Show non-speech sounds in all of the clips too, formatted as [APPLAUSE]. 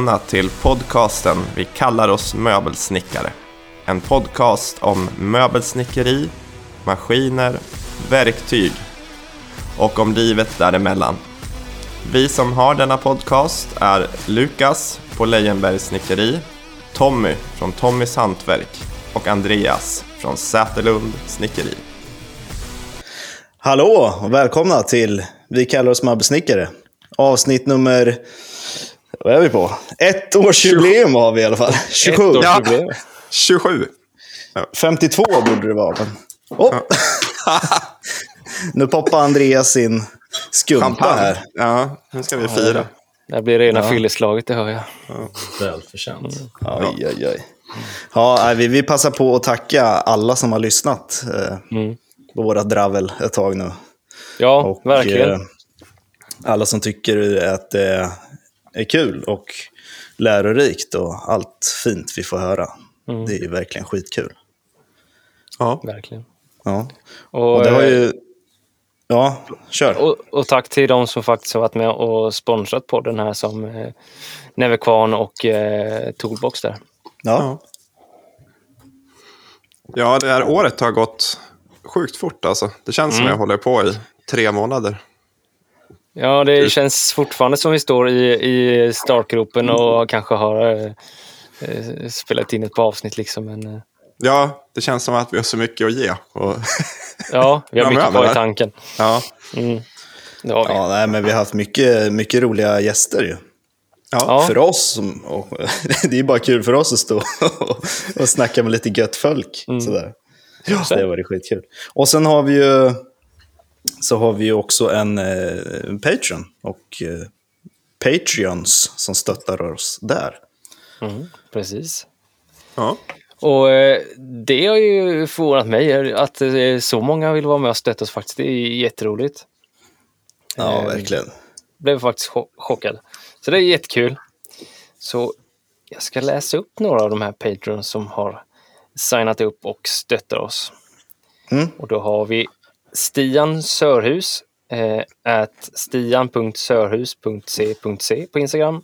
välkomna till podcasten Vi kallar oss möbelsnickare. En podcast om möbelsnickeri, maskiner, verktyg och om livet däremellan. Vi som har denna podcast är Lukas på Lejenbergs snickeri, Tommy från Tommys hantverk och Andreas från Säterlund snickeri. Hallå och välkomna till Vi kallar oss möbelsnickare. Avsnitt nummer... Vad är vi på? Ett årsjubileum har vi i alla fall. 27. Ja, 27. 52 borde det vara. Men... Oh. [LAUGHS] nu poppar Andreas sin skumpa Champagne. här. Ja, nu ska vi fira. Det blir rena Ja. fylleslaget, det hör jag. Välförtjänt. Oj, oj, oj. Ja, vi, vi passar på att tacka alla som har lyssnat eh, Mm. på våra dravel ett tag nu. Ja, Och, verkligen. eh, alla som tycker att det är kul och lärorikt och allt fint vi får höra. Mm. Det är ju verkligen skitkul. Ja. verkligen. Ja. Och, Och det eh, ju... Ja, kör. och, och tack till de som faktiskt har varit med och sponsrat podden här som eh, Neverkvarn och eh, Toolbox där. Ja. ja, det här året har gått sjukt fort alltså. Det känns som jag håller på i tre månader. Ja, det känns fortfarande som vi står i, i startgropen och kanske har eh, eh, spelat in ett par avsnitt liksom. Men, eh, Ja, det känns som att vi har så mycket att ge. Och, [LAUGHS] ja, vi har Ja, mycket kvar i tanken. ja, Mm. Det har vi. Ja, nej, men vi har haft mycket, mycket roliga gäster ju. Ja. För oss, och, [LAUGHS] det är bara kul för oss att stå och, och snacka med lite gött folk. Mm. Sådär. Så det har varit skitkul. Och sen har vi ju, så har vi också en eh, Patreon och eh, Patreons som stöttar oss där. Mm, precis. ja. Och eh, det har ju förvånat mig att eh, så många vill vara med och stötta oss faktiskt. Det är jätteroligt. Ja, Eh, verkligen. Blev faktiskt cho- chockad. Så det är jättekul. Så jag ska läsa upp några av de här Patreons som har signat upp och stöttar oss. Mm. Och då har vi Stian Sörhus, eh, at stian.sörhus.c.c på Instagram.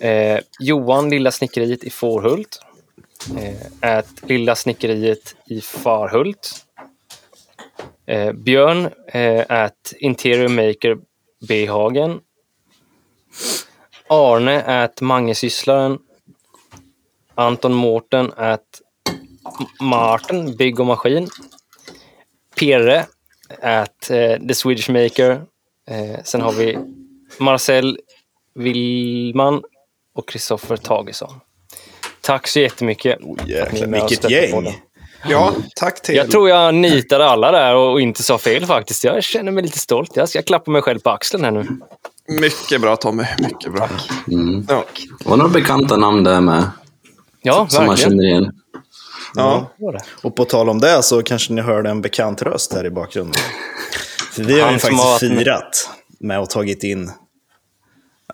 Eh, Johan Lilla Snickeriet i Fårhult. Eh, at Lilla Snickeriet i Farhult. Eh, Björn eh, at Interior Maker Behagen. Arne at Mangesysslaren. Anton Mårten at Martin Bygg och Maskin. Pirre at eh, The Swedish Maker. Eh, sen har vi Marcel Willman och Kristoffer Tagesson. Tack så jättemycket. Oh, och vilket gäng. ja, tack till. Jag tror jag nitade alla där och inte sa fel faktiskt. Jag känner mig lite stolt. Jag ska klappa mig själv på axeln här nu. Mycket bra Tommy, mycket bra. Mm. Ja. Och några bekanta namn där med, Ja, som man verkligen. känner igen. Ja. Och på tal om det så kanske ni hörde en bekant röst här i bakgrunden. För vi har ju faktiskt har firat med att tagit in,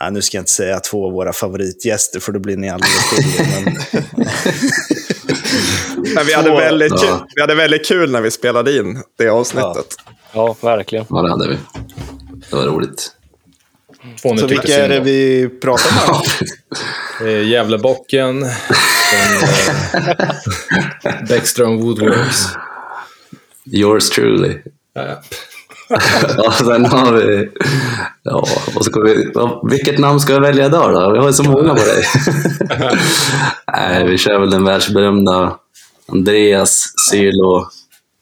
nej, nu ska jag inte säga två av våra favoritgäster för då blir ni alldeles skyldiga. Men [LAUGHS] Men vi, hade väldigt Ja. kul, vi hade väldigt kul när vi spelade in det avsnittet. Ja, verkligen. Ja, det hade vi. Det var roligt. Så vilka är det om. vi pratar med? [LAUGHS] Är Gävlebocken från Bäckström [LAUGHS] Woodworks. Yours truly. Ja, ja. [LAUGHS] Ja, sen har vi... Ja, vad ska vi... ja, Vilket namn ska vi välja idag då? Vi har ju så många på dig. [LAUGHS] Nej, vi kör väl den världsberömda Andreas Sylo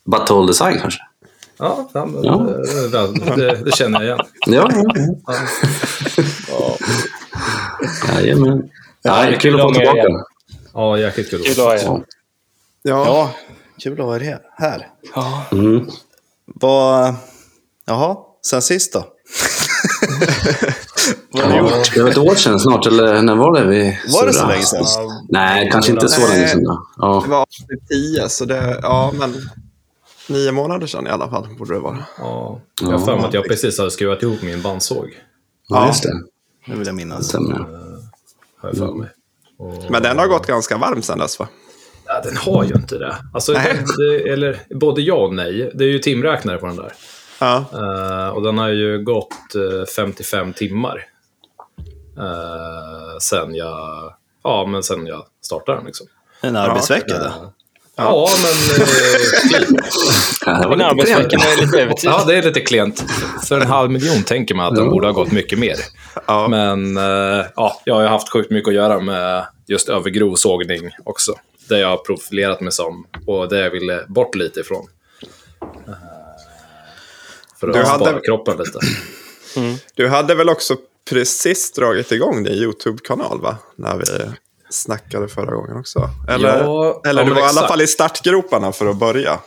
Batol Design kanske? Ja, ja, men, Ja. eh, Det, det känner jag igen. Ja, ja, ja. Jajamän. Ja, det är kul att få tillbaka. igen. Ja, jäkligt kul. Kul att ha er. Ja. Ja. Ja, kul att ha er här. Mm. Vad, jaha, sen sist då? [LAUGHS] Vad har Ja, gjort? det var ett år sedan snart, eller när var det vi Var det så länge sedan? Nej, kanske inte så länge sedan. Då. Ja. Det var avsnitt 10, så det, ja, men nio månader sedan i alla fall borde det vara. Ja, jag har för mig att jag precis hade skruvat ihop min bandsåg. ja, just det. Det vill jag minnas. Stämmer. Har jag för mig. Och, Men den har gått ganska varm sedan dess va? ja, den har ju inte det. Alltså, Nej. det, eller både ja och nej. Det är ju timräknare på den där. Ja. Eh, och den har ju gått eh, 55 timmar. Eh, sen jag, ja, men sen jag startade den. Liksom. En arbetsvecka då? Ja, men eh. Ja, [LAUGHS] det var lite arbetsvecka klent. med lite övertid. Ja, det är lite klent. För en halv miljon tänker man att den borde ha gått mycket mer. Ja. Men eh, ja, jag har haft sjukt mycket att göra med just övergrov sågning också. Det jag har profilerat mig som och det jag ville bort lite ifrån. Eh, För att Du spara hade- kroppen lite. Du hade väl också precis dragit igång din YouTube-kanal, va? När vi snackade förra gången också. Eller, Ja, eller ja, du men var i alla exakt. fall i startgroparna för att börja.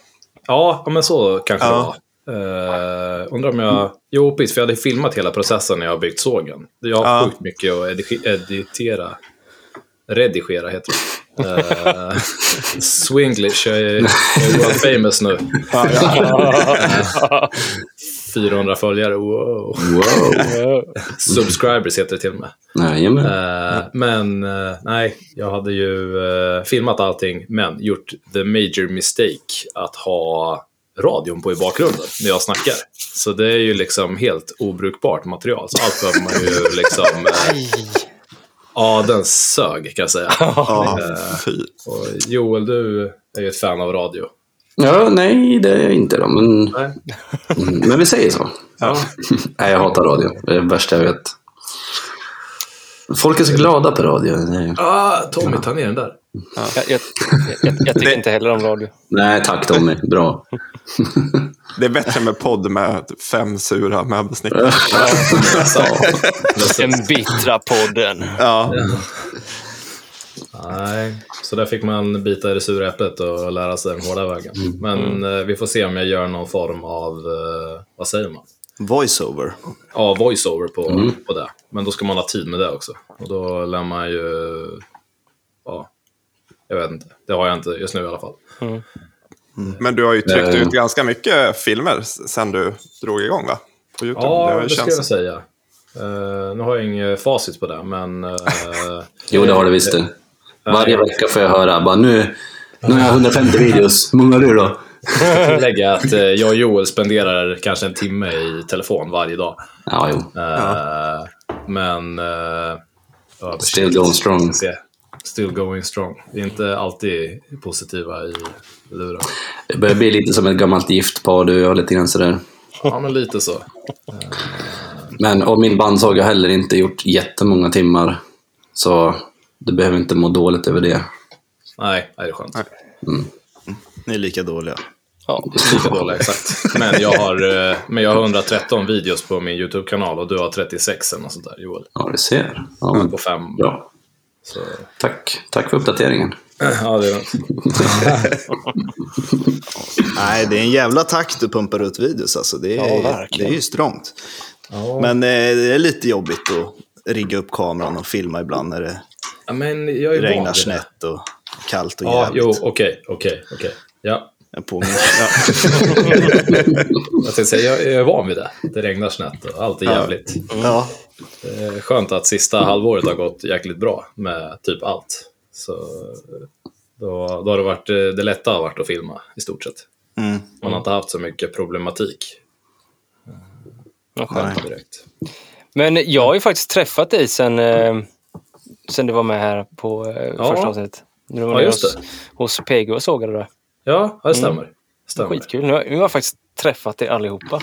Ja, men så kanske Ja. det var. Uh, undrar om jag... Jo, precis, för jag hade filmat hela processen när jag byggt sågen. Jag har Ja. sjukt mycket att edi- editera. Redigera heter det. Uh, [LAUGHS] Swinglish, jag är, jag är world famous nu. [LAUGHS] 400 följare, wow. Wow. [LAUGHS] Subscribers heter det till och med. Jajamän. Eh, men eh, nej, jag hade ju eh, filmat allting, men gjort the major mistake att ha radion på i bakgrunden när jag snackar. Så det är ju liksom helt obrukbart material. Så allt behöver man ju liksom... Ja, den sög kan jag säga. Fy. och Joel, du är ju ett fan av radio. Ja, nej, det är jag inte då. Men. Mm, men vi säger så. [LAUGHS] Ja. Nej, jag hatar radio. Det är det värsta jag vet. Folk är så glada på radio. Ah, Tommy, ta ner den där. Jag, jag, jag, jag tycker inte heller om radio. Nej, tack Tommy. Bra. Det är bättre med podd med fem sura möbelsnickare. Den [LAUGHS] bittra podden. Ja. Nej, så där fick man bita i det sura äpplet och lära sig den hårda vägen. Men eh, vi får se om jag gör någon form av, eh, vad säger man? Voiceover. Ja, voiceover på, på det. Men då ska man ha tid med det också. Och då lär man ju, ja, jag vet inte. Det har jag inte just nu i alla fall. Men du har ju tryckt Eh. ut ganska mycket filmer sen du drog igång, va? På YouTube. Ja, det, ju ska jag säga. Eh, nu har jag inget facit på det, men... eh, Jo, det har du visst det. Varje vecka får jag höra bara nu, nu har jag 150 videos. Hur många har du då? tillägga att eh, jag och Joel spenderar kanske en timme i telefon varje dag. Ja, jo. Eh, Men... Uh, Still going strong. Still going strong. Vi är inte alltid positiva i luren. Det börjar bli lite som ett gammalt giftpar du och jag, lite grann sådär. Ja, men lite så. Men och min bandsåg har heller inte gjort jättemånga timmar. Så du behöver inte må dåligt över det. Nej, det är skönt. Ni är lika dåliga. Ja. Lite dåliga, exakt. Men jag, har, eh, men jag har 113 videos på min YouTube-kanal och du har 36 eller sånt där, Joel. Ja, du ser. Ja, men På fem. bra. Så, Tack. Tack för uppdateringen. ja, det är. [LAUGHS] Nej, det är en jävla takt du pumpar ut videos alltså. Det är, Ja, det är ju strångt. Men eh, det är lite jobbigt att rigga upp kameran och filma ibland när det Ja, men jag är van regnar snett och kallt och Ja, jävligt. jo, okej, okej, okej. Ja, Jag påminner. Ja. [LAUGHS] jag tänkte säga, jag är van vid det. Det regnar snett och allt är jävligt. ja. Det är skönt att sista halvåret har gått jäkligt bra med typ allt. Så då, då har det varit det lätta har varit att filma i stort sett. Mm. Man har inte haft så mycket problematik Vad skönt. direkt. Men jag har ju faktiskt träffat dig sen, eh, sen du var med här på eh, Ja. första avsnittet. Du var Ja, just hos, det. hos PG och sågade det. Ja, det stämmer. stämmer. Skitkul. Nu har, nu har jag faktiskt träffat er allihopa.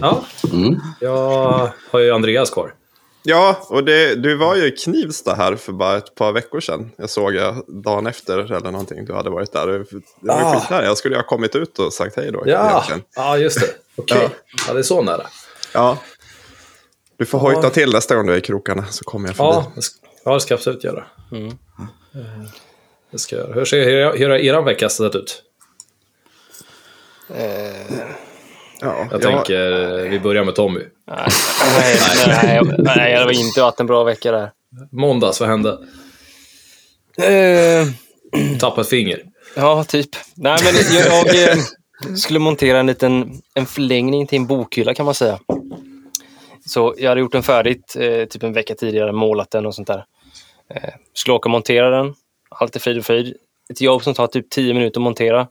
Ja, Mm. jag har ju Andreas kvar. Ja, och det, du var ju i Knivsta här för bara ett par veckor sedan. Jag såg jag dagen efter eller någonting. Du hade varit där. Det var Ah. skitnära. Jag skulle ju ha kommit ut och sagt hej då. Ja, egentligen. ja just det. Okej, Ja. ja. det är så nära. ja. Du får hojta till nästa gång du är i krokarna så kommer jag förbi. Ja, det sk- ja, det ska jag absolut göra. Mm. Eh, Det ska jag göra. Hur ser hur, hur har er vecka sett ut? Ja, Jag tänker, eh, vi börjar med Tommy. nej, nej, nej, nej, det var inte varit en bra vecka där. Måndags, vad hände? Eh, Tappat finger. ja, typ. Nej, men jag, jag eh, skulle montera en liten en förlängning till en bokhylla kan man säga. Så jag hade gjort den färdigt eh, typ en vecka tidigare, målat den och sånt där. Eh, skulle åka och montera den. Allt är frid och frid. Ett jobb som tar typ 10 minuter att montera.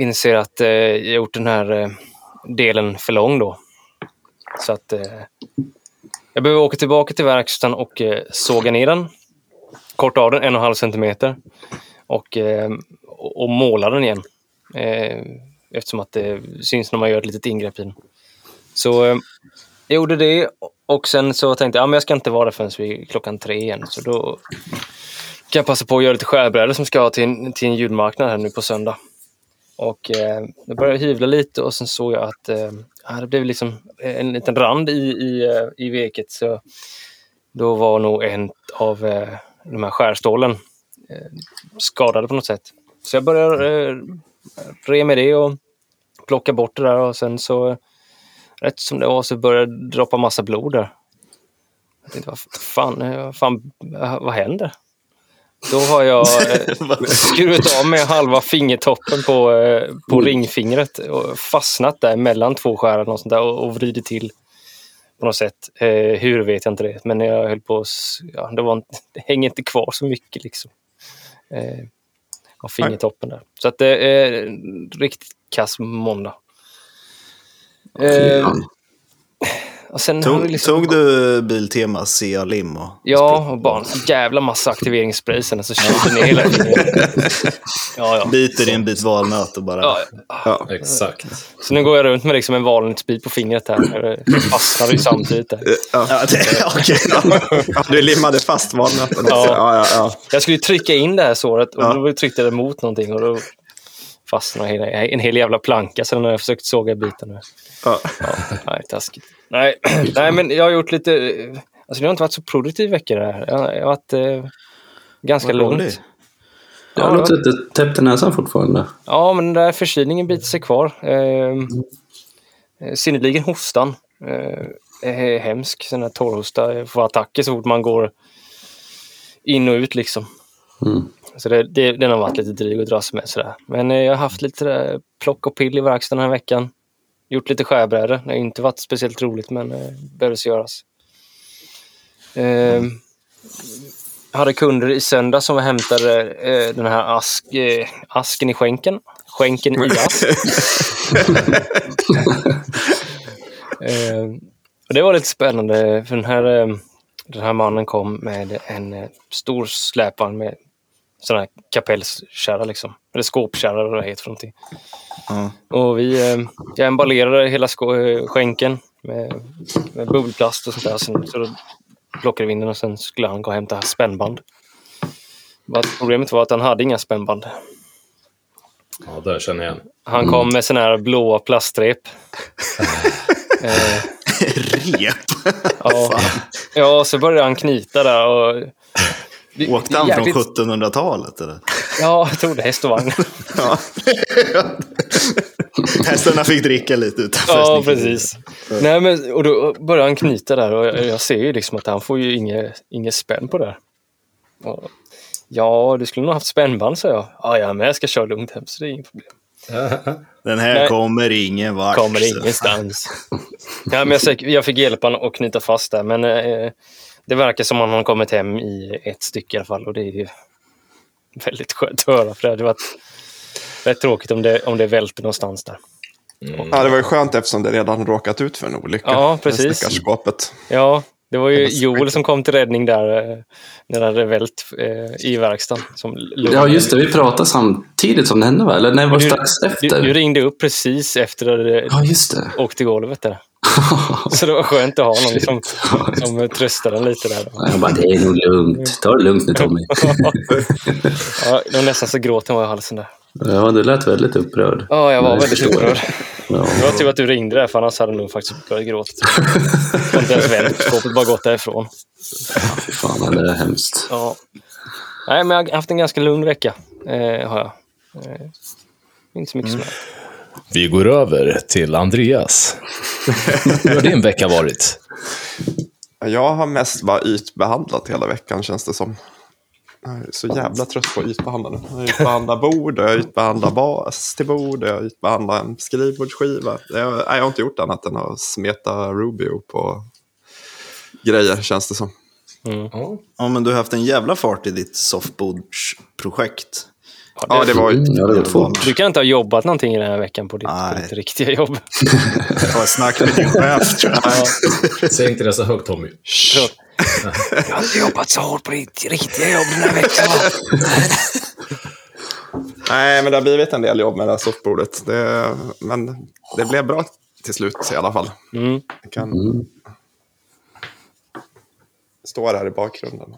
Inser att eh, jag gjort den här eh, delen för lång då. Så att eh, Jag behöver åka tillbaka till verkstaden och eh, såga ner den. Korta av den en och en halv centimeter. Och, eh, och måla den igen. Eh, eftersom att det syns när man gör ett litet ingrepp i den. Så eh, jag gjorde det och sen så tänkte jag att ja, jag ska inte vara där förrän vid klockan tre igen. Så då kan jag passa på att göra lite skärbrädor som ska till en, till en julmarknad här nu på söndag. Och eh, jag började hyvla lite och sen såg jag att eh, det blev liksom en liten rand i, i, eh, i veket. Så då var nog en av eh, de här skärstålen eh, skadade på något sätt. Så jag började eh, re med det och plocka bort det där och sen så rätt som det var så började det droppa massa blod där. Jag tänkte, vad fan, eh, fan vad händer? Då har jag [LAUGHS] eh, skurit av med halva fingertoppen på, eh, på ringfingret och fastnat där mellan två skär och, sånt där, och, och vridit till på något sätt. Eh, hur vet jag inte det, men jag höll på ja, det, var det hänger inte kvar så mycket liksom. Eh, av fingertoppen där. Så att det är en riktigt kass måndag. Eh, och sen Tog, liksom, tog du Biltema Sea Lim? Och, Ja, och bara en så jävla massa aktiveringsspray sen, så kyler ner hela. [LAUGHS] Ja, ja. Biter i en bit valnöt och bara... Ja, Ja. Exakt. Så nu går jag runt med liksom en valnötsbit på fingret här. Det fastnar ju samtidigt där. Ja, det, [LAUGHS] okej. Ja, du limmade fast valnöten också. Ja. Ja, ja, ja. Jag skulle ju trycka in det här såret och Ja. då tryckte jag det mot någonting och då fastnade hela, en hel jävla planka. Sen har jag försökt såga biten. nu. Ja. Ja, nej, taskigt. Nej, [CLEARS THROAT] nej, men jag har gjort lite... Alltså det har inte varit så produktiv vecka det här. Jag har, varit eh, ganska lugnt. Jag har låter lite täppt i näsan fortfarande. Ja, men den där förkylningen biter sig kvar. Eh, eh, Synnerligen hostan. Eh, är hemsk. Sån här torrhosta. Jag får attacker så fort man går in och ut liksom. Mm. Så det, det, den har varit lite dryg att dras med sådär. Men eh, jag har haft lite eh, plock och pill i verkstaden den här veckan. Gjort lite skärbrädor. Det har inte varit speciellt roligt men eh, behövdes göras. Eh, hade kunder i söndag som hämtade eh, den här ask, eh, asken i skänken. Skänken i ask. [LAUGHS] eh, och det var lite spännande för den här, eh, den här mannen kom med en stor släpvagn med sån här kapellskärra liksom. Eller skåpkärra eller vad det heter för någonting. Ja. Och vi, eh, jag emballerade hela eh, skänken med, med bubbelplast och sånt där. Sen, så då plockade vi in den och sen skulle han gå och hämta spännband. Problemet var att han hade inga spännband. Ja, där känner jag igen. Han kom med såna här blåa plastrep. [LAUGHS] eh, Rep. ja. ja, så började han knyta där. Och, Åkte han från jäkligt- 1700-talet? Eller? Ja, jag tror det. Häst och vagn. Ja. Hästarna fick dricka lite utanför. Ja, precis. Nej, men, och då börjar han knyta där och jag, jag ser ju liksom att han får ju inget, inget spänn på det. här. Och, ja, du skulle nog haft spännband, sa jag. Ja, ja, men jag ska köra lugnt hem, så det är inget problem. [LAUGHS] Den här Nej. kommer ingen vart. Kommer ingenstans. ja, men jag, fick- jag fick honom att knyta fast där, men eh, det verkar som att han har kommit hem i ett stycke i alla fall och det är ju väldigt skönt att höra för det hade varit rätt tråkigt om det, om det välter någonstans där. Ja, det var ju skönt eftersom det redan råkat ut för en olycka. Ja, precis. Ja, det var ju Joel som kom till räddning där eh, när det hade vält eh, i verkstaden. Som Ja, just det. Vi pratade samtidigt som det hände, va? Eller nej, det var Du- strax Du, efter. du ringde upp precis efter att det Ja, just det. åkt i golvet där. [LAUGHS] Så det var skönt att ha någon som, som tröstade en lite där. Jag bara, det är nog lugnt. Ta det lugnt nu, Tommy. [LAUGHS] Ja, det var nästan så gråten var i halsen där. Ja, du lät väldigt upprörd. Ja, jag var Nej, väldigt jag. upprörd. Ja. Det var tur att du ringde där, för annars hade jag nog faktiskt börjat gråta. Jag [LAUGHS] inte ens vänt på skåpet, bara gått därifrån. Fy fan, det är hemskt. Ja. Nej, men jag har haft en ganska lugn vecka. Eh, har jag. Eh, inte så mycket som helst. Vi går över till Andreas. Hur har din vecka varit? Jag har mest bara ytbehandlat hela veckan känns det som. Jag är så jävla trött på att ytbehandla nu. Jag har ytbehandlat bord, jag har ytbehandlat bas till bord, jag har ytbehandlat en skrivbordsskiva. Jag, nej, jag har inte gjort annat än att smeta Rubio på grejer känns det som. Mm. Ja, men du har haft en jävla fart i ditt softboardsprojekt. Ja, det var ju... Mm, ja, det fort. Du kan inte ha jobbat någonting den här veckan på ditt, på ditt riktiga jobb. Ta ett snack med din chef tror jag. Säg inte det så högt Tommy. Så, jag har inte jobbat så hårt på ditt riktiga jobb den här veckan. Nej, men det har blivit en del jobb med det här soffbordet. Det, men det blev bra till slut i alla fall. Mm. Det kan Mm. stå här i bakgrunden.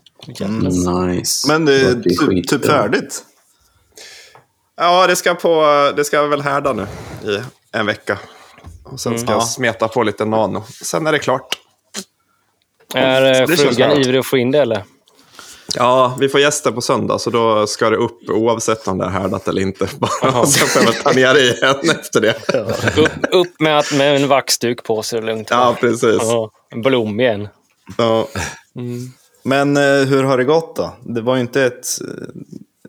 Nice. Men det är Det blir typ, typ färdigt. Ja, det ska, på, det ska väl härda nu i en vecka. Och sen ska Ja. jag smeta på lite nano. Sen är det klart. Är eh, Det känns frugan ivrig att få in det eller? Ja, vi får gäster på söndag, så då ska det upp oavsett om det är härdat eller inte. [LAUGHS] Bara. Sen får jag väl ta ner det igen efter det. Upp, upp med, att, med en vaxduk på så är det lugnt. Ja, precis. Ja, en blom igen. Ja. Men eh, hur har det gått då? Det var ju inte ett eh,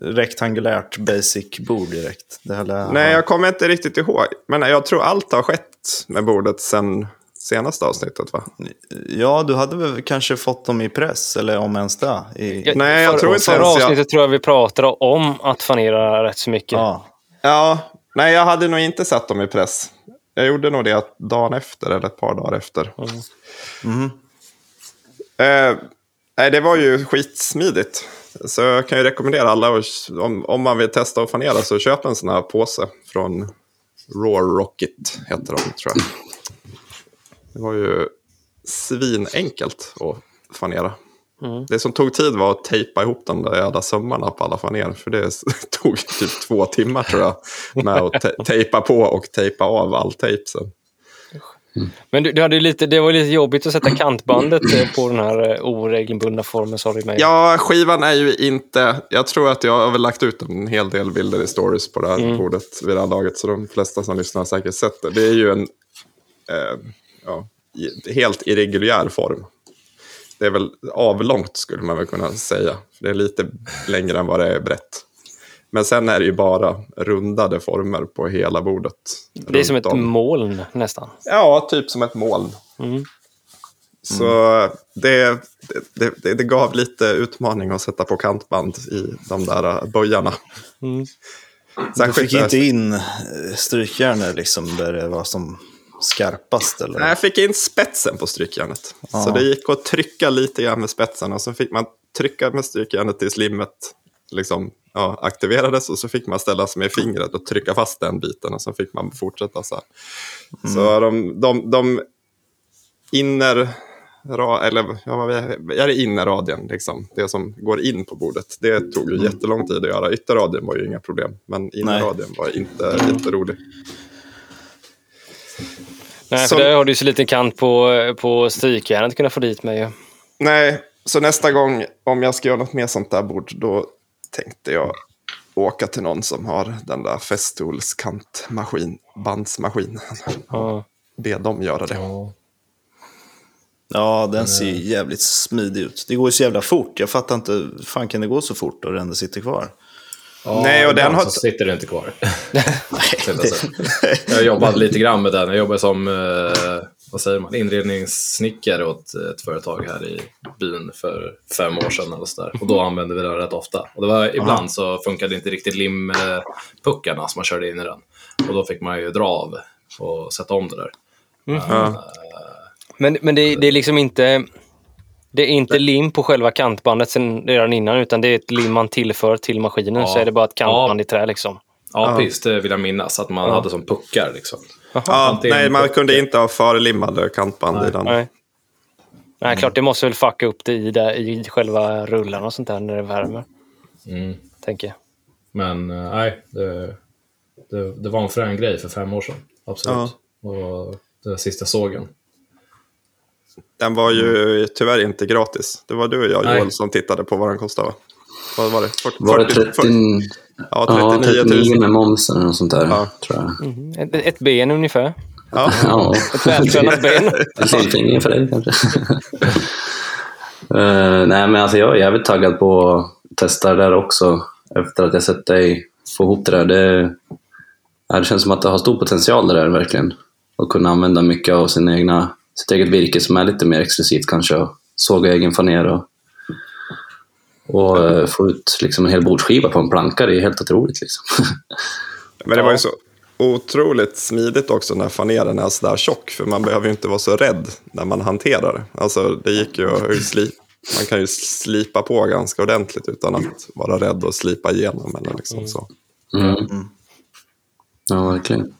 rektangulärt basic-bord direkt. Det här, Nej, jag kommer inte riktigt ihåg. Men jag tror allt har skett med bordet sen senaste avsnittet, va? Ja, du hade väl kanske fått dem i press, eller om ens det. I... Ja, Nej, jag för- tror inte Förra ens jag- avsnittet tror jag vi pratade om att fanera rätt så mycket. Ja. Ja, nej, jag hade nog inte satt dem i press. Jag gjorde nog det dagen efter, eller ett par dagar efter. Mhm. Eh, nej, det var ju skitsmidigt. Så jag kan ju rekommendera alla, om, om man vill testa att fanera, så köp en sån här påse från Raw Rocket, heter de, tror jag. Det var ju svinenkelt att fanera. Det som tog tid var att tejpa ihop de där jävla sömmarna på alla faner. För det [LAUGHS] tog typ två timmar tror jag. Med att te- tejpa på och tejpa av all tejp sen. Men du, du hade lite, det var lite jobbigt att sätta kantbandet eh, på den här eh, oregelbundna formen, sa du mig. Ja, skivan är ju inte... Jag tror att jag har väl lagt ut en hel del bilder i stories på det här bordet vid det här laget. Så de flesta som lyssnar har säkert sett det. Det är ju en eh, ja, helt irreguljär form. Det är väl avlångt skulle man väl kunna säga. Det är lite längre än vad det är brett. Men sen är det ju bara rundade former på hela bordet. det är som ett om. moln nästan. Ja, typ som ett moln. Mm. Så det, det, det, det gav lite utmaning att sätta på kantband i de där böjarna. Mm. Du fick inte in strykjärnor liksom, där det var som skarpast? Eller? Nej, jag fick in spetsen på strykjärnet. Så det gick att trycka lite grann med spetsen och så fick man trycka med strykjärnet tills limmet liksom, ja, aktiverades och så fick man ställa sig med fingret och trycka fast den biten och så fick man fortsätta så här. Så de, de, de inner, eller ja, är det innerradien, liksom, det som går in på bordet, det tog ju jättelång tid att göra. Ytterradien var ju inga problem, men innerradien var inte jätterolig. Nej, Som- för där har du så liten kant på, på strykjärnet att kunna få dit ju. Nej, så nästa gång om jag ska göra något mer sånt där bord, då tänkte jag åka till någon som har den där Festols kantmaskin, bandsmaskinen. Ja. Be dem göra det. Ja, den ser ju jävligt smidig ut. Det går ju så jävla fort. Jag fattar inte, fan kan det gå så fort och det ändå sitter kvar? Ja, Nej, och den ibland har- så sitter det inte kvar. [LAUGHS] Jag jag jobbade lite grann med den. Jag jobbade som eh, vad säger man, inredningssnickare åt ett företag här i byn för fem år sedan. Eller så där. Och då använde vi den rätt ofta. Och det var, ibland så funkade inte riktigt limpuckarna som man körde in i den. Och då fick man ju dra av och sätta om det där. Ja. Men, men det, det är liksom inte... Det är inte lim på själva kantbandet sen redan innan, utan det är ett lim man tillför till maskinen. Ja. Så är det bara ett kantband Ja. i trä liksom. Ja, precis. Det vill jag minnas. Att man hade som puckar. Liksom. Ja, Antingen nej, man kunde inte ha förlimmade kantband i den. Nej. Nej, klart det måste väl fucka upp det i, där, i själva rullarna och sånt där när det värmer. Mm. Tänker jag. Men eh, nej, det, det, det var en frän grej för fem år sedan. Absolut. Och det sista sågen. Den var ju tyvärr inte gratis. Det var du och jag, Nej. Joel, som tittade på vad den kostade. va? Vad var det? 40, Var det 40, 30, Ja, ja, 39 39 000. med momsen eller något sånt där, Ja. tror jag. Ett, ett ben ungefär. Ja. [LAUGHS] Ja. Ett vältränat ben. [LAUGHS] Lillfingring för dig kanske. [LAUGHS] Eh, nej, men alltså jag är jävligt taggad på att testa det där också. Efter att jag sett dig få ihop det där. Det, ja, det känns som att det har stor potential det där verkligen. Att kunna använda mycket av sin egna, sitt eget virke som är lite mer exklusivt kanske. Och såga egen faner och Och eh, få ut liksom en hel bordsskiva på en planka, det är helt otroligt. Liksom. Men det var ju så otroligt smidigt också när faneren är sådär tjock. För man behöver ju inte vara så rädd när man hanterar det. Alltså det gick ju att sli man kan ju slipa på ganska ordentligt utan att vara rädd att slipa igenom. Eller liksom så. Mm. Ja, verkligen.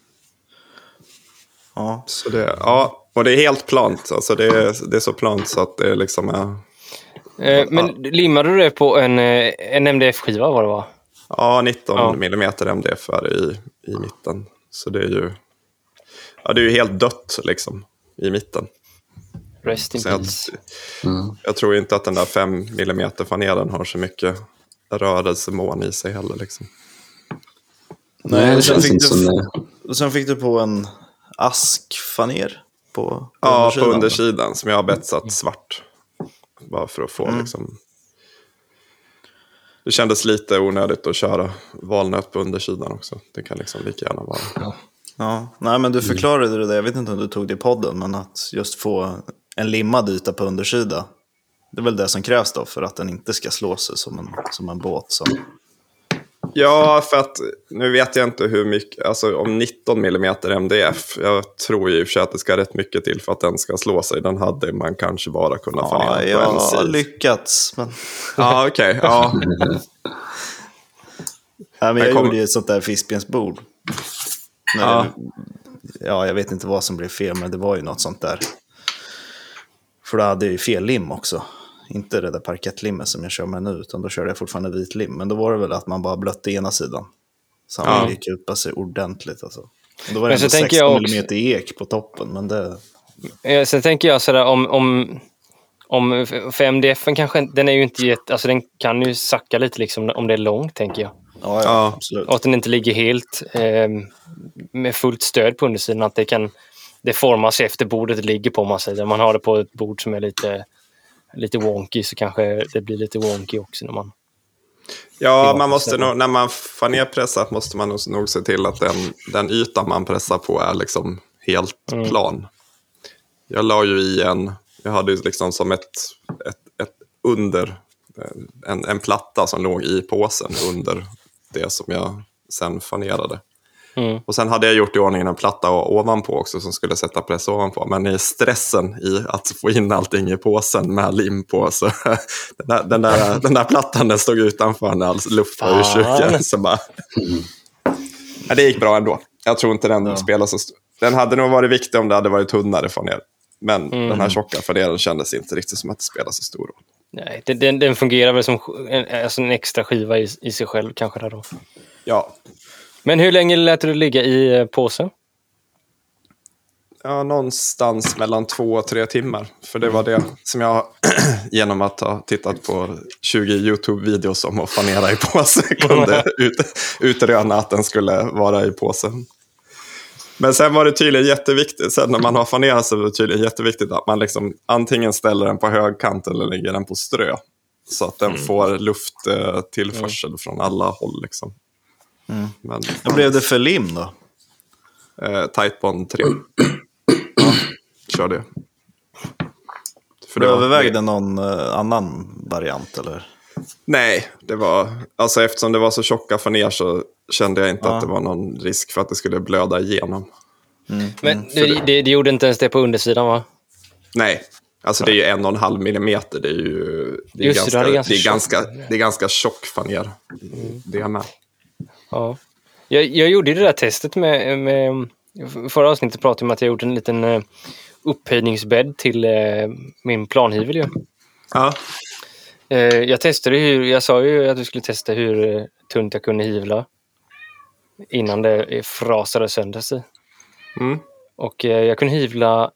Ja. Så det, ja, och det är helt plant. Alltså det, är, det är så plant så att det liksom är... Eh, men limmade du det på en, eh, en MDF-skiva var det va? Ja, 19 Ja. mm MDF är det i, i mitten. Så det är ju... Ja, det är ju helt dött liksom i mitten. Rest in Så jag, peace. Mm. jag tror inte att den där 5 mm fanelen har så mycket rörelsemån i sig heller. Liksom. Nej, det känns fick, inte som du, det. och sen fick du på en askfaner på, på Ja, på undersidan. undersidan som jag har betsat svart. Bara för att få liksom... Det kändes lite onödigt att köra valnöt på undersidan också. Det kan liksom lika gärna vara. Ja, nej men du förklarade det där, jag vet inte om du tog det i podden, men att just få en limmad yta på undersida. Det är väl det som krävs då för att den inte ska slå sig som en, som en båt. Som... [LAUGHS] Ja, för att nu vet jag inte hur mycket, alltså om 19 mm MDF, jag tror ju för sig att det ska rätt mycket till för att den ska slå sig. Den hade man kanske bara kunnat Ja, fanera jag på en har sid. lyckats. Men... [LAUGHS] Ja, okej. ja. [LAUGHS] Nej, men jag kom- gjorde ju ett sånt där fiskbensbord. Ja. ja, jag vet inte vad som blev fel, men det var ju något sånt där. För då hade jag ju fel lim också. Inte det där parkettlimmet som jag kör med nu, utan då körde jag fortfarande vit lim. Men då var det väl att man bara blötte ena sidan. Så han Ja. kupa sig ordentligt alltså. Och Då var det Men ändå tänker 16 jag också- mm ek på toppen, men det... Sen tänker jag sådär om, om, om för MDF kanske inte- den är ju inte jätte, alltså den kan ju sacka lite liksom om det är långt tänker jag. Ja, ja, Ja. absolut. Och att den inte ligger helt eh, med fullt stöd på undersidan. Att det kan det formas efter bordet det ligger på om man säger. Man har det på ett bord som är lite, lite wonky så kanske det blir lite wonky också när man... Ja, man måste nog, när man fanerpressat måste man nog- se till att den, den ytan man pressar på är liksom helt Mm. plan. Jag la ju i en, jag hade ju liksom som ett, ett, ett under, en, en platta som låg i påsen under det som jag sen fanerade. Mm. Och sen hade jag gjort i ordning en platta ovanpå också som skulle sätta press ovanpå. Men i stressen i att få in allting i påsen med lim på så [LAUGHS] den där, den där, den där plattan den stod utanför när all luft var ur Fan. kyrkan. [LAUGHS] Så bara... ja, det gick bra ändå. Jag tror inte den spelar så stor. Den hade nog varit viktig om det hade varit tunnare faner. Men den här tjocka faneren kändes inte riktigt som att det spelade så stor roll. Nej, den, den, den fungerar väl som en, alltså en extra skiva i, i sig själv kanske. Där då. Ja, Men hur länge lät du det ligga i eh, påsen? Ja, någonstans mellan två och tre timmar. För det var det som jag, [CLEARS THROAT] genom att ha tittat på 20 YouTube-videos om att fanera i påse, [LAUGHS] kunde ut, utröna att den skulle vara i påsen. Men sen var det tydligen jätteviktigt, sen när man har fanerat så var det tydligen jätteviktigt att man liksom antingen ställer den på högkant eller lägger den på strö. Så att den får lufttillförsel från alla håll. Liksom. Men, Vad blev det för lim då? Eh, Tightbond 3. Kör det. För Du det övervägde någon eh, annan variant eller? Nej, det var, alltså eftersom det var så tjocka faner så kände jag inte Ja. att det var någon risk för att det skulle blöda igenom. Men det, det, det gjorde inte ens det på undersidan va? Nej, alltså det är ju en och en halv millimeter. Det är ju det är Just det, ganska, det är det ganska är tjock. ganska, det är ganska tjock faner. Det med. Ja. Jag, jag gjorde det där testet med, med... Förra avsnittet pratade vi om att jag gjort en liten eh, upphöjningsbädd till eh, min planhyvel. Ju. Ja, Eh, jag testade hur... Jag sa ju att vi skulle testa hur tunt jag kunde hyvla innan det frasade sönder sig. Mm. Och jag kunde hyvla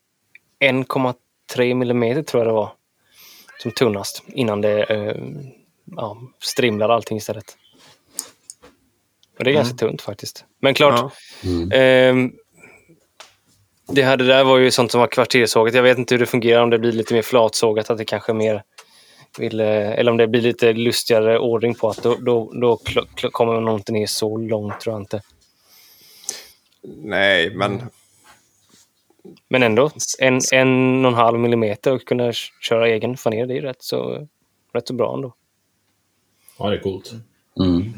1,3 millimeter tror jag det var. Som tunnast innan det ja, strimlade allting istället. Och det är ganska tunt faktiskt. Men klart, ja. Ehm, det här det där var ju sånt som var kvartersågat. Jag vet inte hur det fungerar, om det blir lite mer flatsågat, att det kanske mer vill, eh, eller om det blir lite lustigare ordning på att då, då, då kl- kl- kommer man inte ner så långt, tror jag inte. Nej, men Men ändå, en, en och en halv millimeter och kunna köra egen faner, det är rätt så, rätt så bra ändå. Ja, det är coolt. Mm.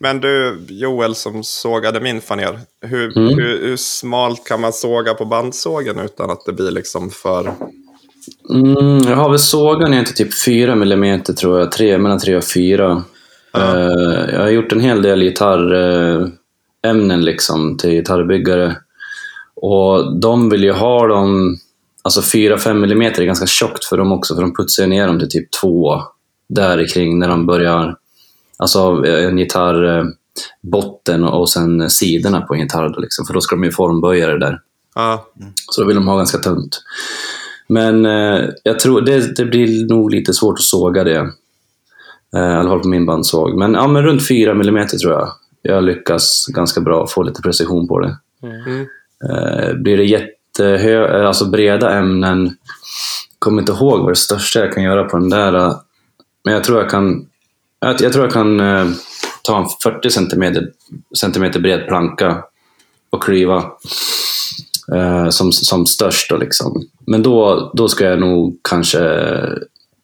Men du, Joel som sågade min faner. Hur, Mm. hur, hur smalt kan man såga på bandsågen utan att det blir liksom för... Mm, jag har väl sågat ner till typ 4 mm tror jag, tre, mellan 3 och 4. Eh, jag har gjort en hel del gitarrämnen liksom till gitarrbyggare. Och de vill ju ha dem, alltså 4-5 mm är ganska tjockt för dem också, för de putsar ner dem till typ 2 där kring när de börjar, alltså en gitarrbotten och sen sidorna på en gitarr, då liksom, för då ska de ju formböja det där. Ja, Så då vill de ha ganska tunt. Men eh, jag tror det, det blir nog lite svårt att såga det. Eh, I alla fall på min bandsåg. Men, ja, men runt 4 mm tror jag. Jag lyckas ganska bra få lite precision på det. Mm. Eh, blir det jättehö, eh, alltså breda ämnen, kommer inte ihåg vad det största jag kan göra på den där. eh, Men jag tror jag kan, jag, jag tror jag kan eh, ta en 40 centimeter, centimeter bred planka och klyva eh, som, som störst. Då liksom. Men då, då ska jag nog kanske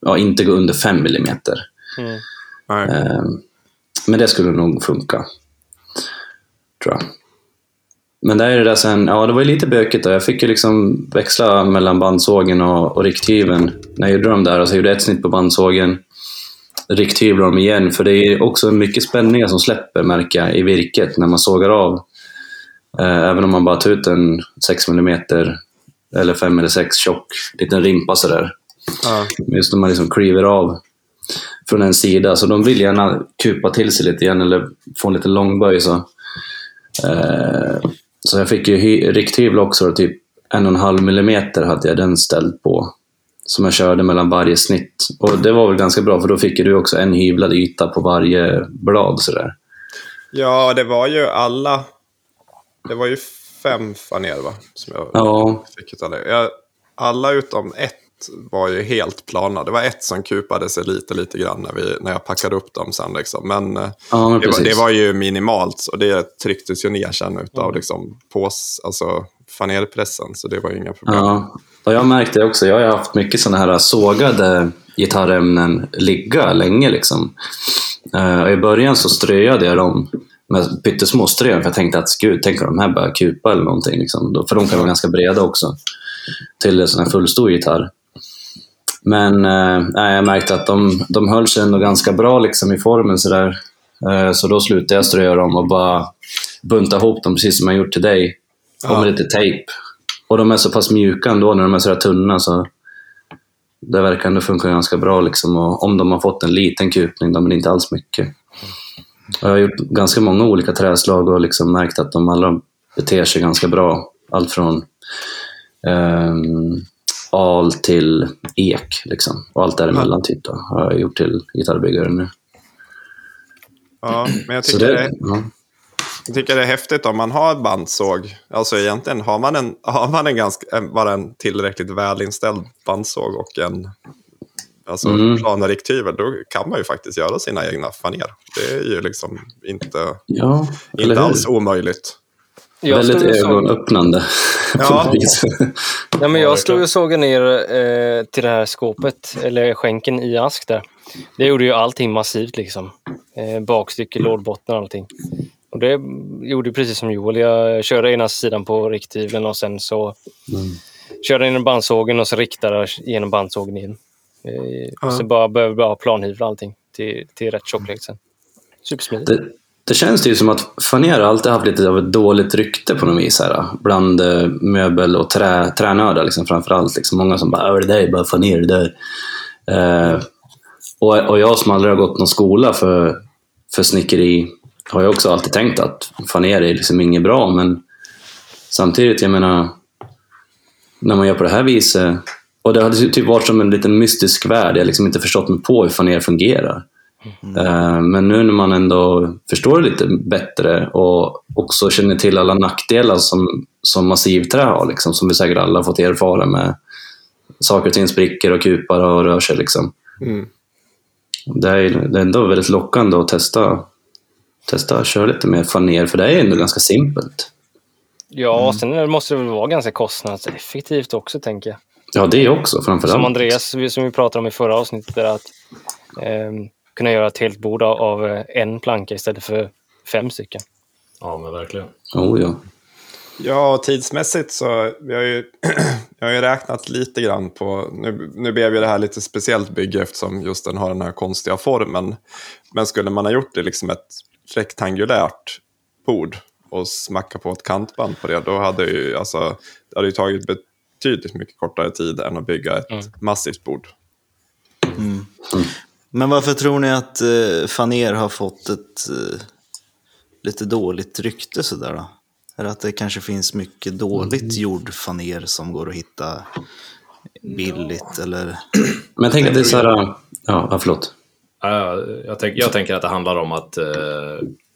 ja, inte gå under 5 millimeter. Mm. Eh, men det skulle nog funka. Tror jag. Men där är det där sen, ja det var ju lite bökigt då. Jag fick ju liksom växla mellan bandsågen och, och rikthyveln när jag gjorde dem där. Alltså jag gjorde ett snitt på bandsågen, rikthyvlar dem igen. För det är också mycket spänningar som släpper märker jag i virket när man sågar av. Eh, även om man bara tar ut en 6 mm eller 5 eller 6 tjock liten rimpa sådär. Ja. Just när man liksom kliver av från en sida. Så de vill gärna kupa till sig lite grann eller få en liten långböj. Så, eh, så jag fick ju hy- rikthyvel också. Typ en och en halv millimeter hade jag den ställd på. Som jag körde mellan varje snitt. Och det var väl ganska bra för då fick du också en hyvlad yta på varje blad. Sådär. ja, det var ju alla... Det var ju fem faner va? Som jag Ja, fick utav det. Alla utom ett var ju helt plana. Det var ett som kupade sig lite, lite grann när, vi, när jag packade upp dem sen. Liksom. Men, eh, ja men det, var, det var ju minimalt och det trycktes ju ner sen utav Mm. liksom, pås, alltså, fanerpressen. Så det var ju inga problem. Ja, och jag märkte det också. Jag har haft mycket sådana här sågade gitarrämnen ligga länge. Liksom. Eh, och I början så ströade jag dem med pyttesmå strön för jag tänkte att gud, tänk om de här börjar kupa eller någonting. Liksom. För de kan vara ganska breda också till en sån här fullstor gitarr. Men eh, jag märkte att de, de höll sig ändå ganska bra liksom, i formen. Så, där. Eh, så då slutade jag strö dem och bara bunta ihop dem precis som jag gjort till dig. Och med lite tejp. Och de är så pass mjuka ändå när de är så här tunna så det verkar ändå funka ganska bra. Liksom. Och om de har fått en liten kupning, de är inte alls mycket. Och jag har gjort ganska många olika träslag och liksom märkt att de alla beter sig ganska bra. Allt från ehm, al till ek. Liksom. Och allt däremellan typ, då, har jag gjort till gitarrbyggare nu. Ja, men jag tycker, det, det, ja. jag tycker det är häftigt om man har bandsåg. Alltså egentligen har man, en, har man en ganska, bara en tillräckligt välinställd bandsåg och en alltså, Mm. planarikthyvel, då kan man ju faktiskt göra sina egna faner. Det är ju liksom inte, ja, inte alls omöjligt. Jag Väldigt stod och såg- ögonöppnande. [LAUGHS] Ja. Ja, men Ja, jag stod och såg ner eh, till det här skåpet, eller skänken i ask där. Det gjorde ju allting massivt liksom. Eh, bakstycke, lådbotten och allting. Och det gjorde precis som Joel. Jag körde ena sidan på rikthyveln och sen så körde jag in bandsågen och så riktade jag genom bandsågen in. Eh, och så bara behöver bara planhyvla allting till, till rätt tjocklek sen. Supersmidigt. Det, det känns ju som att faner har alltid haft lite av ett dåligt rykte på något vis här, bland eh, möbel och trä, tränördar liksom, framförallt. Liksom, många som bara äh, “det där är bara faner”. Det där. Eh, och, och jag som aldrig har gått någon skola för, för snickeri har ju också alltid tänkt att faner är liksom inget bra, men samtidigt, jag menar, när man gör på det här viset, och det hade typ varit som en liten mystisk värld, jag har liksom inte förstått mig på hur faner fungerar. Eh, Men nu när man ändå förstår det lite bättre och också känner till alla nackdelar som, som massivträ har, liksom, som vi säkert alla har fått erfara med saker och ting spricker och kupar och rör sig. Liksom. Mm. Det, är, det är ändå väldigt lockande att testa, testa att köra lite mer faner, för det är ändå ganska simpelt. Ja, och sen måste det väl vara ganska kostnadseffektivt också, tänker jag. Ja, det också framförallt. Som Andreas, vi- som vi pratade om i förra avsnittet, är att eh, kunna göra ett helt bord av, eh, en planka istället för fem stycken. Ja, men verkligen. Oh, ja. Ja, tidsmässigt så vi har ju, [CLEARS THROAT] jag har ju räknat lite grann på, nu, nu blev ju det här lite speciellt bygge eftersom just den har den här konstiga formen. Men skulle man ha gjort det liksom ett rektangulärt bord och smacka på ett kantband på det, då hade ju, alltså, det hade ju tagit betydligt mycket kortare tid än att bygga ett Mm. massivt bord. Men varför tror ni att eh, Faner har fått ett eh, lite dåligt rykte sådär då? Är det att det kanske finns mycket dåligt gjord faner som går att hitta billigt eller? [CLEARS THROAT] Men jag tänker att det är så här... Ja, ja förlåt. Ja, Jag, tänk, jag tänker att det handlar om att eh,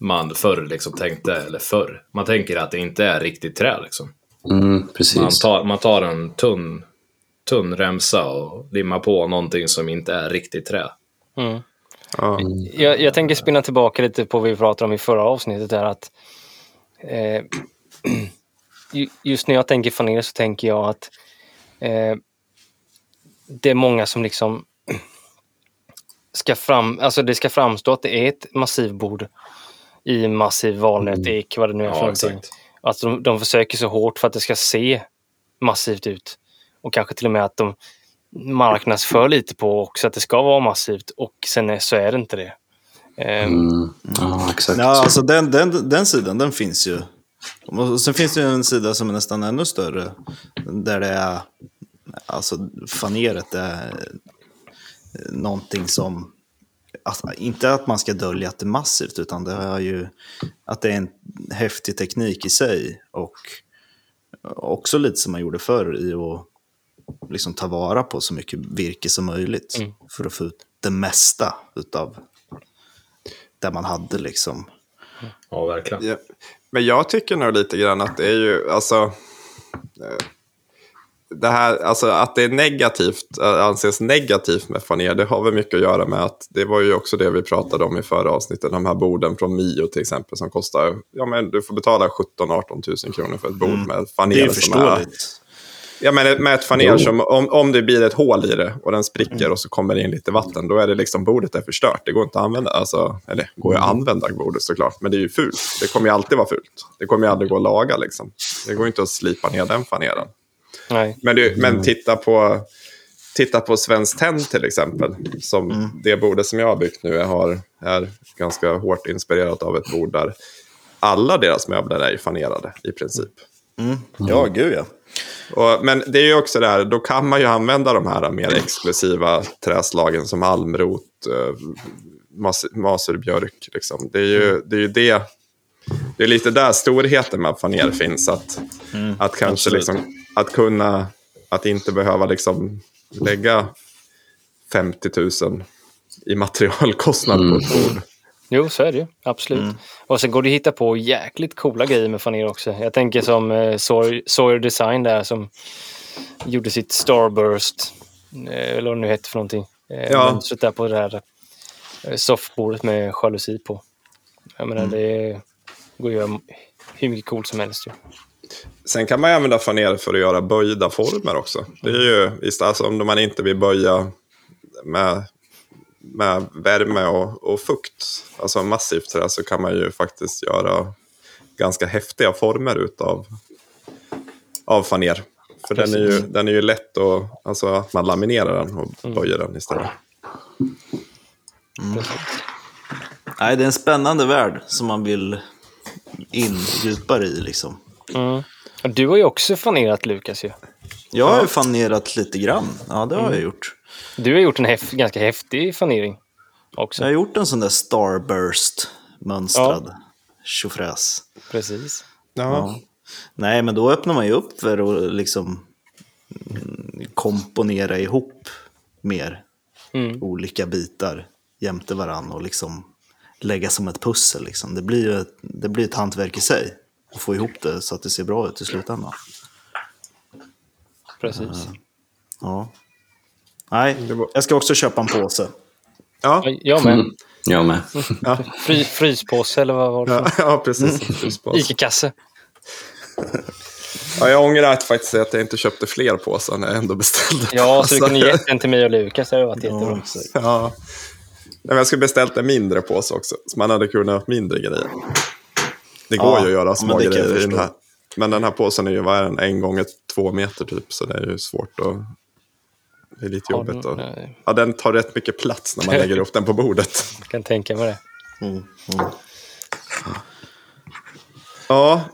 man förr liksom tänkte, eller förr, man tänker att det inte är riktigt trä. Liksom. Mm, Man, precis. tar, man tar en tunn, tunn remsa och limmar på någonting som inte är riktigt trä. Mm. Ja. Jag, jag tänker spinna tillbaka lite på vad vi pratade om i förra avsnittet. Där att, eh, [CLEARS THROAT] ju- just när jag tänker faner så tänker jag att eh, det är många som liksom [CLEARS THROAT] ska fram, alltså det ska framstå att det är ett massivbord i massiv valnöt, ek, vad det nu är för Ja, någonting. exakt. Att de, de försöker så hårt för att det ska se massivt ut. Och kanske till och med att de marknadsför lite på också att det ska vara massivt och sen är, så är det inte det. Eh, Mm, ja, exakt. Ja, alltså den, den, den sidan, den finns ju. Och sen finns det ju en sida som är nästan ännu större. Där det är, alltså faneret är någonting som, alltså, inte att man ska dölja att det är massivt, utan det är ju att det är en häftig teknik i sig. Och också lite som man gjorde förr i att liksom ta vara på så mycket virke som möjligt. Mm. För att få ut det mesta utav det man hade liksom. Ja, verkligen. Ja. Men jag tycker nog lite grann att det är ju, alltså, eh, det här, alltså att det är negativt, äh, anses negativt med faner, det har väl mycket att göra med att det var ju också det vi pratade om i förra avsnittet, de här borden från Mio till exempel som kostar, ja men du får betala 17-18 000 kronor för ett bord Mm. med faner Det är ju som är, förståeligt. Ja, men med ett faner som, om, om det blir ett hål i det och den spricker och så kommer det in lite vatten, då är det liksom bordet är förstört. Det går inte att använda, alltså, eller det går ju att använda bordet såklart, men det är ju fult. Det kommer ju alltid vara fult. Det kommer ju aldrig gå att laga liksom. Det går inte att slipa ner den faneren. nej. Men, det, men titta på... Titta på Svenskt Tenn till exempel. Som Det bordet som jag har byggt nu är, har, är ganska hårt inspirerat av ett bord där alla deras möbler är fanerade i princip. Mm. Ja, gud ja. Och, men det är ju också det här, då kan man ju använda de här mer exklusiva träslagen som almrot, eh, mas masurbjörk. Liksom. Det är ju det. Är ju det det är lite där storheten med faner finns. Att, att kanske liksom, att kunna, att inte behöva liksom lägga 50 000 i materialkostnad på ett bord. Jo, så är det ju. Absolut. Och sen går det att hitta på jäkligt coola grejer med faner också. Jag tänker som eh, Sawyer, Sawyer Design där som gjorde sitt Starburst, eh, eller vad det nu hette för någonting. Eh, Ja. Mönstret där på det här eh, soffbordet med jalusi på. Jag menar, det går att göra hur mycket coolt som helst ju. Sen kan man använda faner för att göra böjda former också. Det är ju, alltså, om man inte vill böja med, med värme och, och fukt, alltså massivt trä, så kan man ju faktiskt göra ganska häftiga former utav av faner. För den är, ju, den är ju lätt att, alltså att man laminerar den och böjer den istället. Nej, det är en spännande värld som man vill in djupare i liksom. Mm. Du har ju också fanerat Lukas ju. Jag har ju fanerat lite grann. Ja, det har jag gjort. Du har gjort en häf ganska häftig fanering också. Jag har gjort en sån där Starburst-mönstrad tjofräs. Precis. Ja. Nej, men då öppnar man ju upp för att liksom komponera ihop mer Mm. olika bitar jämte varann och liksom lägga som ett pussel. Liksom. Det blir ju ett, det blir ett hantverk i sig att få ihop det så att det ser bra ut i slutändan. Precis. Ja. Nej, jag ska också köpa en påse. Ja, Ja, Jag med. Mm. [LAUGHS] Jag med. Fry, fryspåse eller vad var det? ja, för [LAUGHS] ja precis. Frysbas. Ica-kasse. Ja, jag ångrar att faktiskt att jag inte köpte fler påsar när jag ändå beställde Ja, så du kunde gett en till mig och Lukas. Det hade varit jättebra. Ja. men jag skulle beställt en mindre påse också, så man hade kunnat ha mindre grejer. Det går Ja, ju att göra små grejer i den här. Men den här påsen är ju, vad är den, en gånger två meter typ, så det är ju svårt att... Det är lite Har jobbigt. nej. Ja, den tar rätt mycket plats när man [LAUGHS] lägger upp den på bordet. Jag kan tänka mig det. Mm. Mm. Ja.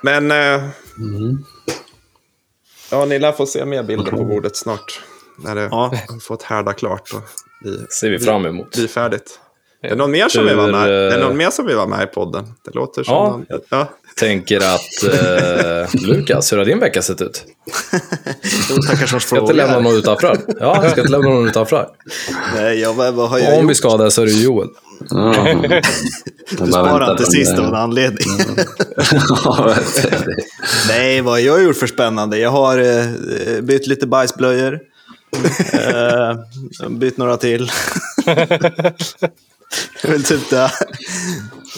Men... Eh, Mm. ja, ni lär få se mer bilder på bordet snart. När det Ja. har fått härda klart och bli, ser vi fram emot. bli färdigt. Det är någon mer som vill vara med? Det är eh, någon mer som vill vara med i podden? Det låter som... Ja. någon... ja. Tänker att eh, Lukas, hur har din vecka sett ut? Jo, tackar som Ska inte lämna någon utanför. Ja, jag ska inte lämna någon utanför. Nej, jag, vad, har jag Om vi gjort? skadar så är det Joel. Jag Du bara sparar på sist av en anledning. Jag. [LAUGHS] Nej, vad har jag gjort för spännande? Jag har eh, bytt lite bajsblöjor. eh, bytt några till. [LAUGHS] Det är väl typ det.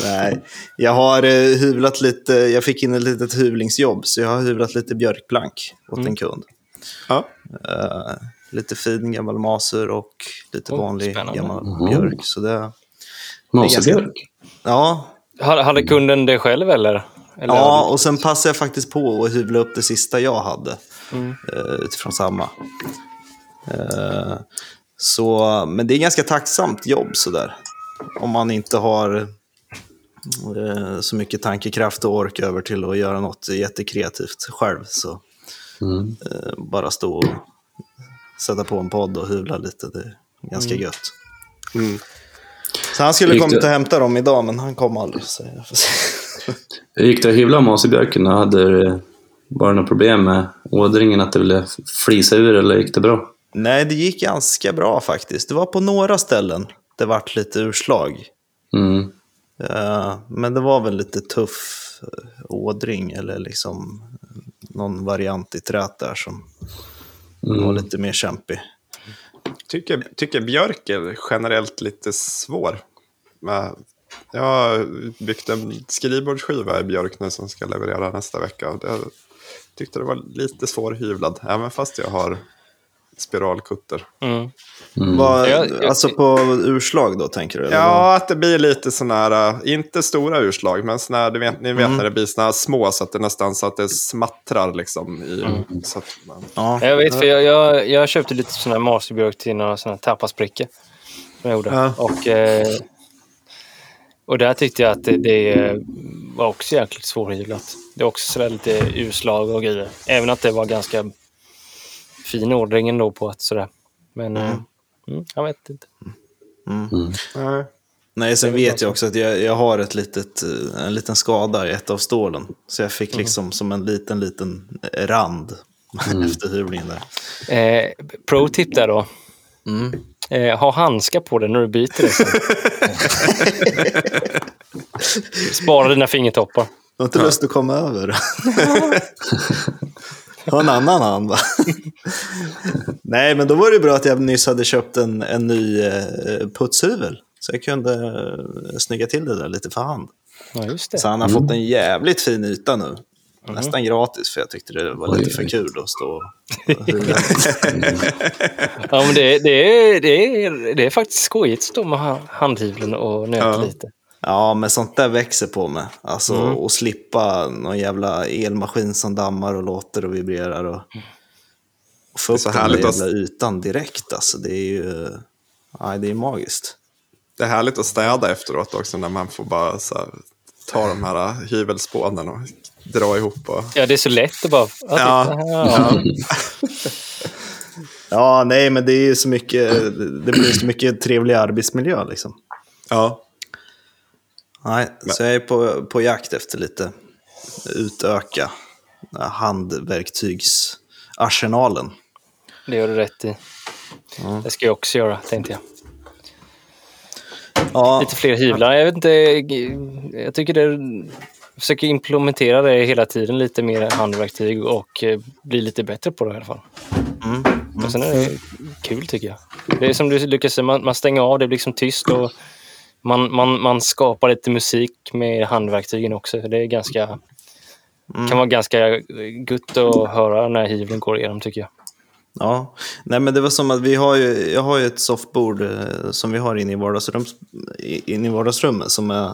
Nej, jag har eh, hyvlat lite. Jag fick in ett litet hyvlingsjobb, så jag har hyvlat lite björkplank åt en kund. Ja. Eh, lite fin gammal maser och lite Oh, vanlig spännande. gammal Mhm. björk. Så det, Mosebjörk. ja, Hade hade kunden det själv eller? eller Ja, och sen passade jag faktiskt på att hyvla upp det sista jag hade. Mm. eh, Utifrån samma. Eh, Så, men det är ganska tacksamt jobb sådär. Om man inte har så mycket tankekraft och ork över till att göra något jättekreativt själv. Så Mm. eh, bara stå och sätta på en podd och hyvla lite. Det är ganska gött. Mm. Så han skulle kommit och hämta dem idag, men han kom aldrig. Så jag får se. Gick det att hyvla mosebjörken? Hade det bara något problem med ådringen, att det ville flisa ur, eller gick det bra? Nej, det gick ganska bra faktiskt. Det var på några ställen det vart lite urslag. Mm. Eh, Men det var väl lite tuff eh, ådring eller liksom någon variant i trät där som var Mm. lite mer kämpig. Tycker, tycker björk är generellt lite svår. Jag har byggt en skrivbordsskiva i björk nu som ska leverera nästa vecka. Och det, tyckte det var lite svårhyvlad, även fast jag har spiralkutter. Mm. Mm. Vad- alltså på urslag då, tänker du? eller? Ja, att det blir lite sådana här, äh, inte stora urslag, men såna här, du vet, ni vet när det blir sådana här små så att det nästan så att det smattrar liksom. I, så att man, Ja. Jag vet, för jag, jag, jag köpte lite sån här masterbjörk till några såna här tapasbrickor. Som jag gjorde. Ja. Och, eh, och där tyckte jag att det, det var också jäkligt svårhyvlat. Det var också sådär lite urslag och grejer. Även att det var ganska fin ordning ändå på att sådär. Men eh, mm, jag vet inte. nej. Nej, sen vet jag också att jag, jag har ett litet, eh, en liten skada i ett av stålen. Så jag fick liksom som en liten, liten rand [LAUGHS] efter hyvlingen där. Eh, Pro-tip där då. Eh, ha handskar på dig när du byter. [LAUGHS] Spara dina fingertoppar. Du har inte lust att komma över? [LAUGHS] Ha en annan hand va? [LAUGHS] Nej, men då var det bra att jag nyss hade köpt en, en ny eh, putshyvel. Så jag kunde eh, snygga till det där lite för hand. Ja, just det. Så han har fått en jävligt fin yta nu. Nästan gratis, för jag tyckte det var lite för kul att stå och. [LAUGHS] Ja, men det, det, är, det, är, det är faktiskt skojigt att stå med ha- handhyveln och nöta Ja. lite. Ja, men sånt där växer på mig. Alltså, att slippa någon jävla elmaskin som dammar och låter och vibrerar. Och, och få Det är upp den där härligt att- jävla ytan direkt. Alltså, det är ju nej, det är magiskt. Det är härligt att städa efteråt också när man får bara så här, ta de här hyvelspånen och dra ihop. Och... Ja, det är så lätt att bara... Ja. ja. [LAUGHS] Ja, nej, men det är ju så mycket, det blir så mycket trevlig arbetsmiljö liksom. Ja. Nej, så jag är på, på jakt efter lite utöka handverktygsarsenalen. Det gör du rätt i. Det ska jag också göra, tänkte jag. Ja, Lite fler hyvlar. Jag vet inte. Jag tycker det... Jag försöker implementera det hela tiden. Lite mer handverktyg och eh, bli lite bättre på det i alla fall. Mm. Och sen är det kul tycker jag. Det är som du lyckas man, man stänger av, det blir liksom tyst och man, man, man skapar lite musik med handverktygen också. Det är ganska, kan vara ganska gött att höra när hyvlen går igenom tycker jag. Ja, nej men det var som att vi har ju, jag har ju ett soffbord eh, som vi har inne i, vardagsrum, inne i vardagsrummet som är,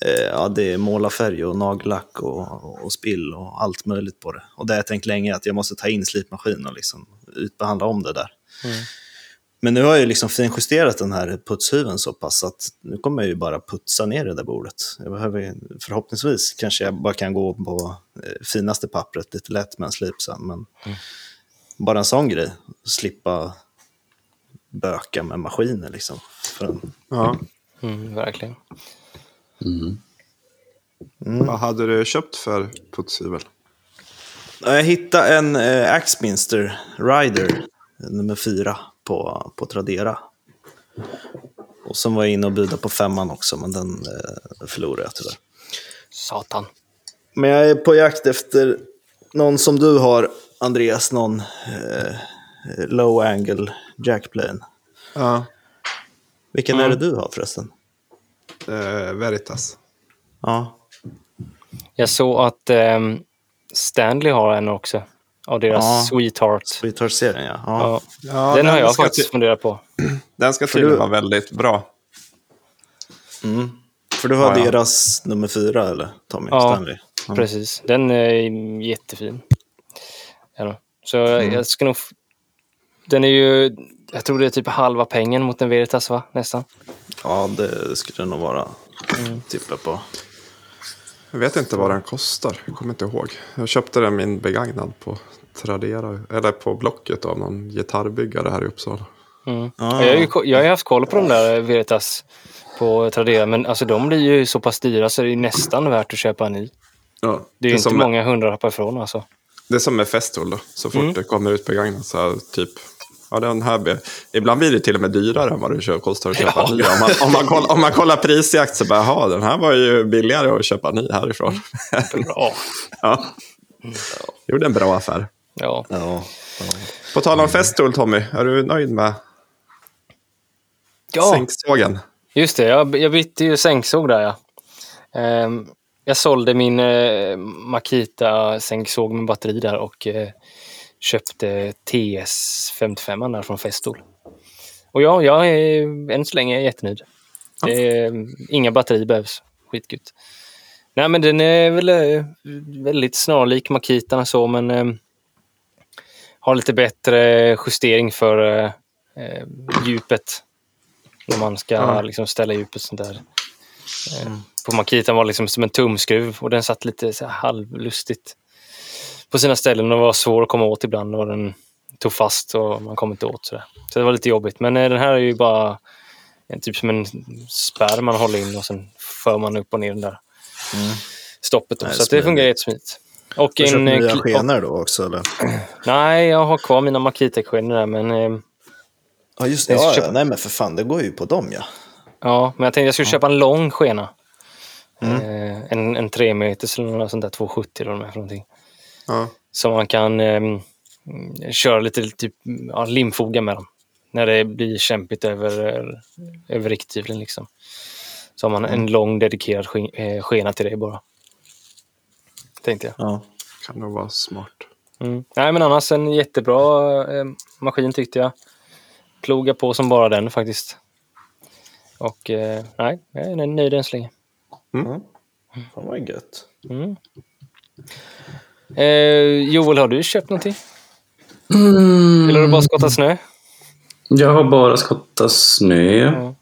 eh, ja det är målarfärg och nagellack och, och spill och allt möjligt på det. Och det har jag tänkt länge att jag måste ta in slipmaskin och liksom utbehandla om det där. Men nu har jag ju liksom finjusterat den här putshuven så pass att nu kommer jag ju bara putsa ner det där bordet. Jag behöver, förhoppningsvis kanske jag bara kan gå på eh, finaste pappret lite lätt med en slip sen. Men bara en sån grej, slippa böka med maskiner liksom. För en, Ja. Mm, verkligen. Vad hade du köpt för putshyvel? Ja, Jag hittade en eh, Axminster Rider, nummer fyra, på, på Tradera. Och sen var jag inne och budade på femman också, men den eh, förlorade jag tyvärr. Satan. Men jag är på jakt efter någon som du har, Andreas, någon eh, low angle jackplane. Ja. Vilken är det du har förresten? Eh, Veritas. Ja, Jag såg att ehm, Stanley har en också. Av deras Ja. Sweetheart. Sweetheart-serien ja. ja. Ja, den har jag faktiskt funderat på. [CLEARS THROAT] den ska tydligen du- vara väldigt bra. För du har Ja, ja. deras nummer fyra, eller Tommy Ja. Stanley? Ja. Precis. Den är jättefin. Ja, så jag ska nog... Den är ju... Jag tror det är typ halva pengen mot en Veritas, va? Nästan. Ja, det skulle det nog vara. Tippa på. Jag vet inte vad den kostar. Jag kommer inte ihåg. Jag köpte den min begagnad på Tradera. Eller på Blocket av någon gitarrbyggare här i Uppsala. Mm. Ah. Jag, har ju, jag har haft koll på de där Veritas på Tradera, men alltså de blir ju så pass dyra så det är nästan värt att köpa en ny. Ja, Det är ju inte som, många hundralappar ifrån alltså. Det är som med Festool då. Så fort Mm. det kommer ut begagnat så här, typ. Ja, den här, ibland blir det till och med dyrare än vad det kostar att köpa Ja. ny. Om man, om, man koll, om man kollar prisjakt så bara, jaha, den här var ju billigare att köpa ny härifrån. [LAUGHS] Bra. ja. Gjorde en bra affär. Ja. Ja. På tal om Festool, Tommy, är du nöjd med ja, sänksågen? just det. Jag, jag bytte ju sänksåg där ja. Ehm, jag sålde min eh, Makita sänksåg med batteri där och eh, köpte TS55 där från Festool. Och ja, jag är än så länge jättenöjd. Det är, inga batteri behövs. Skitgött. Nej, men den är väl eh, väldigt snarlik Makitan så, men eh, har lite bättre justering för eh, eh, djupet. När man ska Ja. liksom ställa djupet sånt där. Eh, På Makitan var det liksom som en tumskruv och den satt lite så halvlustigt på sina ställen och var svår att komma åt ibland och den tog fast och man kom inte åt. Sådär. Så det var lite jobbigt. Men eh, den här är ju bara en, typ som en spärr man håller in och sen för man upp och ner den där stoppet. Då. Nej, Så det fungerar jättesmidigt. Och Du en, eh, nya kli- skenor då också eller? Nej, jag har kvar mina Makita-skenor där, men eh, Ja, just ska Ja, köpa- ja, nej men för fan, det går ju på dem ja. Ja, men jag tänkte jag skulle köpa en lång skena. Eh, en, en 3 meters eller något sånt där, 270 eller är för någonting. Ja. Så man kan eh, mm, köra lite typ, ja, limfoga med dem. När det blir kämpigt över, över rikthyveln liksom. Så har man en lång dedikerad eh, skena till det bara. Tänkte jag. ja. Kan nog vara smart. Mm. Nej, men annars en jättebra eh, maskin tyckte jag. Ploga på som bara den faktiskt. Och eh, nej, jag är nöjd än så länge. Fan vad gött. Mm. Eh, Joel, har du köpt någonting? Mm. Eller har du bara skottat snö? Jag har bara skottat snö. Ja.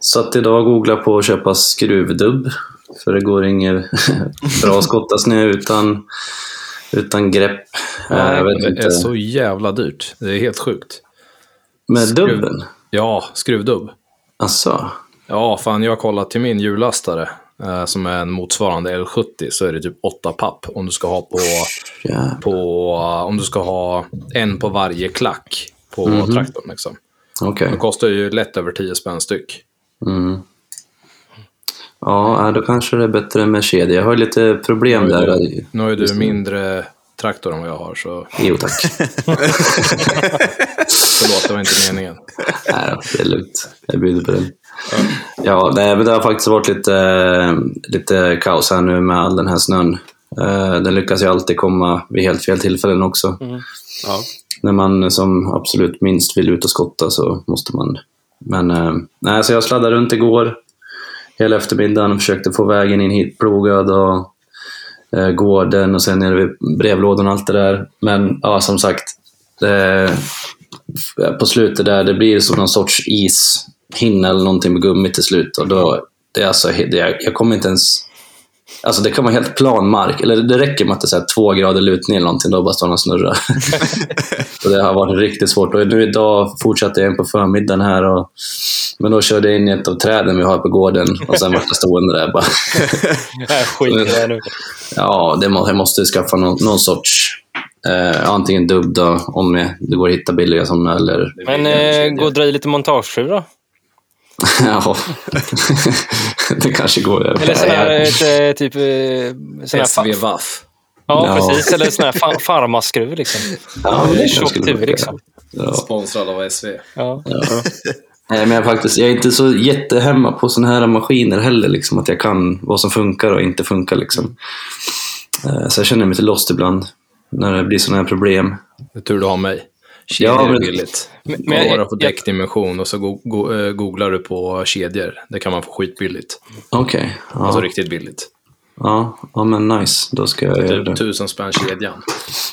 Satt idag och googlade på att köpa skruvdubb. För det går inget [LAUGHS] bra att skotta snö utan, utan grepp. Nej, jag vet Det inte. är så jävla dyrt. Det är helt sjukt. Med skruv- dubben? Ja, skruvdubb. Alltså. Ja, fan jag har kollat till min hjullastare som är en motsvarande L70 så är det typ åtta papp om du ska ha på, på eh, om du ska ha en på varje klack på Mhm. traktorn. Liksom. Okej. Det kostar ju lätt över 10 spänn styck. Mm. Ja, då kanske det är bättre med kedja. Jag har lite problem Nu ju där. du, nu har ju du mindre traktor än vad jag har så Jo tack. [LAUGHS] förlåt, det var inte meningen. [LAUGHS] Nej det är lugnt. Jag bjuder på det. Ja, nej, men det har faktiskt varit lite, lite kaos här nu med all den här snön. Eh, Den lyckas ju alltid komma vid helt fel tillfällen också. Ja. när man som absolut minst vill ut och skotta så måste man. Men eh, nej, så jag sladdade runt igår hela eftermiddagen och försökte få vägen in hit plogad och eh, gården och sen nere vid brevlådan och allt det där. Men ja, som sagt, det, på slutet där, det blir som någon sorts ishinna eller någonting med gummi till slut. Och då, det är alltså, det, jag, kommer inte ens... Alltså det kan vara helt plan mark, eller det räcker med att det är så här två grader lutning eller någonting, då bara står den och snurrar. [LAUGHS] så det har varit riktigt svårt. Och nu idag fortsatte jag in på förmiddagen här, och, men då körde jag in i ett av träden vi har på gården och sen var jag stående där bara. [LAUGHS] Skiter i det nu. Ja, det må, jag måste skaffa någon, någon sorts, eh, antingen dubb då, om det går att hitta billiga sådana, eller Men eh, gå och dra i lite montagefru då. [LAUGHS] ja, [LAUGHS] det kanske går. Eller sån här, ett, eh, typ... eh, Sån här fa- SV Waff. ja, Ja. precis. Eller sån här fa- [LAUGHS] farmaskruv liksom. Ja, det Tjockt huvud liksom. Ja. Sponsrad av SV. Ja. Nej, men jag, faktiskt, jag är inte så jättehemma på såna här maskiner heller, liksom, att jag kan vad som funkar och inte funkar. Liksom. Eh, Så jag känner mig lite lost ibland när det blir såna här problem. Det är tur du har mig. Kedjor Ja, är men- billigt. Men- men- Bara på däckdimension och så go go eh, googlar du på kedjor. Det kan man få skitbilligt. Okej, Alltså ja. riktigt billigt. ja. Ja, men nice. Då ska jag göra Typ det. tusen spänn kedjan.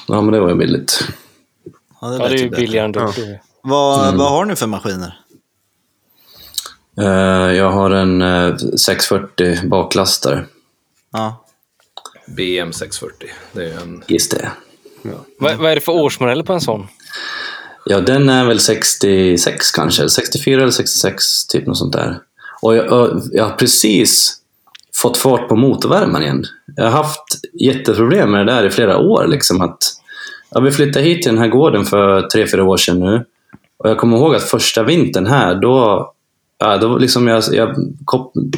Ja, men det var ju billigt. Ja, det, ja, det är ju billigare än dubb. Vad, vad har ni för maskiner? Eh, Jag har en eh, 640 baklastare, Ja. BM 640. Det är en... gissar det. Vad, vad är det för årsmodeller på en sån? Ja, den är väl 66 kanske. 64 eller 66, typ något sånt där. Och jag, jag har precis fått fart på motorvärmaren igen. Jag har haft jätteproblem med det där i flera år. Liksom att, ja, vi flyttade hit till den här gården för tre, fyra år sedan nu. Och jag kommer ihåg att första vintern här, då, ja, då liksom jag, jag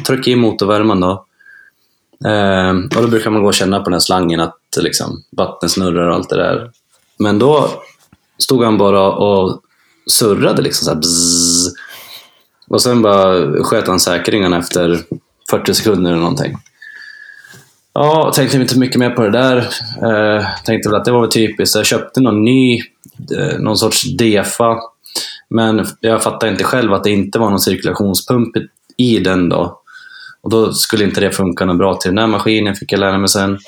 tryckte i motorvärmaren. Då. Eh, och då brukar man gå och känna på den här slangen att liksom, vattnet snurrar och allt det där. Men då stod han bara och surrade liksom så här bzzz. Och sen bara sköt han säkringarna efter 40 sekunder eller någonting. Ja, tänkte inte mycket mer på det där. Eh, tänkte väl att det var väl typiskt. Jag köpte någon ny, eh, någon sorts DEFA. Men jag fattade inte själv att det inte var någon cirkulationspump i den då. Och då skulle inte det funka något bra till den här maskinen, fick jag lära mig sen.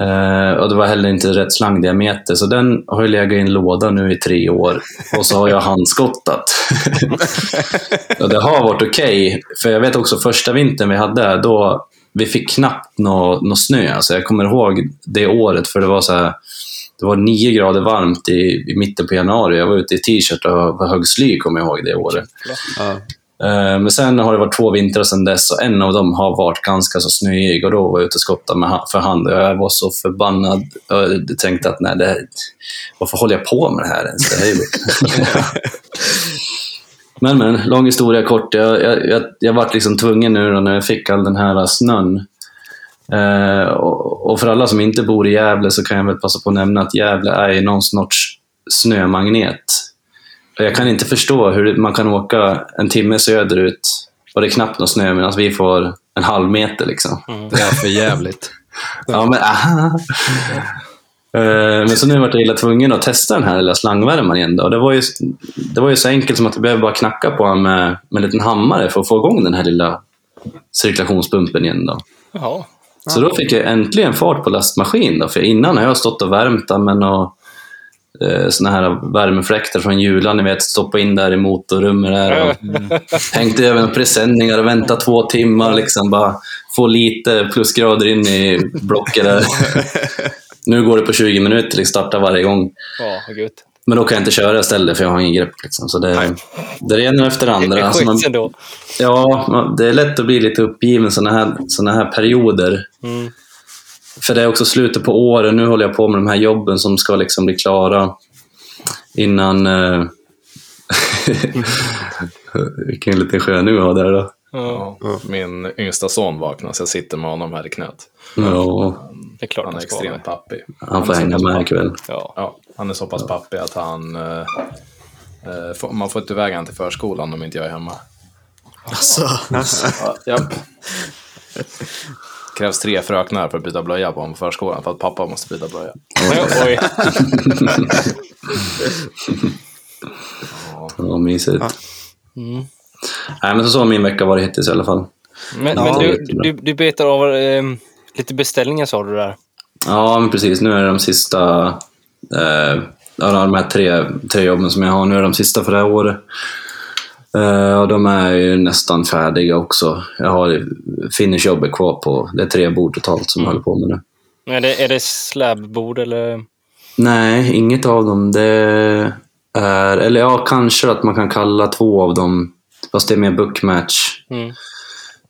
Eh, och det var heller inte rätt slangdiameter, så den har ju legat i en låda nu i tre år. Och så har jag handskottat. [LAUGHS] och det har varit okej, för jag vet också första vintern vi hade, då vi fick knappt någon nå snö. Alltså jag kommer ihåg det året, för det var så här, det var nio grader varmt i, i mitten på januari. Jag var ute i t-shirt och högg sly, kommer jag ihåg det året. Ja. Eh, Men sen har det varit två vintrar sedan dess och en av dem har varit ganska så snöig och då var jag ute och skottade med för hand och jag var så förbannad. Jag tänkte att nej, det här, varför håller jag på med det här ens? Det är ju... [LAUGHS] men men, lång historia kort. Jag, jag, jag, jag vart liksom tvungen nu då när jag fick all den här snön. Eh, och, och för alla som inte bor i Gävle så kan jag väl passa på att nämna att Gävle är någon sorts snömagnet. Jag kan inte förstå hur man kan åka en timme söderut och det är knappt någon snö medan vi får en halv meter. Liksom. Det är för jävligt. [LAUGHS] Ja, men, aha. [LAUGHS] Eh, men så nu vart jag illa tvungen att testa den här lilla slangvärmaren igen. Då. Det, var ju, det var ju så enkelt som att jag behövde bara knacka på den med, med en liten hammare för att få igång den här lilla cirkulationspumpen igen. Då. Jaha. Så då fick jag äntligen fart på lastmaskin. Då, för innan har jag stått och värmt den med eh, såna här värmefläktar från Julan, ni vet, stoppa in där i motorrummet där och [LAUGHS] hängt över några presenningar och väntat två timmar, liksom bara få lite plusgrader in i blocket där. [LAUGHS] nu går det på 20 minuter, liksom, starta varje gång. Ja, gud. Men då kan jag inte köra istället för jag har ingen grepp. Liksom. Så det, det är ena efter det Det andra. är Alltså man, ändå. ja, man- det är lätt att bli lite uppgiven sådana här, såna här perioder. Mm. För det är också slutet på året. Nu håller jag på med de här jobben som ska liksom bli klara innan... Eh... [LAUGHS] Vilken liten sjö nu har där då. Ja, Ja. Min yngsta son vaknar så jag sitter med honom här i knät. Ja, det är klart Han är extremt pappig. han får är så hänga med pappig. ikväll. Ja. Ja, han är så pass pappig att han... eh, eh, får- man får inte iväg han till förskolan om inte jag är hemma. Alltså, Ja, japp. [LAUGHS] krävs tre fröknar för att byta blöja på en förskolan för att pappa måste byta blöja. Oj. Ja, mysigt. Mm. Nej, men så, har min vecka varit hittills i alla fall. Men, Ja, men du, du, du betar av eh, lite beställningar sa du där. Ja, men precis. Nu är det de sista... Eh, de här tre, tre jobben som jag har, nu är de sista för det här året. Eh, och de är ju nästan färdiga också. Jag har finishjobbet kvar på... Det är tre bord totalt som jag håller på med nu. Är det, är det slabbord eller? Nej, inget av dem. Det är... Eller ja, kanske att man kan kalla två av dem... Fast det är mer bookmatch. Mm.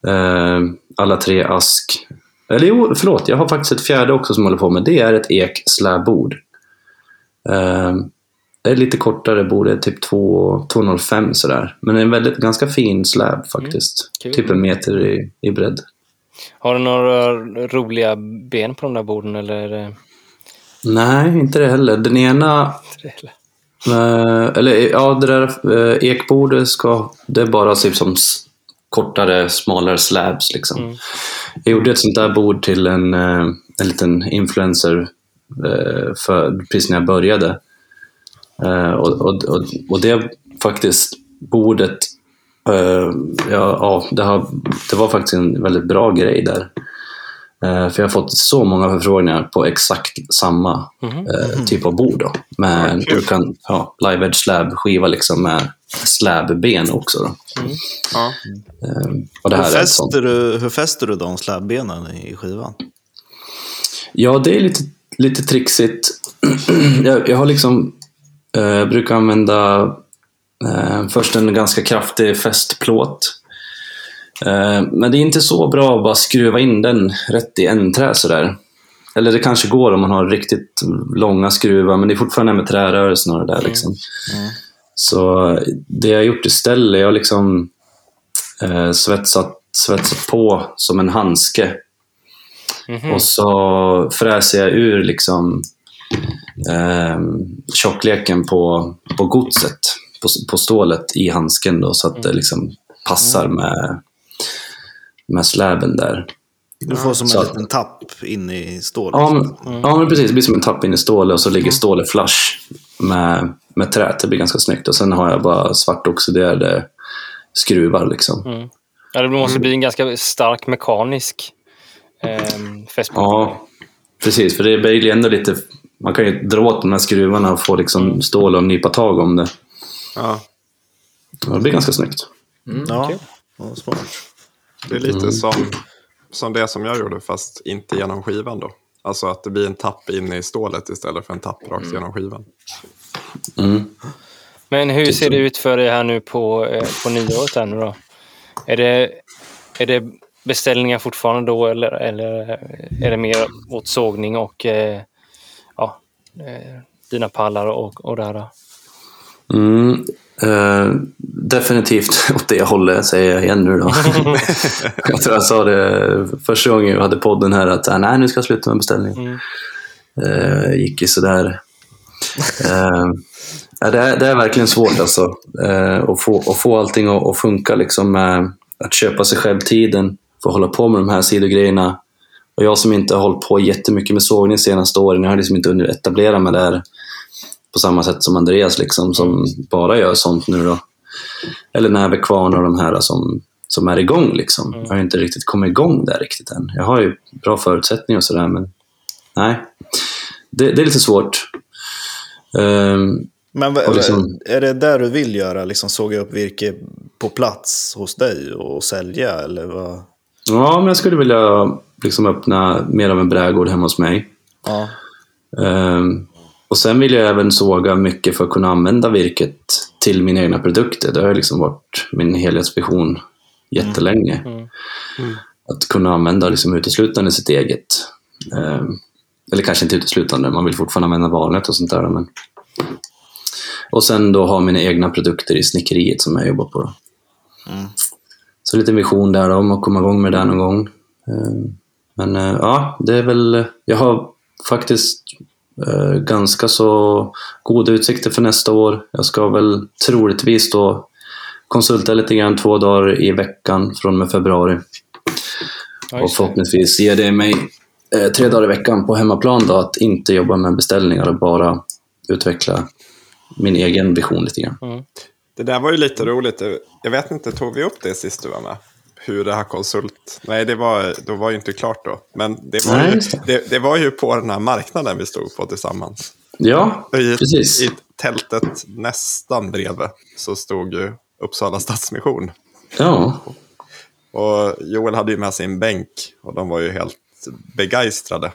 Eh, alla tre ask. Eller jo, förlåt. Jag har faktiskt ett fjärde också som jag håller på med. Det är ett ek slabbord. Eh, det är lite kortare bord, det är typ 2 2,05 sådär. Men det är en väldigt, ganska fin slab faktiskt. kul. Typ en meter i, i bredd. Har du några roliga ben på de där borden eller? Det... Nej, inte det heller. Den ena eller? Eh, eller ja, det där uh, ekbordet ska, det är bara typ som kortare, smalare slabs liksom. Mm. Jag gjorde ett sånt där bord till en, eh, en liten influencer eh, för, precis när jag började. Eh, och, och, och, och det faktiskt, bordet, eh, ja, ja det, har, det var faktiskt en väldigt bra grej där. Eh, för jag har fått så många förfrågningar på exakt samma eh, typ av bord. Då. Med, du kan ha live edge slab skiva liksom med slabben också. Då. Ja. Eh, och det Hur här är sånt. fäster, du, hur fäster du de slabbenen i skivan? Ja, det är lite, lite trixigt. [CLEARS THROAT] jag, jag har liksom, eh, brukar använda eh, först en ganska kraftig fästplåt. Eh, men det är inte så bra att bara skruva in den rätt i en trä sådär. Eller det kanske går om man har riktigt långa skruvar, men det är fortfarande med trärörelsen och det där. Liksom. Så det jag har gjort istället, jag har liksom eh, svetsat, svetsat på som en handske Mhm. och så fräser jag ur liksom eh, tjockleken på, på godset, på, på stålet i handsken då, så att det liksom passar med, med släben där. Du får som Så en liten tapp in i stålet. Ja men, ja, men precis. Det blir som en tapp in i stålet och så ligger stålet flush med, med träet. Det blir ganska snyggt. Och sen har jag bara svart oxiderade skruvar liksom. Mm. Ja, det måste bli en ganska stark mekanisk eh, fästbord. Ja, precis. För det blir ju ändå lite... Man kan ju dra åt de här skruvarna och få liksom stål och nypa tag om det. Ja. Det blir ganska snyggt. ja. kul. ja, smart. Det är lite som, som det som jag gjorde, fast inte genom skivan då. Alltså att det blir en tapp in i stålet istället för en tapp rakt genom skivan. Mm. Men hur ser det ut för dig här nu på, eh, på nyåret här nu då? Är det, är det beställningar fortfarande då eller, eller är det mer åt sågning och eh, eh, dina pallar och, och här? Mm. Eh, definitivt [LAUGHS] åt det hållet, säger jag igen nu då. [LAUGHS] jag tror jag sa det första gången jag hade podden här att nej, nu ska jag sluta med beställning. Mm. Eh, gick ju sådär. Eh, ja, det, är, det är verkligen svårt alltså. Eh, att, få, att få allting att, att funka liksom med att köpa sig själv tiden för att hålla på med de här sidogrejerna. Och jag som inte har hållit på jättemycket med sågning de senaste åren, jag har liksom inte hunnit etablera mig där på samma sätt som Andreas liksom, som bara gör sånt nu då. Eller Näverkvarn och de här som, som är igång liksom. Jag har inte riktigt kommit igång där riktigt än. Jag har ju bra förutsättningar och sådär men nej. Det, det är lite svårt. Ehm, Men liksom- är det där du vill göra? Liksom såga upp virke på plats hos dig och sälja? Eller vad? ja, men jag skulle vilja liksom öppna mer av en brädgård hemma hos mig. Ja. Ehm, och sen vill jag även såga mycket för att kunna använda virket till mina egna produkter. Det har liksom varit min helhetsvision jättelänge. Mm. Att kunna använda liksom uteslutande sitt eget. Ehm, eller kanske inte uteslutande, man vill fortfarande använda valnöt och sånt där. Men... Och sen då ha mina egna produkter i snickeriet som jag jobbar på. Mm. Så lite vision där om att komma igång med det någon gång. Ehm, Men eh, ja, det är väl... Jag har faktiskt eh, ganska så goda utsikter för nästa år. Jag ska väl troligtvis då konsulta lite grann två dagar i veckan från och med februari. Ja, och förhoppningsvis ger det mig eh, tre dagar i veckan på hemmaplan då, att inte jobba med beställningar och bara utveckla min egen vision lite grann. Det där var ju lite roligt. Jag vet inte, tog vi upp det sist du var med? Hur det här konsult... Nej, det var, då var ju inte klart då. Men det var, Nej, ju, det. det, det var ju på den här marknaden vi stod på tillsammans. Ja, I, precis. I tältet nästan bredvid så stod ju Uppsala Stadsmission. Ja, Och Joel hade ju med sig en bänk och de var ju helt begeistrade.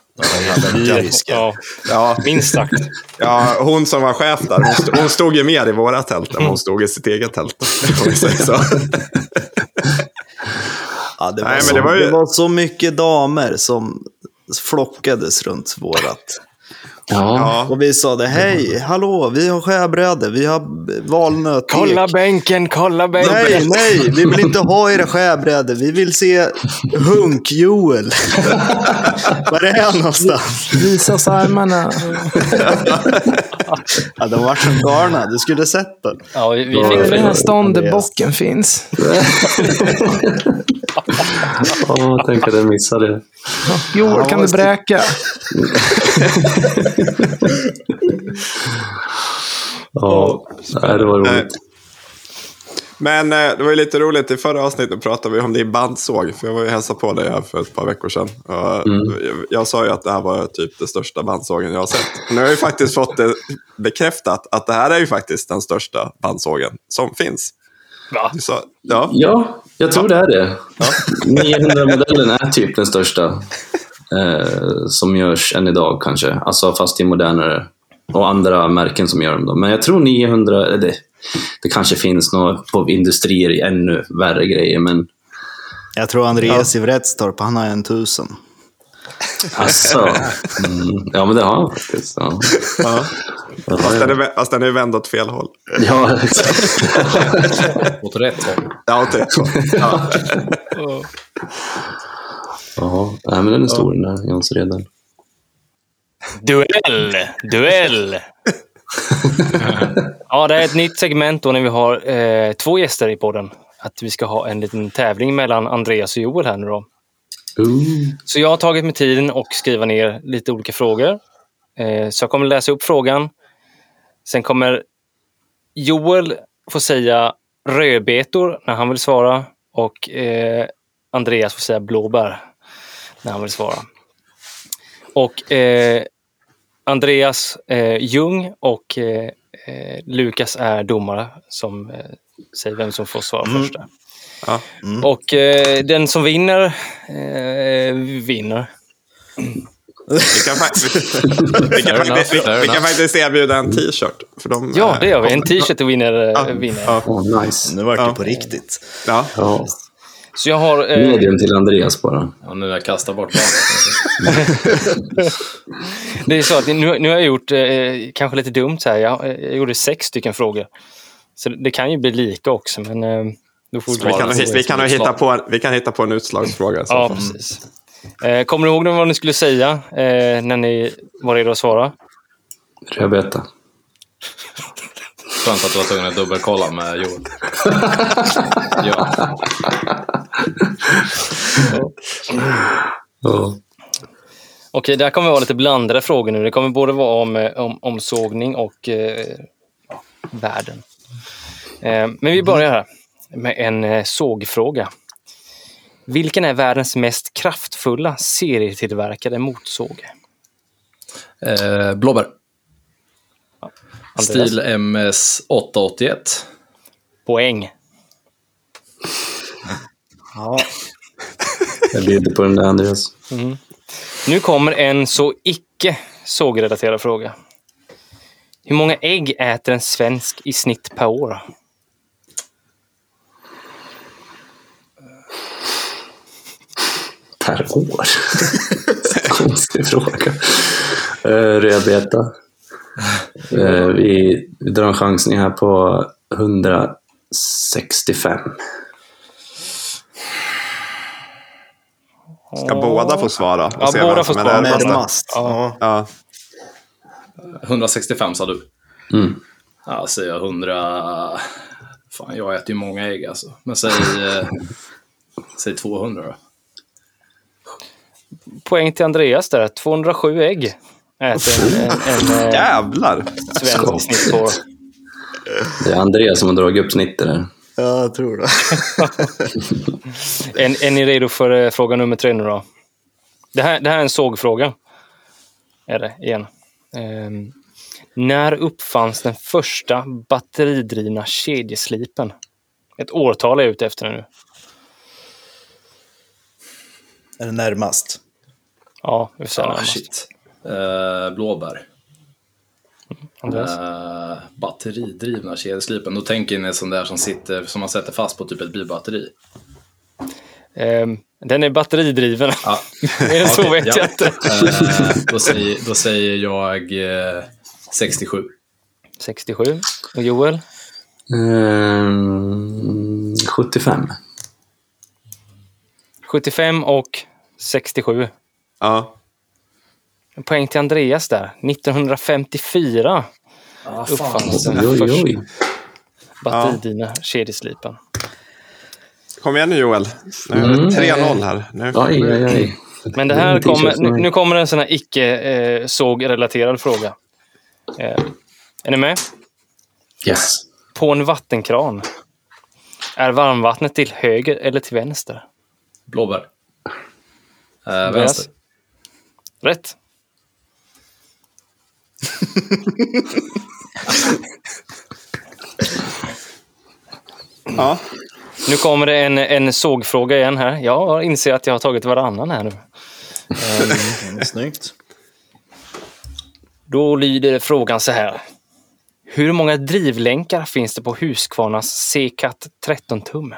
Ja, Ja, minst sagt. ja, hon som var chef där, hon, stod, hon stod ju mer i våra tält än hon stod i sitt eget tält. Ja, det, var Nej, så, det det, var var ju- så mycket damer som flockades runt vårat. Ja. Ja, Och vi sa det, hej, hallå, vi har skärbrädor, vi har valnöt. Kolla bänken, kolla bänken. Nej, nej, vi vill inte ha era skärbrädor. Vi vill se Hunk-Joel. [LAUGHS] Var är han någonstans? Visa oss [LAUGHS] armarna. Ja, de var som galna. Du skulle sett det. Ja, vi, vi fick det här stånd där bocken finns. [LAUGHS] Åh, tänk att jag missade det. Joel, Ja, kan du bräka? Ja, nej, det var roligt. Men eh, det var ju lite roligt, i förra avsnittet pratade vi om din bandsåg. För jag var ju hälsade på dig här för ett par veckor sedan. Och jag, jag sa ju att det här var typ det största bandsågen jag har sett. Nu har jag ju faktiskt fått det bekräftat att det här är ju faktiskt den största bandsågen som finns. Va? Sa, ja, Ja, jag tror det är det. 900-modellen är typ den största eh, som görs än idag kanske. Alltså fast i modernare och andra märken som gör dem. Då. Men jag tror 900, eller det, det kanske finns något på industrier i ännu värre grejer, men Jag tror Andreas i Vretstorp, han har en tusen. alltså. [LAUGHS] Mm, ja, men det har han faktiskt. Ja, ja. Ja, Fast, den ja. är, fast den är vänd åt fel håll. ja exakt. [LAUGHS] Åt rätt håll. Ja, åt det. Ja. Ja, nej, men den är stor den där Jonseredan. Duell! Duell! ja, det är ett nytt segment då när vi har eh, två gäster i podden. Att vi ska ha en liten tävling mellan Andreas och Joel här nu då. Ooh. Så jag har tagit mig tiden och skriva ner lite olika frågor. Eh, så jag kommer läsa upp frågan. Sen kommer Joel få säga rödbetor när han vill svara och eh, Andreas får säga blåbär när han vill svara. Och eh, Andreas eh, Ljung och eh, eh, Lukas är domare som eh, säger vem som får svara först. där. Ja. Och eh, den som vinner vinner. Vi kan, fa- vi, kan faktiskt, vi, vi kan faktiskt erbjuda en t-shirt. För de, Ja, eh, det gör vi. En t-shirt vinner. eh, Ja, vinner. ja. Åh, nice. Nu vart det Ja. på riktigt. Ja. Ja. Så jag har... Eh, Medium till Andreas bara. Ja, nu när jag kastar bort barnet. [LAUGHS] det är så att nu, nu har jag gjort eh, kanske lite dumt så här. Jag, jag gjorde sex stycken frågor. Så det kan ju bli lika också, men eh, då får Vi kan, vi, kan hitta på, en- vi kan hitta på en utslagsfråga. så Ja, precis. Eh, kommer ni ihåg vad ni skulle säga eh, när ni var redo att svara? Rödbeta. Skönt att du var tvungen att dubbelkolla med Joel. [LAUGHS] ja. Ja. Okej, det här kommer vara lite blandade frågor nu. Det kommer både vara om, eh, om, om sågning och eh, världen. Eh, men vi börjar här med en eh, sågfråga. Vilken är världens mest kraftfulla serietillverkade motorsåg? Eh, blåbär. Andreas? Stil MS 881. Poäng. [LAUGHS] Ja. Jag bjuder på den där Andreas. Nu kommer en så icke sågrelaterad fråga. Hur många ägg äter en svensk i snitt per år? Per år? [LAUGHS] Konstig fråga. Uh, rödbeta. Eh, vi, vi drar en chansning här på 165. Ska båda få svara? Ja, se båda får svara. närmast? Ja. Ja. 165 sa du. Mm. Ja, säger jag 100... Fan, jag äter ju många ägg alltså. Men säg, eh, säg 200 då. Poäng till Andreas där. 207 ägg äter en, en, en, eh, Jävlar! svensk snittfår. Det är Andreas som har dragit upp snittet där. Ja, jag tror det. [LAUGHS] Är, är ni redo för eh, fråga nummer tre nu då? Det här, det här är en sågfråga. Är det, igen. Ehm, när uppfanns den första batteridrivna kedjeslipen? Ett årtal är jag ute efter nu. Är det närmast? Ja, vi säga Ah, shit. Eh, blåbär. Andreas? Eh, batteridrivna kedjeslipen. Då tänker ni en sån där som sitter, som man sätter fast på typ ett bilbatteri. Ehm, den är batteridriven. Ja. [LAUGHS] Mer än så Okej, vet ja. jag inte. Eh, då, säger, då säger jag eh, 67. 67. Och Joel? Ehm, 75. 75 och 67. Ja. En poäng till Andreas där. 1954 uppfanns den Oj, första oj. batteridrivna kedjeslipen. Kom igen nu Joel. Nu är det Mm. 3-0 här. Nu. Oj, oj, oj. Men det här Mm, kommer, nu, kommer en sån här icke-sågrelaterad fråga. Eh, är ni med? Yes. På en vattenkran. Är varmvattnet till höger eller till vänster? Blåbär. Eh, vänster. Rätt. [LAUGHS] Ja. Nu kommer det en, en sågfråga igen här. Jag inser att jag har tagit varannan här nu. [LAUGHS] Mm, snyggt. Då lyder frågan så här. Hur många drivlänkar finns det på Husqvarnas C-Cat 13 tum?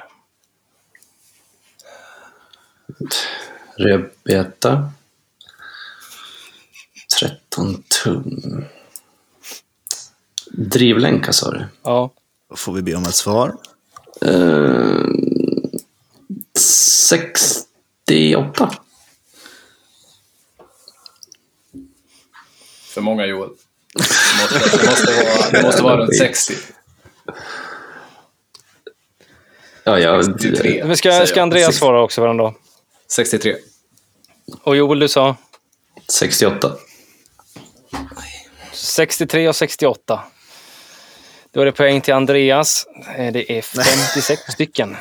Rödbeta. 13 tum. Drivlänkar sa du? Ja, Då får vi be om ett svar. Ehm, 68. För många Joel. Det måste, det måste, vara, det måste vara runt 60. Ja, jag, 63. men ska, ska. Andreas svara också då? 63. Och Joel, du sa 68. 63 och 68. Då är det poäng till Andreas. Eh, Det är 56 [LAUGHS] stycken.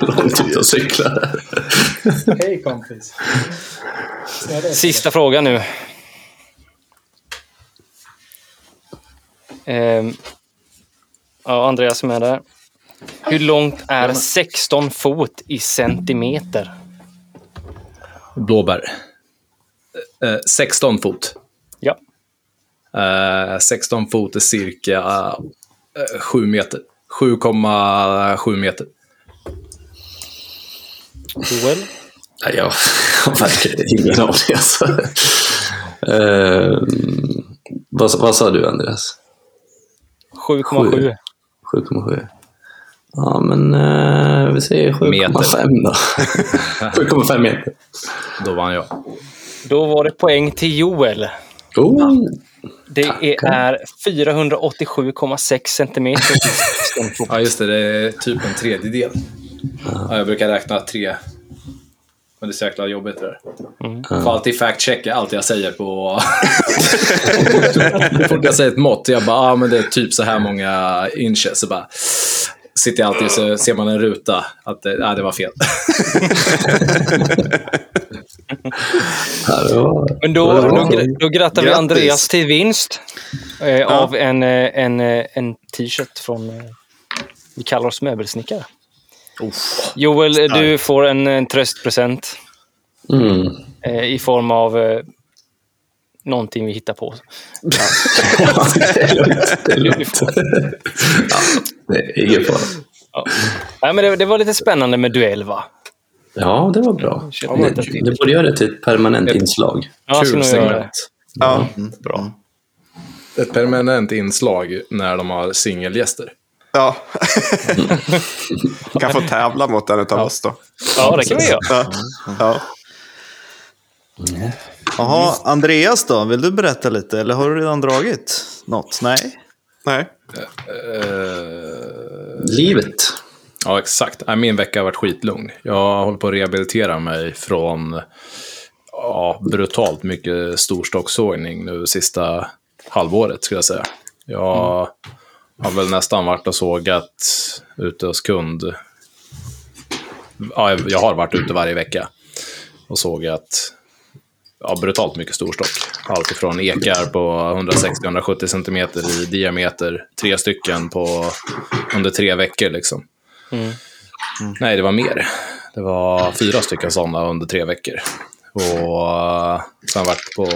Långt ut och cykla. Hej kompis. Sista frågan nu. Ehm, ja, Andreas är med där. Hur långt är 16 fot i centimeter? Blåbär. Eh, 16 fot. Ja. Eh, 16 fot är cirka eh, 7 meter. 7,7 meter. Joel? Nej, jag har verkligen ingen aning. Alltså. Ehm, vad, vad sa du, Andreas? 7,7. 7,7. Ja, men uh, vi säger 7,5 då. [LAUGHS] 7,5 meter. Då vann jag. Då var det poäng till Joel. Oh, Det är 487,6 centimeter i 16 fot. Ja, just det. Det är typ en tredjedel. Ja, jag brukar räkna tre. Men det är så jäkla jobbigt det där. Jag får alltid fact-checka allt jag säger på... [LAUGHS] Så fort jag säger ett mått, jag bara, ah, men det är typ så här många inches. Så bara, sitter jag alltid så ser man en ruta att det, ah, det var fel. [LAUGHS] Men då, då, då grattar vi. Andreas till vinst eh, av en, eh, en, eh, en t-shirt från... Eh, vi kallar oss möbelsnickare. Joel, du får en, en tröstpresent Mm. eh, i form av eh, någonting vi hittar på. Ja, det är lugnt. Det är lugnt. ja, det är ingen fara. Ja. Nej, men det, det var lite spännande med duell, va? Ja, det var bra. Köp Det, det borde göra det till ett permanent inslag. Ja, Kul det. segment. Ja. Bra. Ett permanent inslag när de har singelgäster. ja. [LAUGHS] kan få tävla mot en av oss då. Ja, det kan vi göra. Ja. Ja. Jaha, Andreas då? Vill du berätta lite? Eller har du redan dragit något? Nej? Nej. Livet. Ja, exakt. Min vecka har varit skitlugn. Jag håller på att rehabilitera mig från ja, brutalt mycket storstocksågning nu sista halvåret, skulle jag säga. Jag har väl nästan varit och sågat ute hos kund. Ja, jag har varit ute varje vecka och sågat ja, brutalt mycket storstock. Allt ifrån ekar på 160-170 cm i diameter, tre stycken på under tre veckor. Liksom. Nej, det var mer. Det var fyra stycken sådana under tre veckor. Och uh, sen varit på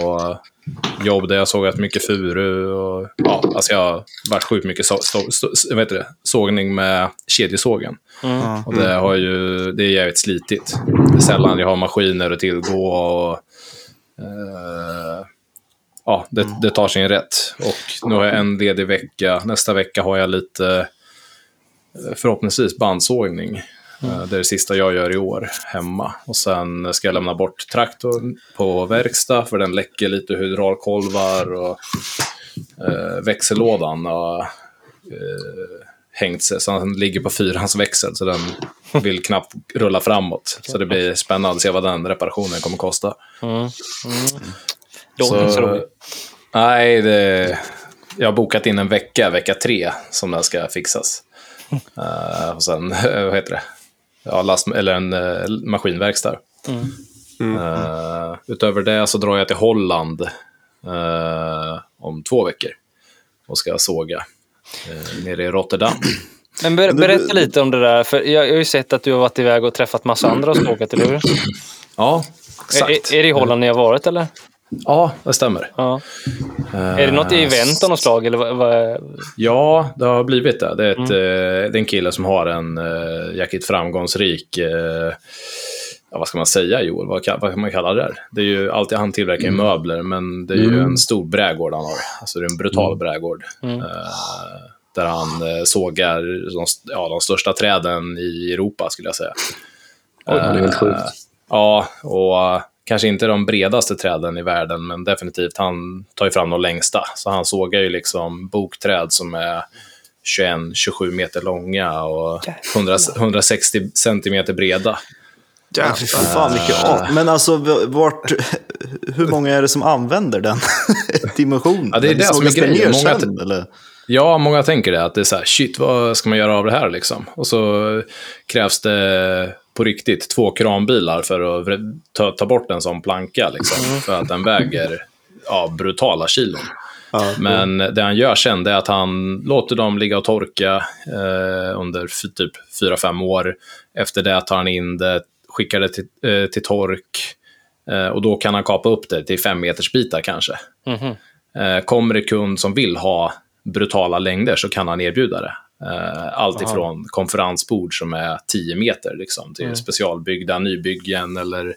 jobb där jag sågat mycket furu. Och, ja, alltså jag har varit sjukt mycket så, så, så, vet det, sågning med kedjesågen. Och det, har ju, det är jävligt slitigt. Det är sällan jag har maskiner att tillgå. Och, eh, ja, det, det tar sin rätt. Och nu har jag en ledig vecka. Nästa vecka har jag lite, eh, förhoppningsvis, bandsågning. Eh, Det är det sista jag gör i år hemma. Och sen ska jag lämna bort traktorn på verkstad för den läcker lite hydraulkolvar och eh, växellådan har eh, hängt sig. Så den ligger på fyrans växel så den vill knappt rulla framåt. Så det blir spännande att se vad den reparationen kommer kosta. Låter inte så. Nej, det, jag har bokat in en vecka, vecka tre, som den ska fixas. [LAUGHS] Eh, och sen, [LAUGHS] vad heter det? Ja, last, eller en uh, maskinverkstad. Eh, utöver det så drar jag till Holland eh, om två veckor och ska såga uh, nere i Rotterdam. Men ber, berätta lite om det där, för jag, jag har ju sett att du har varit iväg och träffat massa andra och sågat, eller hur? Ja, Är, exakt. är det i Holland ni har varit, eller? Ja, det stämmer. Ja. Är det något event av något slag, eller vad? vad Ja, det har blivit det. Det är, ett, eh, det är en kille som har en uh, jäkligt framgångsrik, eh, ja, vad ska man säga Joel, vad, ka- vad kan man kalla det där? Det är ju alltid, han tillverkar ju möbler, men det är ju en stor brädgård han har. Alltså det är en brutal brädgård. Eh, där han uh, sågar de, ja, de största träden i Europa, skulle jag säga. Oj, det är helt sjukt. Ja, och uh, kanske inte de bredaste träden i världen, men definitivt han tar ju fram de längsta. Så han sågar ju liksom bokträd som är 21-27 meter långa och 100, 160 centimeter breda. Ja, fy fan vilket av. Men alltså, vart, [LAUGHS] hur många är det som använder den [LAUGHS] dimensionen? Ja, det är det som är det grejen. ner Många- sen, eller? Ja, många tänker det, att det är så här, shit, vad ska man göra av det här liksom? Och så krävs det på riktigt två kranbilar för att ta, ta bort en sån planka, liksom, för att den väger ja, brutala kilon. Ja, Men det han gör sen det är att han låter dem ligga och torka eh, under typ 4-5 år. Efter det tar han in det, skickar det till, eh, till tork eh, och då kan han kapa upp det till 5 meters bitar kanske. Mhm. Eh, kommer det kund som vill ha brutala längder så kan han erbjuda det. Eh, allt ifrån konferensbord som är 10 meter liksom, till specialbyggda nybyggen eller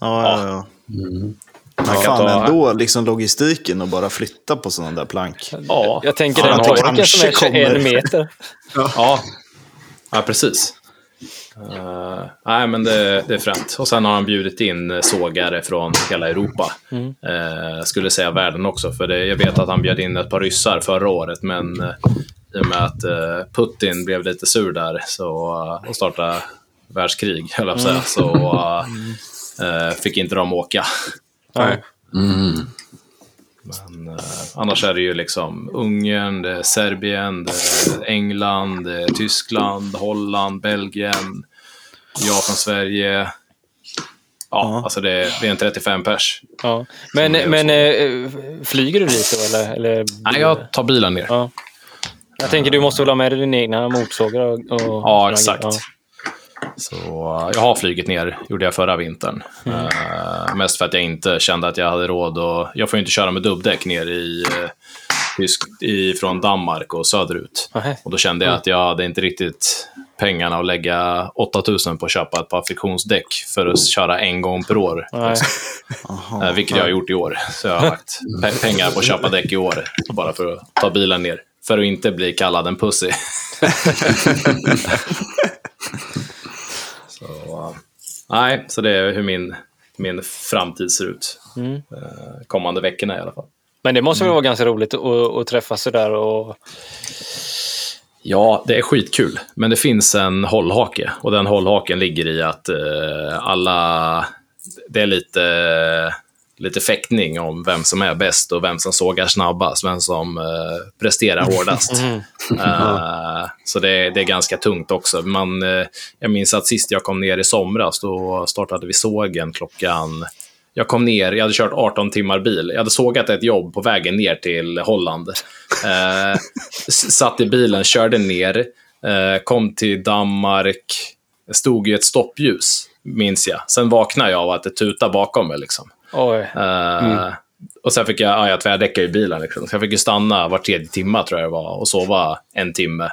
Ja, ja, ja. Men kan fan, ta- ändå liksom logistiken och bara flytta på sådana där plank. ja, Jag tänker den torken som är kanske 21 kommer. meter. Ja, ja precis. Eh, nej, men det, det är fränt. Och sen har han bjudit in sågare från hela Europa. Eh, skulle säga världen också, för det, jag vet att han bjöd in ett par ryssar förra året, men eh, i och med att eh, Putin blev lite sur där så, eh, och startade världskrig, höll jag på säga, så eh, fick inte de åka. Nej. Mm. Men, eh, annars är det ju liksom Ungern, det är Serbien, det är England, det är Tyskland, Holland, Belgien, Japan, Sverige. Ja, Ja. alltså det är, det är en 35 pers. Ja. Men, men eh, flyger du dit då, eller? eller Nej, jag tar bilen ner. Ja. Jag tänker du måste väl ha med dig dina egna motorsågar och, och Ja, exakt. Ja. Så eh, jag har flugit ner, gjorde jag förra vintern. Eh, mest för att jag inte kände att jag hade råd och Jag får inte köra med dubbdäck ner i, uh, tysk, i, från Danmark och söderut. Nähä. Och då kände jag att jag hade inte riktigt pengarna att lägga 8000 på att köpa ett par friktionsdäck för att köra en gång per år. Nej. Eh, vilket jag har gjort i år. Så jag har lagt pe- pengar på att köpa däck i år, bara för att ta bilen ner. För att inte bli kallad en pussy. [LAUGHS] så, eh, nej, så det är hur min, min framtid ser ut. Mm. Eh, kommande veckorna i alla fall. Men det måste väl vara ganska roligt att, att träffas sådär och Ja, det är skitkul, men det finns en hållhake. Och den hållhaken ligger i att eh, alla... Det är lite, lite fäktning om vem som är bäst och vem som sågar snabbast, vem som eh, presterar [LAUGHS] hårdast. Eh, så det, är- det är ganska tungt också. Man, eh, jag minns att sist jag kom ner i somras, då startade vi sågen klockan... Jag kom ner, jag hade kört 18 timmar bil. Jag hade sågat ett jobb på vägen ner till Holland. Eh, satt i bilen, körde ner, eh, kom till Danmark, stod i ett stoppljus, minns jag. Sen vaknade jag av att det tutade bakom mig. Liksom. Eh, Och sen fick jag, ja, jag tvärdäckade i bilen. Liksom. Så jag fick stanna var tredje timma tror jag det var och sova en timme.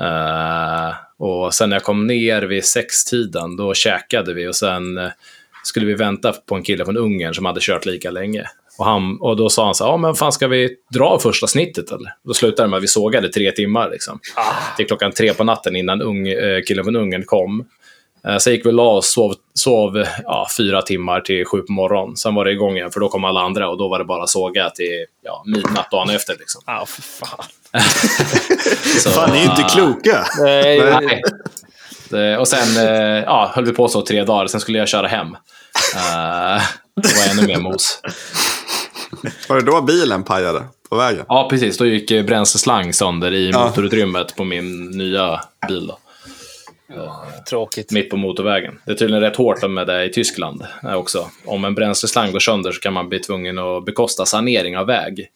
Eh, och sen när jag kom ner vid sextiden, då käkade vi och sen skulle vi vänta på en kille från Ungern som hade kört lika länge. Och, han, och då sa han så här, ja men fan ska vi dra första snittet eller? Då slutade det med att vi sågade tre timmar liksom. Till klockan tre på natten innan ung, eh, killen från Ungern kom. Eh, Sen gick vi och la oss, sov, sov ja, fyra timmar till sju på morgonen. Sen var det igång igen, för då kom alla andra och då var det bara såga till ja, midnatt dagen efter. Liksom. Ja, för fan. [LAUGHS] [LAUGHS] Så, Fan, ni är ju inte ah, kloka. Nej, Nej. Det, och sen eh, ja, höll vi på så tre dagar, sen skulle jag köra hem. Eh, det var ännu mer mos. Var det då bilen pajade på vägen? Ja, precis. Då gick eh, bränsleslang sönder i Ja. motorutrymmet på min nya bil. Då. tråkigt. Mitt på motorvägen. Det är tydligen rätt hårt med det i Tyskland eh, också. Om en bränsleslang går sönder så kan man bli tvungen att bekosta sanering av väg.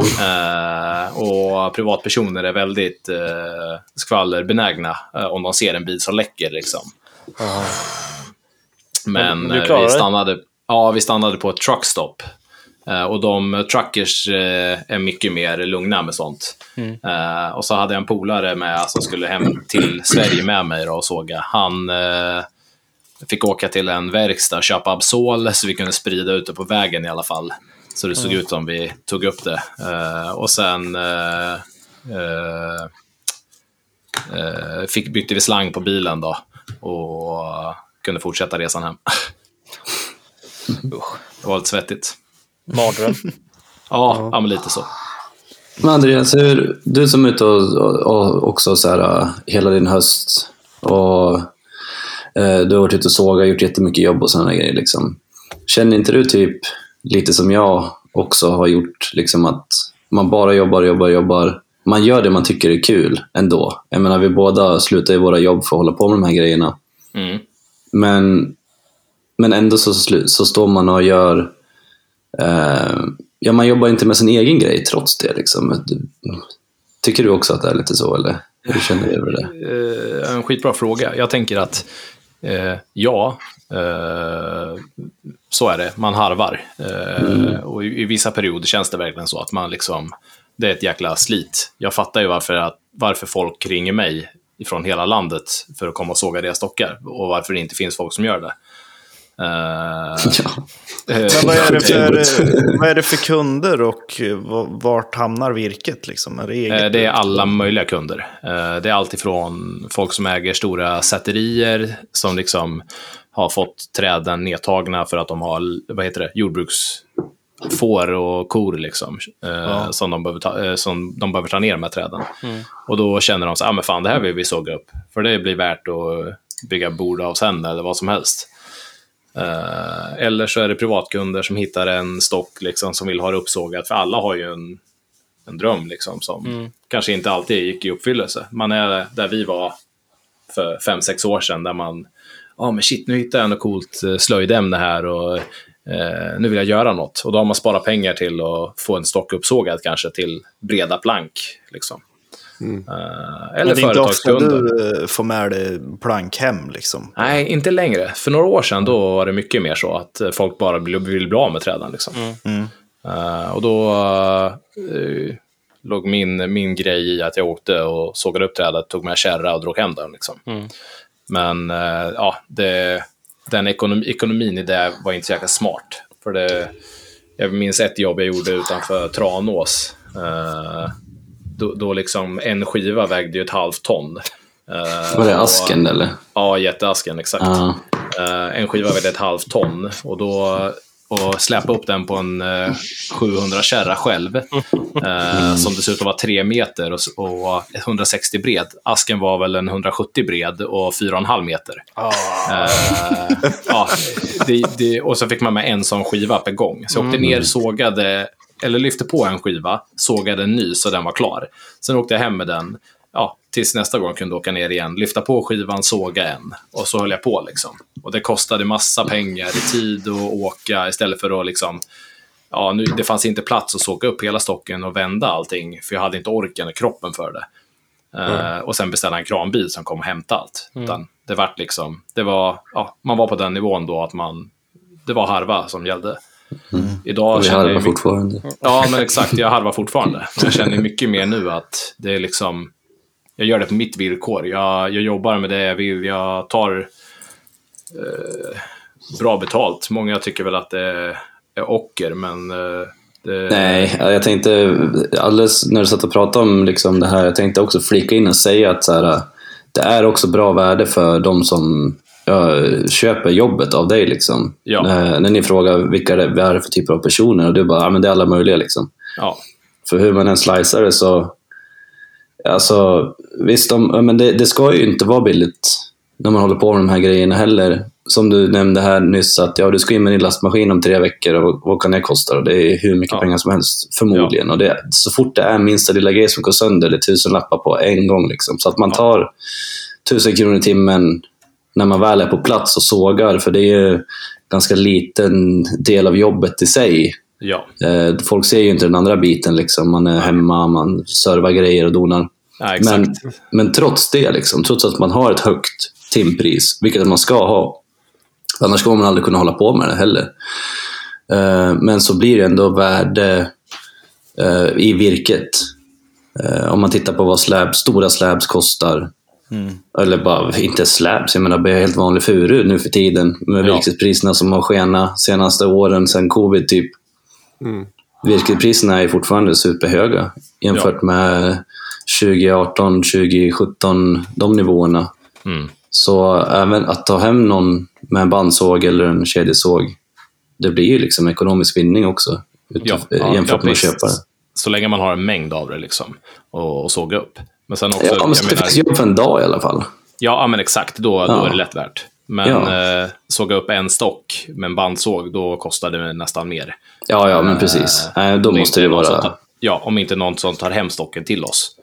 [LAUGHS] Eh, och privatpersoner är väldigt eh, skvallerbenägna eh, om de ser en bil som läcker. Liksom. Men Men klarar vi stannade, ja, vi stannade på ett truckstop. Och de truckers är mycket mer lugna med sånt. Eh, och så hade jag en polare med som skulle hem till Sverige med mig då och såga. Han fick åka till en verkstad och köpa Absol så vi kunde sprida ut det på vägen i alla fall. Så det såg ut som vi tog upp det. Eh, och sen eh, eh, fick, bytte vi slang på bilen då och kunde fortsätta resan hem. [LAUGHS] det var lite svettigt. Mardröm. [LAUGHS] Ja, ja men lite så. Men Andreas, hur, du som är ute och, och, också så här, hela din höst och eh, du har varit ute och sågat, gjort jättemycket jobb och sådana grejer. Liksom. Känner inte du typ lite som jag också har gjort, liksom att man bara jobbar, jobbar, jobbar. Man gör det man tycker är kul ändå. Jag menar, vi båda slutar i våra jobb för att hålla på med de här grejerna. Mm. Men, men ändå så, så står man och gör... Eh, ja, man jobbar inte med sin egen grej trots det. Liksom. Tycker du också att det är lite så, eller hur känner du över det? Eh, en skitbra fråga. Jag tänker att eh, ja, eh, så är det. Man harvar. Eh, Och i, i vissa perioder känns det verkligen så att man liksom, det är ett jäkla slit. Jag fattar ju varför, att, varför folk ringer mig från hela landet för att komma och såga deras stockar och varför det inte finns folk som gör det. Eh, [LAUGHS] Ja. Men vad är, det [LAUGHS] för, vad är det för kunder och vart hamnar virket? Liksom? Är det, eget Det är alla möjliga kunder. Det är allt ifrån folk som äger stora säterier som liksom har fått träden nedtagna för att de har vad heter det, jordbruksfår och kor liksom, eh, som, de behöver ta, eh, som de behöver ta ner här träden. Och då känner de så ah, men fan det här vill vi såga upp. För det blir värt att bygga bord av sen eller vad som helst. Eh, eller så är det privatkunder som hittar en stock liksom, som vill ha det uppsågat. För alla har ju en, en dröm liksom, som kanske inte alltid gick i uppfyllelse. Man är där vi var för fem sex år sedan, där man ja men shit, nu hittar jag något coolt eh, slöjdämne här och eh, nu vill jag göra något. Och då har man sparat pengar till att få en stock uppsågad kanske till breda plank. Liksom. Eh, Men eller det är inte ofta företagskunder. du eh, får med dig plank hem. Liksom. Nej, inte längre. För några år sedan då var det mycket mer så att folk bara vill, vill bli av med träden. Liksom. Mm. Eh, och då eh, låg min, min grej i att jag åkte och sågade upp trädet, tog med kärra och drog hem den. Liksom. Men eh, ja, det, den ekonom, ekonomin i det var inte så jäkla smart. För det, jag minns ett jobb jag gjorde utanför Tranås. Eh, då, då liksom en skiva vägde ju ett halvt ton. Eh, Var det och- asken eller? Ja, jätteasken, exakt. Ja. Eh, en skiva vägde ett halvt ton och då och släpa upp den på en eh, 700 kärra själv. Eh, som dessutom var 3 meter och, och 160 bred. Asken var väl en 170 bred och 4,5 meter. Eh, ja, det, det, och så fick man med en sån skiva per gång. Så jag åkte ner, sågade, eller lyfte på en skiva, sågade en ny så den var klar. Sen åkte jag hem med den, ja, tills nästa gång kunde åka ner igen, lyfta på skivan, såga en. Och så höll jag på liksom. Och det kostade massa pengar i tid att åka istället för att liksom Ja, nu, det fanns inte plats att såga upp hela stocken och vända allting, för jag hade inte orken och kroppen för det. Eh, och sen beställa en kranbil som kom och hämtade allt. Utan det var liksom, det var, ja, man var på den nivån då att man, det var harva som gällde. Idag Och vi känner jag harvar fortfarande. Ja, men exakt. Jag harvar fortfarande. Men Jag känner mycket mer nu att det är liksom... Jag gör det på mitt villkor. Jag, jag jobbar med det jag vill. Jag tar eh, bra betalt. Många tycker väl att det är ocker, men... Eh, det, Nej, jag tänkte alldeles när du satt och pratade om liksom det här, jag tänkte också flika in och säga att så här, det är också bra värde för de som ja, köper jobbet av dig. Liksom. Ja. När, när ni frågar vilka det är för typer av personer och du bara, ja men det är alla möjliga. Liksom. Ja, För hur man än slicear det så... Alltså, visst, de, ja, men det, det ska ju inte vara billigt när man håller på med de här grejerna heller. Som du nämnde här nyss, att ja, du ska in med din lastmaskin om tre veckor och vad kan det kosta? Och det är hur mycket Ja. pengar som helst, förmodligen. Och det, så fort det är minsta lilla grej som går sönder, det är tusen lappar på en gång. Liksom. Så att man tar tusen kronor i timmen när man väl är på plats och sågar, för det är ju ganska liten del av jobbet i sig. Ja. Eh, folk ser ju inte den andra biten. Liksom. Man är hemma, man servar grejer och donar. ja. Men, men trots det, liksom, trots att man har ett högt timpris, vilket man ska ha, annars kommer man aldrig kunna hålla på med det heller. Eh, men så blir det ändå värde eh, i virket. Om man tittar på vad slab, stora slabs kostar, eller bara, inte slabs, jag menar bara helt vanlig furu nu för tiden med Ja. virkespriserna som har skenat senaste åren sedan covid typ. Virkespriserna är fortfarande superhöga jämfört med 2018, 2017, de nivåerna. Mm. Så även att ta hem någon med en bandsåg eller en kedjesåg, det blir ju liksom ekonomisk vinning också Ja, ja, ja, jämfört ja, med att köpa det. Så länge man har en mängd av det liksom, och, och såga upp. Men sen också, Ja, men så det menar- finns jobb för en dag i alla fall. Ja, ja, men exakt. Då, då Ja. är det lätt värt. Men Ja. eh, såga upp en stock med en bandsåg, då kostar det nästan mer. Ja, ja, men precis. Eh, då måste inte det vara... tar- Ja, om inte någon som tar hem stocken till oss.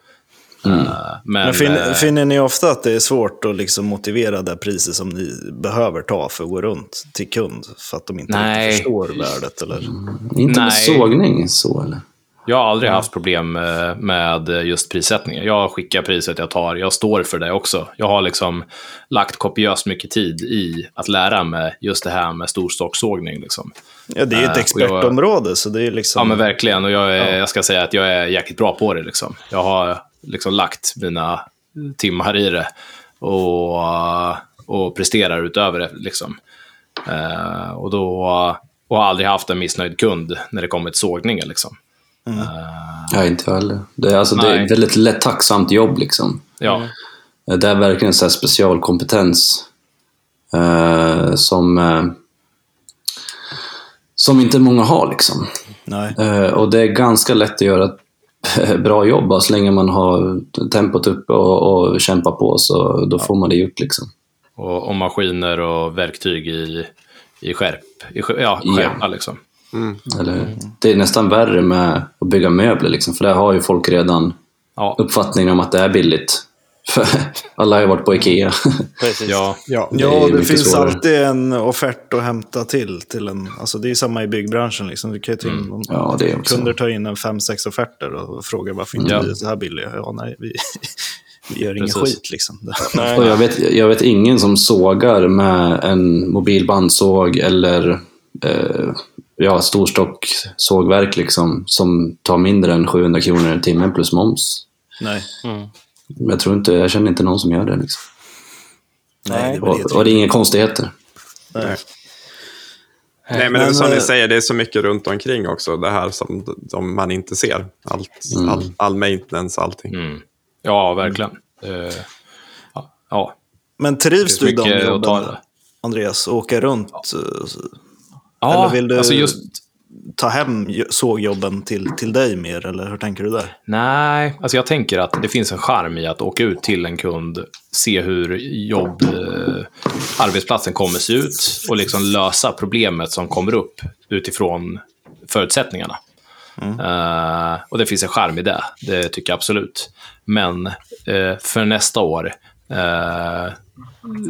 Mm. Eh, men, Men fin, eh, finner ni ofta att det är svårt att liksom motivera det priset som ni behöver ta för att gå runt till kund? För att de inte förstår värdet? Eller? Inte med Nej. sågning så, eller? Jag har aldrig haft problem eh, med just prissättningen. Jag skickar priset jag tar. Jag står för det också. Jag har liksom lagt kopiöst mycket tid i att lära mig just det här med storstocksågning. Liksom. Ja, det är ju ett Eh, och jag- expertområde, så det är liksom... Ja, men verkligen. Och jag, är, jag ska säga att jag är jäkligt bra på det. Liksom. Jag har liksom lagt mina timmar i det och, och presterar utöver det. Liksom. Eh, och då och har aldrig haft en missnöjd kund när det kommer till sågningar. Liksom. Ja, inte heller. Det är, alltså, det är väldigt lätt, tacksamt jobb. Liksom. Ja, Det är verkligen så här specialkompetens eh, som, eh, som inte många har. Liksom. Nej. Eh, och det är ganska lätt att göra ett [LAUGHS] bra jobb bara så länge man har tempot uppe och, och kämpar på så då får man det gjort. Liksom. och, och maskiner och verktyg i, i skärp. I, ja, Ja. skärpa liksom. Eller, det är nästan värre med att bygga möbler, liksom, för där har ju folk redan Ja, uppfattningen om att det är billigt. För [LAUGHS] alla har ju varit på Ikea. Precis. ja, Ja, Det ja det finns svårare. alltid en offert att hämta till. till en, alltså det är samma i byggbranschen. Liksom. Du kan ju in, Mm. Ja, det är. Kunder tar in en fem, sex offerter och frågar varför inte Ja. vi är så här billiga. Ja, nej, vi, [LAUGHS] vi gör ingen skit liksom. [LAUGHS] Och jag, vet, jag vet ingen som sågar med en mobil bandsåg eller eh, ja, storstock sågverk liksom, som tar mindre än 700 kronor i timmen plus moms. Nej. Men Jag, tror inte, jag känner inte någon som gör det. Liksom. Nej, det var Och, och det är inga konstigheter. Nej. Nej, men, det är Men, som eh, ni säger, det är så mycket runt omkring också. Det här som, som man inte ser. Allt, all, all maintenance, allting. mm. ja verkligen. Eh, ja, ja, Men trivs du i de jobben. Andreas? Åka runt? eh, Ja, Eller vill du alltså just ta hem jo- sågjobben till, till dig mer, eller hur tänker du där? Nej, alltså jag tänker att det finns en charm i att åka ut till en kund, se hur jobb, eh, arbetsplatsen kommer se ut och liksom lösa problemet som kommer upp utifrån förutsättningarna. Eh, och det finns en charm i det, det tycker jag absolut. Men eh, för nästa år eh,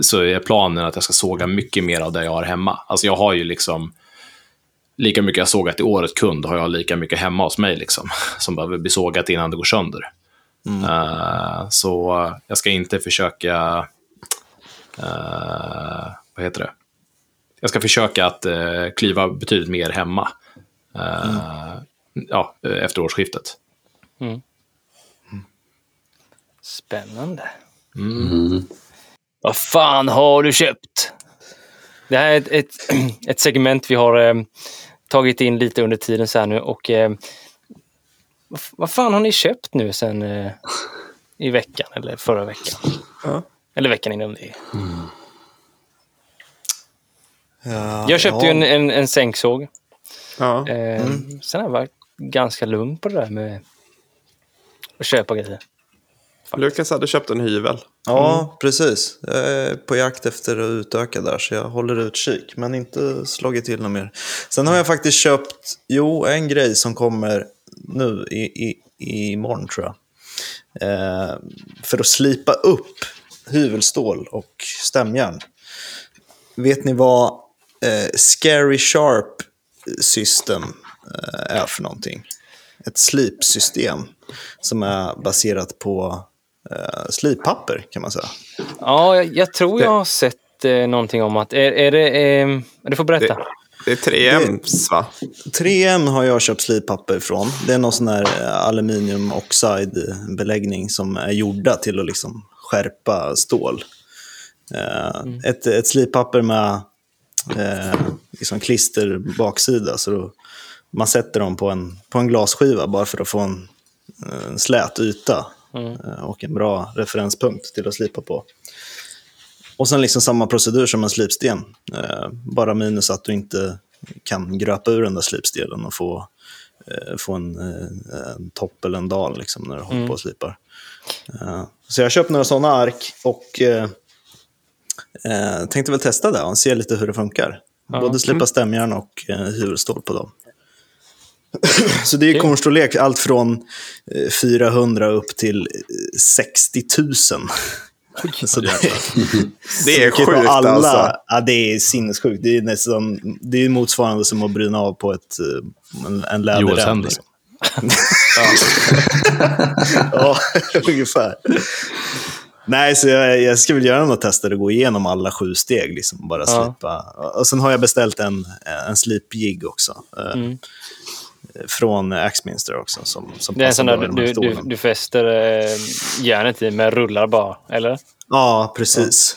så är planen att jag ska såga mycket mer av det jag har hemma. Alltså jag har ju liksom lika mycket jag sågat i året kund har jag lika mycket hemma hos mig liksom, [LAUGHS] som behöver bli sågat innan det går sönder. Eh, så jag ska inte försöka, eh, vad heter det? Jag ska försöka att uh, klyva betydligt mer hemma eh, ja, efter årsskiftet. Spännande. Mm. Vad fan har du köpt? Det här är ett, ett, [CLEARS THROAT] ett segment vi har eh, tagit in lite under tiden så här nu och eh, vad, vad fan har ni köpt nu sen eh, i veckan eller förra veckan? Ja. Eller veckan innan det. Ja, Jag köpte ja. ju en, en, en sänksåg. Ja. Eh, Sen har jag varit ganska lugn på det där med att köpa grejer. Lukas hade köpt en hyvel. Ja, precis. Jag är på jakt efter att utöka där, så jag håller utkik. Men inte slagit till något mer. Sen har jag faktiskt köpt, jo, en grej som kommer nu i, i, imorgon tror jag. Eh, för att slipa upp hyvelstål och stämjärn. Vet ni vad eh, Scary Sharp System eh, är för någonting? Ett slipsystem som är baserat på eh, slippapper kan man säga. Ja, jag, jag tror jag har sett eh, någonting om att... Är, är det... Eh, du får berätta. Det är 3Ms va? 3M har jag köpt slippapper ifrån. Det är någon sån här eh, aluminium oxide beläggning som är gjorda till att liksom skärpa stål. Eh, ett, ett slippapper med eh, liksom klister baksida. Så då, man sätter dem på en, på en glasskiva bara för att få en, en slät yta eh, och en bra referenspunkt till att slipa på. Och sen liksom samma procedur som en slipsten. Eh, bara minus att du inte kan gröpa ur den där slipstenen och få, eh, få en, en topp eller en dal liksom, när du håller på och slipar. Så jag har köpt några sådana ark och tänkte väl testa det och se lite hur det funkar. Både slipa stämjärn och hyvelstål på dem. [LAUGHS] Så det är Okej. kornstorlek allt från eh, 400 upp till eh, 60 000. [LAUGHS] Så det, [LAUGHS] Det är sjukt alla, alltså. Ja, det är sinnessjukt. Det är nästan det är motsvarande som att bryna av på ett, eh, en, en läderrem. Liksom. ja, ungefär. Nej, så jag, jag ska väl göra något test där det går igenom alla sju steg. Liksom, bara Ja. slipa. Och sen har jag beställt en, en slipjigg också. eh, Mm. Från Axminster också. Som, som Det är en sån där du, du, du fäster eh, järnet i med rullar bara, eller? Ja, precis.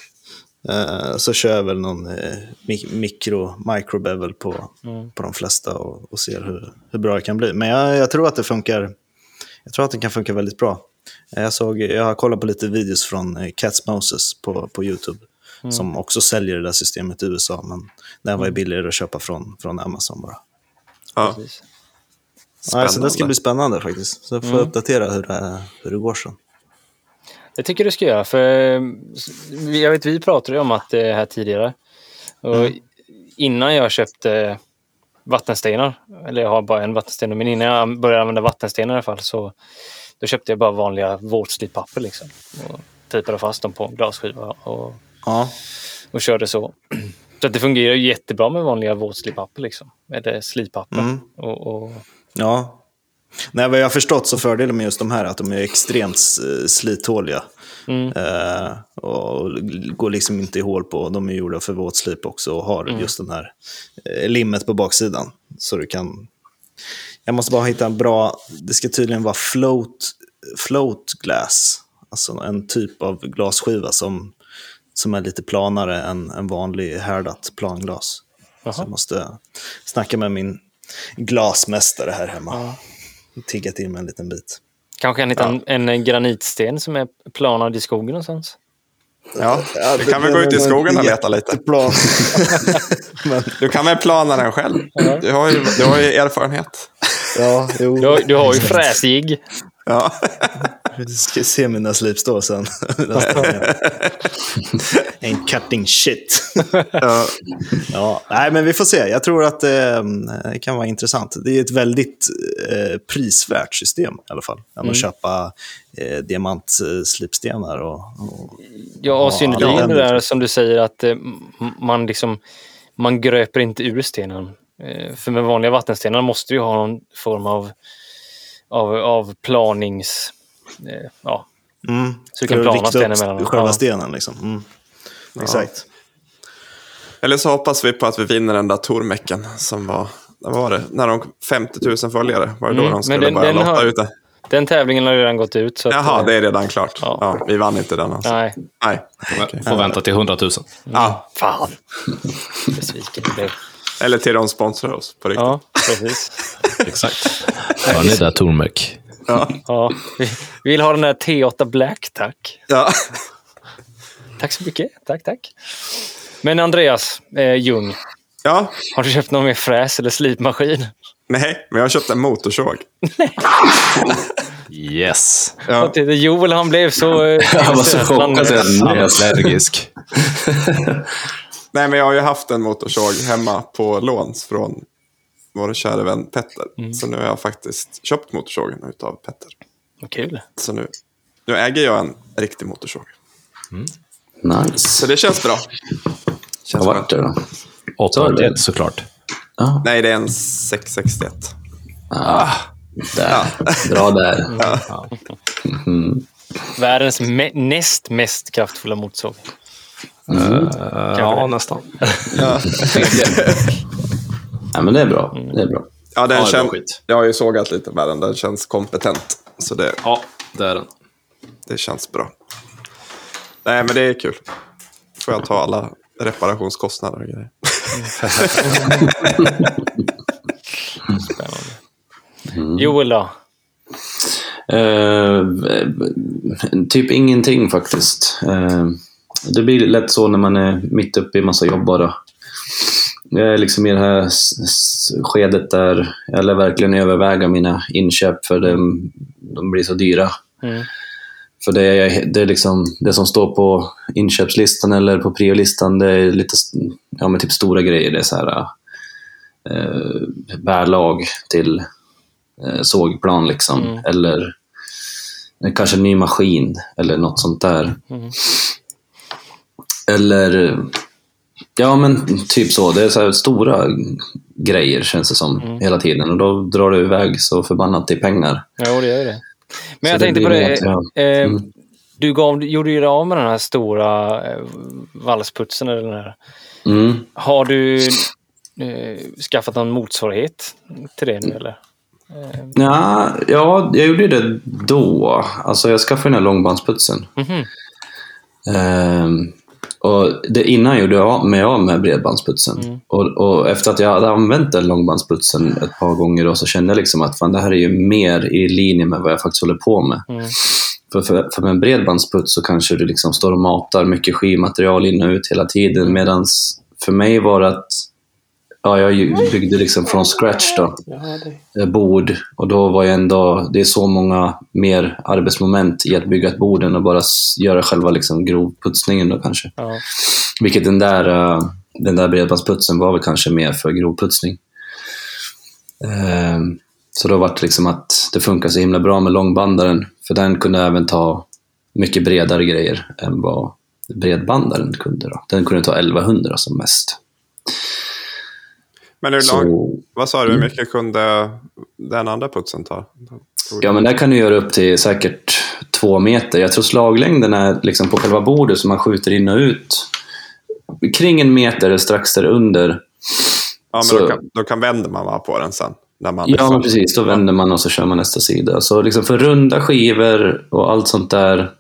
Eh, så kör jag väl någon eh, mi- mikro, micro bevel på, på de flesta och, och ser hur, hur bra det kan bli. Men jag, jag tror att det funkar. Jag tror att det kan funka väldigt bra. Jag, såg, jag har kollat på lite videos från Cats Moses på, på YouTube. Som också säljer det där systemet i USA. Men den var ju billigare att köpa från, från Amazon bara. Ja. Precis. Nej, så det ska bli spännande faktiskt. Så jag får uppdatera hur det, hur det går sen. Jag tycker du ska göra, för eh, jag vet, vi pratade ju om att det här tidigare. Och Innan jag köpte vattenstenar, eller jag har bara en vattensten, men innan jag började använda vattenstenar i alla fall så då köpte jag bara vanliga våtslipapper liksom. Och tejpade fast dem på en glasskiva och, Ja, och körde så. Så det fungerar jättebra med vanliga våtslipapper liksom. Eller slipapper. Mm. Och, och, Ja. Nej, vad jag har förstått så fördelen med just de här är att de är extremt slithåliga. mm, Eh, och går liksom inte i hål på. De är gjorda för våtslip också och har just den här eh, limmet på baksidan. Så du kan... Jag måste bara hitta en bra... Det ska tydligen vara float, float glass. Alltså en typ av glasskiva som, som är lite planare än en vanlig härdat planglas. Jaha. Så jag måste snacka med min glasmästare här hemma. Tigga till med en liten bit. kanske kan hitta en, en granitsten som är planad i skogen någonstans. Ja, vi kan väl gå ut i skogen och leta lite. [LAUGHS] Du kan väl plana den själv? Du har ju, du har ju erfarenhet. ja, jo. Du, har- du har ju fräsjigg. Ja. Du ska se mina slipstår sen. [LAUGHS] En [LAUGHS] cutting shit. Ja. [LAUGHS] Ja, nej, men vi får se. Jag tror att det eh, kan vara intressant. Det är ett väldigt eh, prisvärt system i alla fall. Än att köpa eh, diamantslipstenar och, och Ja, och synnerligen det det- där som du säger att eh, man liksom man gröper inte ur stenen. Eh, För med vanliga vattenstenar måste du ju ha någon form av, av, av planings... eh, Ja, Mm. Så du kan att plana stenen upp emellan. Själva Ja. stenen liksom. Mm. Exakt. Eller så hoppas vi på att vi vinner den där Tormecken som var, vad var det, när de 50 000 följare, var det då Mm, de skulle den- börja den lotta har- ut det? Den tävlingen har redan gått ut. Så att, Jaha, eh, det är redan klart. Ja. Ja. vi vann inte den alltså. Nej, Nej. Får vänta till 100 000. Ja. fan. [LAUGHS] Besviken jag blev. Eller till de sponsrar oss på riktigt. Ja, precis. Exakt. Hör ni där, Tormek? Ja. Ja, vi vi vill ha den där T8 Black, tack. Ja. Tack så mycket. Tack, tack. Men Andreas eh, Ljung, ja. har du köpt någon mer fräs eller slipmaskin? Nej, men jag har köpt en motorsåg. Yes. Ja. Joel han blev så... eh, [LAUGHS] Jag var så han- chockad. så Han är allergisk. [LAUGHS] Nej, men jag har ju haft en motorsåg hemma på låns från vår kära vän Petter. Mm. Så nu har jag faktiskt köpt motorsågen utav Petter. Kul. Så nu, nu äger jag en riktig motorsåg. Nice. Så det känns bra. Känns Vad bra. vart det då? 881 såklart. Ja, Nej, det är en 661. där. Bra där. [LAUGHS] Världens me- näst mest kraftfulla motorsåg. Ja, nästan. Ja, [LAUGHS] [LAUGHS] men det är bra. Det är bra. Ja, den Ja, känns, skit. jag har ju sågat lite med den. Den känns kompetent. Så det, Ja, det är den. det känns bra. Nej, men det är kul. Får jag ta alla reparationskostnader och grejer. Joel då? Eh, typ ingenting faktiskt. Eh, det blir lätt så när man är mitt uppe i massa jobb bara. Jag är liksom i det här skedet där jag verkligen överväga mina inköp för de, de blir så dyra. Mm. För det, är, det, är liksom, det som står på inköpslistan eller på priolistan, det är lite ja, men typ stora grejer. Det är så här, eh, bärlag till eh, sågplan liksom. Mm. Eller kanske en ny maskin eller något sånt där. Mm. Eller ja men typ så. Det är så stora grejer känns det som Mm. hela tiden. Och då drar det iväg så förbannat i pengar. Jo, det gör det. Men Så jag det tänkte på det. jag- Eh, Mm. Du gav, gjorde ju dig av med den här stora eh, valsputsen. Eller den här. Mm. Har du eh, skaffat någon motsvarighet till det nu eller? Ja, ja, jag gjorde det då. Alltså jag skaffade den här långbandsputsen. Mhm. Ehm, och det, innan gjorde jag mig av med bredbandsputsen. Mm. Och, och efter att jag hade använt den långbandsputsen ett par gånger då, så kände jag liksom att fan, det här är ju mer i linje med vad jag faktiskt håller på med. Mm. För, för, för med en bredbandsputs så kanske du liksom står och matar mycket skivmaterial in och ut hela tiden. Medan för mig var det att ja, jag byggde liksom från scratch då eh, bord och då var jag ändå, det är så många mer arbetsmoment i att bygga ett bord än att bara göra själva liksom grovputsningen då kanske. Ja. Vilket den där, eh, den där bredbandsputsen var väl kanske mer för grovputsning. Ehm, Så då var det liksom att det funkar så himla bra med långbandaren, för den kunde även ta mycket bredare grejer än vad bredbandaren kunde. Då. Den kunde ta 1100 som mest. Men hur lång, Så, vad sa du, hur mycket kunde den andra putsen ta? Ja, men där kan du göra upp till säkert två meter. Jag tror slaglängden är liksom på själva bordet som man skjuter in och ut. Kring en meter eller strax där under. Ja, men Så- då, kan, då kan vänder man bara på den sen. Ja, liksom- men precis. Då vänder man och så kör man nästa sida. Så liksom för runda skivor och allt sånt där.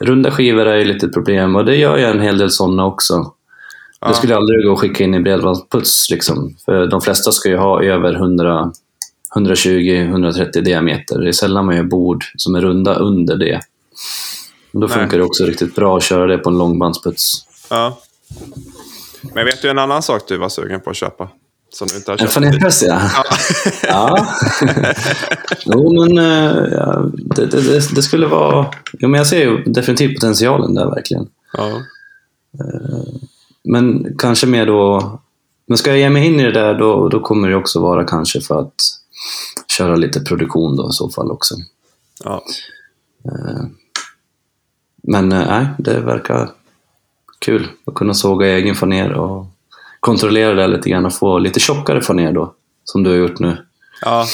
Runda skivor är ju lite problem och det gör jag en hel del sådana också. Ja. Det skulle aldrig gå att skicka in i bredbandsputs. Liksom. För de flesta ska ju ha över 100, 120-130 diameter. Det är sällan man gör bord som är runda under det. Men då Nej. funkar det också riktigt bra att köra det på en långbandsputs. Ja. Men vet du en annan sak du var sugen på att köpa? Som du inte har En köpt? fanerpress, ja. [LAUGHS] ja. [LAUGHS] jo, men eh, ja, det, det, det, skulle vara... Ja, men jag ser ju definitivt potentialen där verkligen. Ja. Men kanske mer då... Men ska jag ge mig in i det där, då, då kommer det också vara kanske för att köra lite produktion då i så fall också. Ja. Men eh, nej, det verkar kul att kunna såga egen faner och kontrollera det lite grann och få lite tjockare faner då, som du har gjort nu. ja.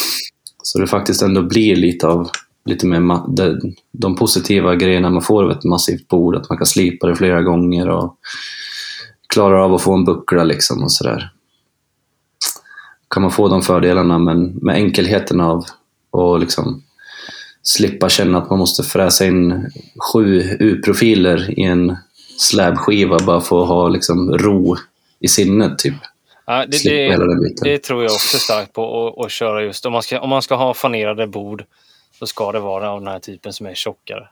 Så det faktiskt ändå blir lite av lite mer de, de positiva grejerna man får av ett massivt bord, att man kan slipa det flera gånger och klarar av att få en buckla liksom och sådär. Kan man få de fördelarna, men med enkelheten av att liksom slippa känna att man måste fräsa in sju U-profiler i en släbskiva bara för att ha liksom ro i sinnet, typ. Ja, det, Slippa hela den biten. det tror jag också starkt på att- att köra just. Om man, ska, om man ska ha fanerade bord så ska det vara av den här typen som är tjockare.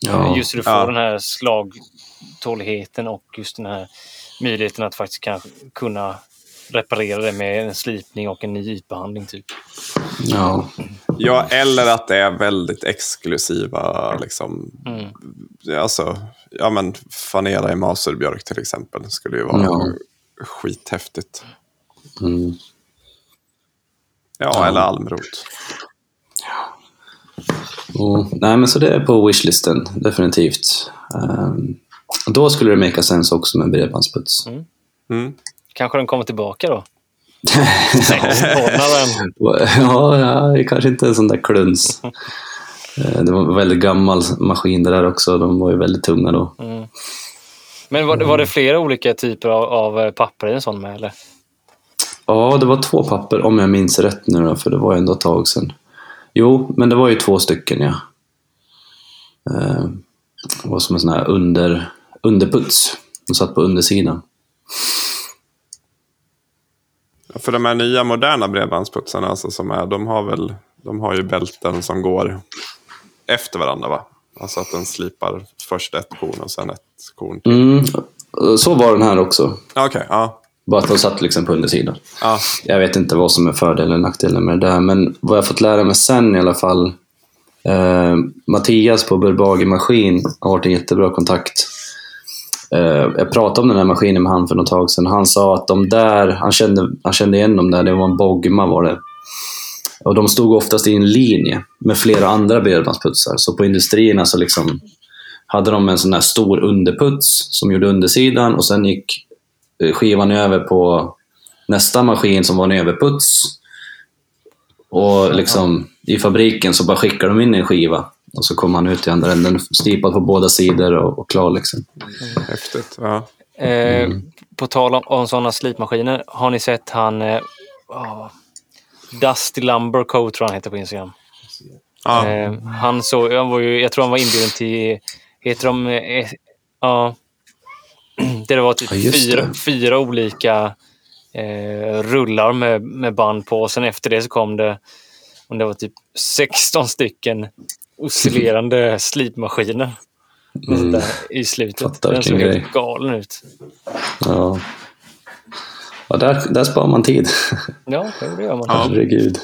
Ja. Just så du får Ja. den här slagtåligheten och just den här möjligheten att faktiskt kan, kunna reparera det med en slipning och en ny ytbehandling. Typ. ja. ja, eller att det är väldigt exklusiva, liksom, Mm. alltså, ja men fanera i masurbjörk till exempel, skulle ju vara Ja. skithäftigt. Mm. Ja, Ja. eller almrot. Och, nej, men så det är på wishlisten, definitivt. Och då skulle det make sense också med bredbandsputs. Mm. Kanske den kommer tillbaka då? [LAUGHS] Ja, ja, det kanske inte är en sån där kluns. Eh, Det var en väldigt gammal maskin det där också. De var ju väldigt tunga då. Mm. Men var, det- var det flera olika typer av, av eh, papper i en sån med? Eller? Ja, det var två papper om jag minns rätt nu då, för det var ändå ett tag sedan. Jo, men det var ju två stycken ja. Eh, Det var som en sån här under, underputs. De satt på undersidan. För de här nya moderna bredbandsputsarna, alltså, som är, de, har väl, de har ju bälten som går efter varandra, va? Alltså att den slipar först ett korn och sen ett korn till. Mm, så var den här också. Okej, ja. Bara att de satt liksom på undersidan. ja. Jag vet inte vad som är fördelen eller nackdelen med det där, men vad jag fått lära mig sen i alla fall. Eh, Mattias på Burbage Maskin har varit en jättebra kontakt. Eh, jag pratade om den här maskinen med han för något tag sedan. Han sa att de där, han kände, han kände igen dem där, det var en Bogma var det. Och de stod oftast i en linje med flera andra bredbandsputsar. Så på industrierna så liksom hade de en sån här stor underputs som gjorde undersidan och sen gick eh, skivan över på nästa maskin som var en överputs. Och liksom i fabriken så bara skickade de in en skiva och så kommer han ut i andra änden slipad på båda sidor och, och klar liksom. Häftigt. Ja. Eh, På tal om, om sådana slipmaskiner. Har ni sett han... Eh, oh, Dusty Lumber Co tror han heter på Instagram. Ja. Eh, han så, han var ju, jag tror han var inbjuden till... Heter de... Eh, ja. [CLEARS THROAT] Det var typ Ja, fyra, det. fyra olika eh, rullar med, med band på. Och sen efter det så kom det... Om det var typ 16 stycken oscillerande slipmaskiner. Mm. I slutet. Fattar Den såg helt galen ut. Ja. Ja, där, där sparar man tid. Ja, det gör man. [LAUGHS] Herregud.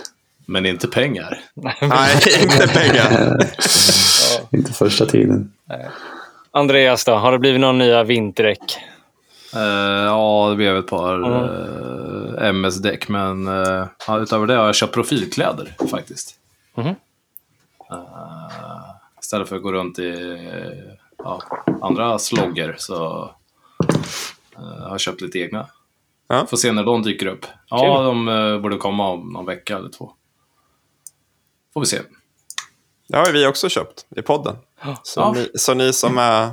Men inte pengar. Nej, [LAUGHS] inte pengar. [LAUGHS] Inte första tiden. Andreas då, har det blivit några nya vinterdäck? Eh, ja, det blev ett par Mm. eh, MS-däck, men uh, ja, utöver det har jag köpt profilkläder faktiskt. Mhm. Istället för att gå runt i eh, ja, andra slogger så eh, har jag köpt lite egna. Ja. Får se när de dyker upp. Ja, Kul. de uh, borde komma om någon vecka eller två. Får vi se. Det har vi också köpt i podden. Så, Ja. ni, så ni som är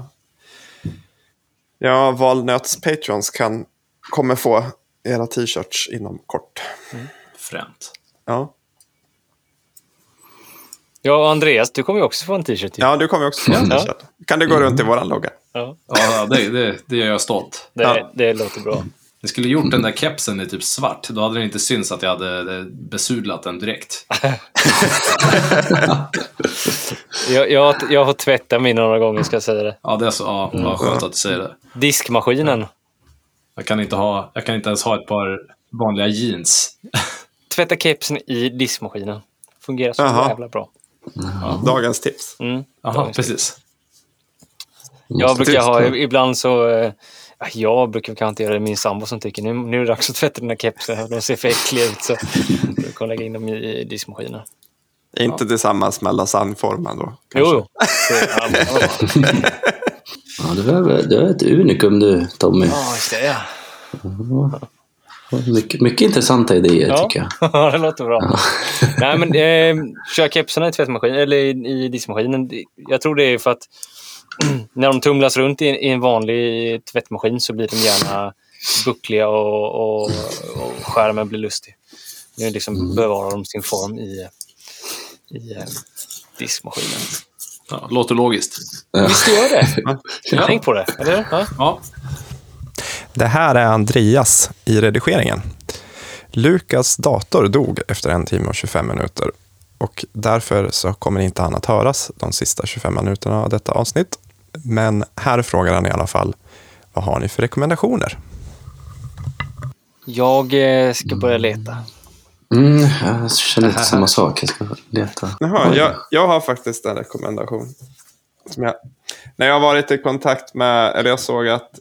ja, Valnöts patrons kan, kommer få era t-shirts inom kort. Fränt. Ja, Ja, och Andreas, du kommer ju också få en t-shirt. Ja du kommer också få en Ja. t-shirt. Kan du gå runt i våran logga? Ja, Ja, det, det, det gör jag stolt. det, Ja. det låter bra. Jag skulle gjort den där kepsen i typ svart. Då hade det inte synts att jag hade eh, besudlat den direkt. Jag, [LAUGHS] jag, jag har tvättat mina några gånger, ska jag säga det. Ja, det är så. Ja, ja, skönt att du säger det. Diskmaskinen. Jag kan inte, ha, jag kan inte ens ha ett par vanliga jeans. Tvätta kepsen i diskmaskinen. Fungerar så Jaha. jävla bra. Dagens tips. Mm. Jaha, precis. Jag brukar ha, ibland så... eh, ja, Jag brukar kanske inte göra det, min sambo som tycker nu, nu är det dags att tvätta dina kepsar. De ser för äckliga ut. Så då kan jag lägga in dem i, i diskmaskinen. Inte tillsammans med lasagneformen då? Jo, kanske. jo. Det, [LAUGHS] [LAUGHS] ja, det var du är ett unikum du, Tommy. Ja, just det. Ja. Mycket, mycket intressanta idéer Ja. tycker jag. [LAUGHS] Ja, det låter bra. [LAUGHS] Nej, men eh, kör kepsarna i tvättmaskin, eller i, i diskmaskinen. Jag tror det är för att [CLEARS THROAT] när de tumlas runt i, i en vanlig tvättmaskin så blir de gärna buckliga och, och, och skärmen blir lustig. Nu liksom bevarar de sin form i, i eh, diskmaskinen. Ja, låter logiskt. Visst gör det? [LAUGHS] Tänk på det, eller? Ja. Ja, Det här är Andreas i redigeringen. Lukas dator dog efter en timme och 25 minuter och därför så kommer inte han att höras de sista 25 minuterna av detta avsnitt. Men här frågar han i alla fall, vad har ni för rekommendationer? Jag eh, ska börja leta. Mm, jag känner lite samma sak. Jag ska leta. Jaha, jag, jag har faktiskt en rekommendation. Som jag, när jag har varit i kontakt med, eller jag såg att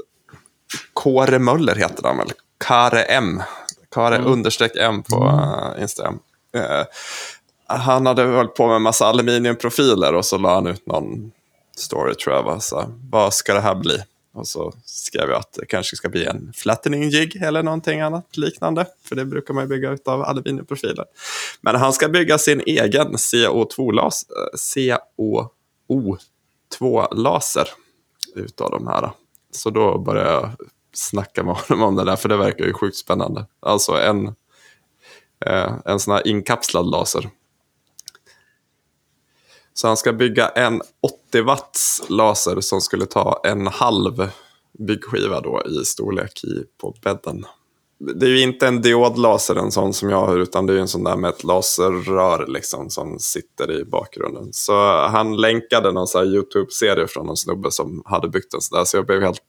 Kåre Möller heter han väl? Kare M. Kare understreck M på eh, Instagram. Eh, han hade hållit på med en massa aluminiumprofiler och så la han ut någon story tror jag. Var, så, vad ska det här bli? Och så skrev jag att det kanske ska bli en flattening jig eller någonting annat liknande. För det brukar man ju bygga av aluminiumprofiler. Men han ska bygga sin egen CO2-las- eh, CO2-laser utav de här. Så då började jag snacka med honom om det där, för det verkar ju sjukt spännande. Alltså en, eh, en sån här inkapslad laser. Så han ska bygga en 80 watts laser som skulle ta en halv byggskiva då i storlek i, på bädden. Det är ju inte en diodlaser, en sån som jag har, utan det är en sån där med ett laserrör liksom, som sitter i bakgrunden. Så han länkade någon sån här YouTube-serie från någon snubbe som hade byggt en sån där, så jag blev helt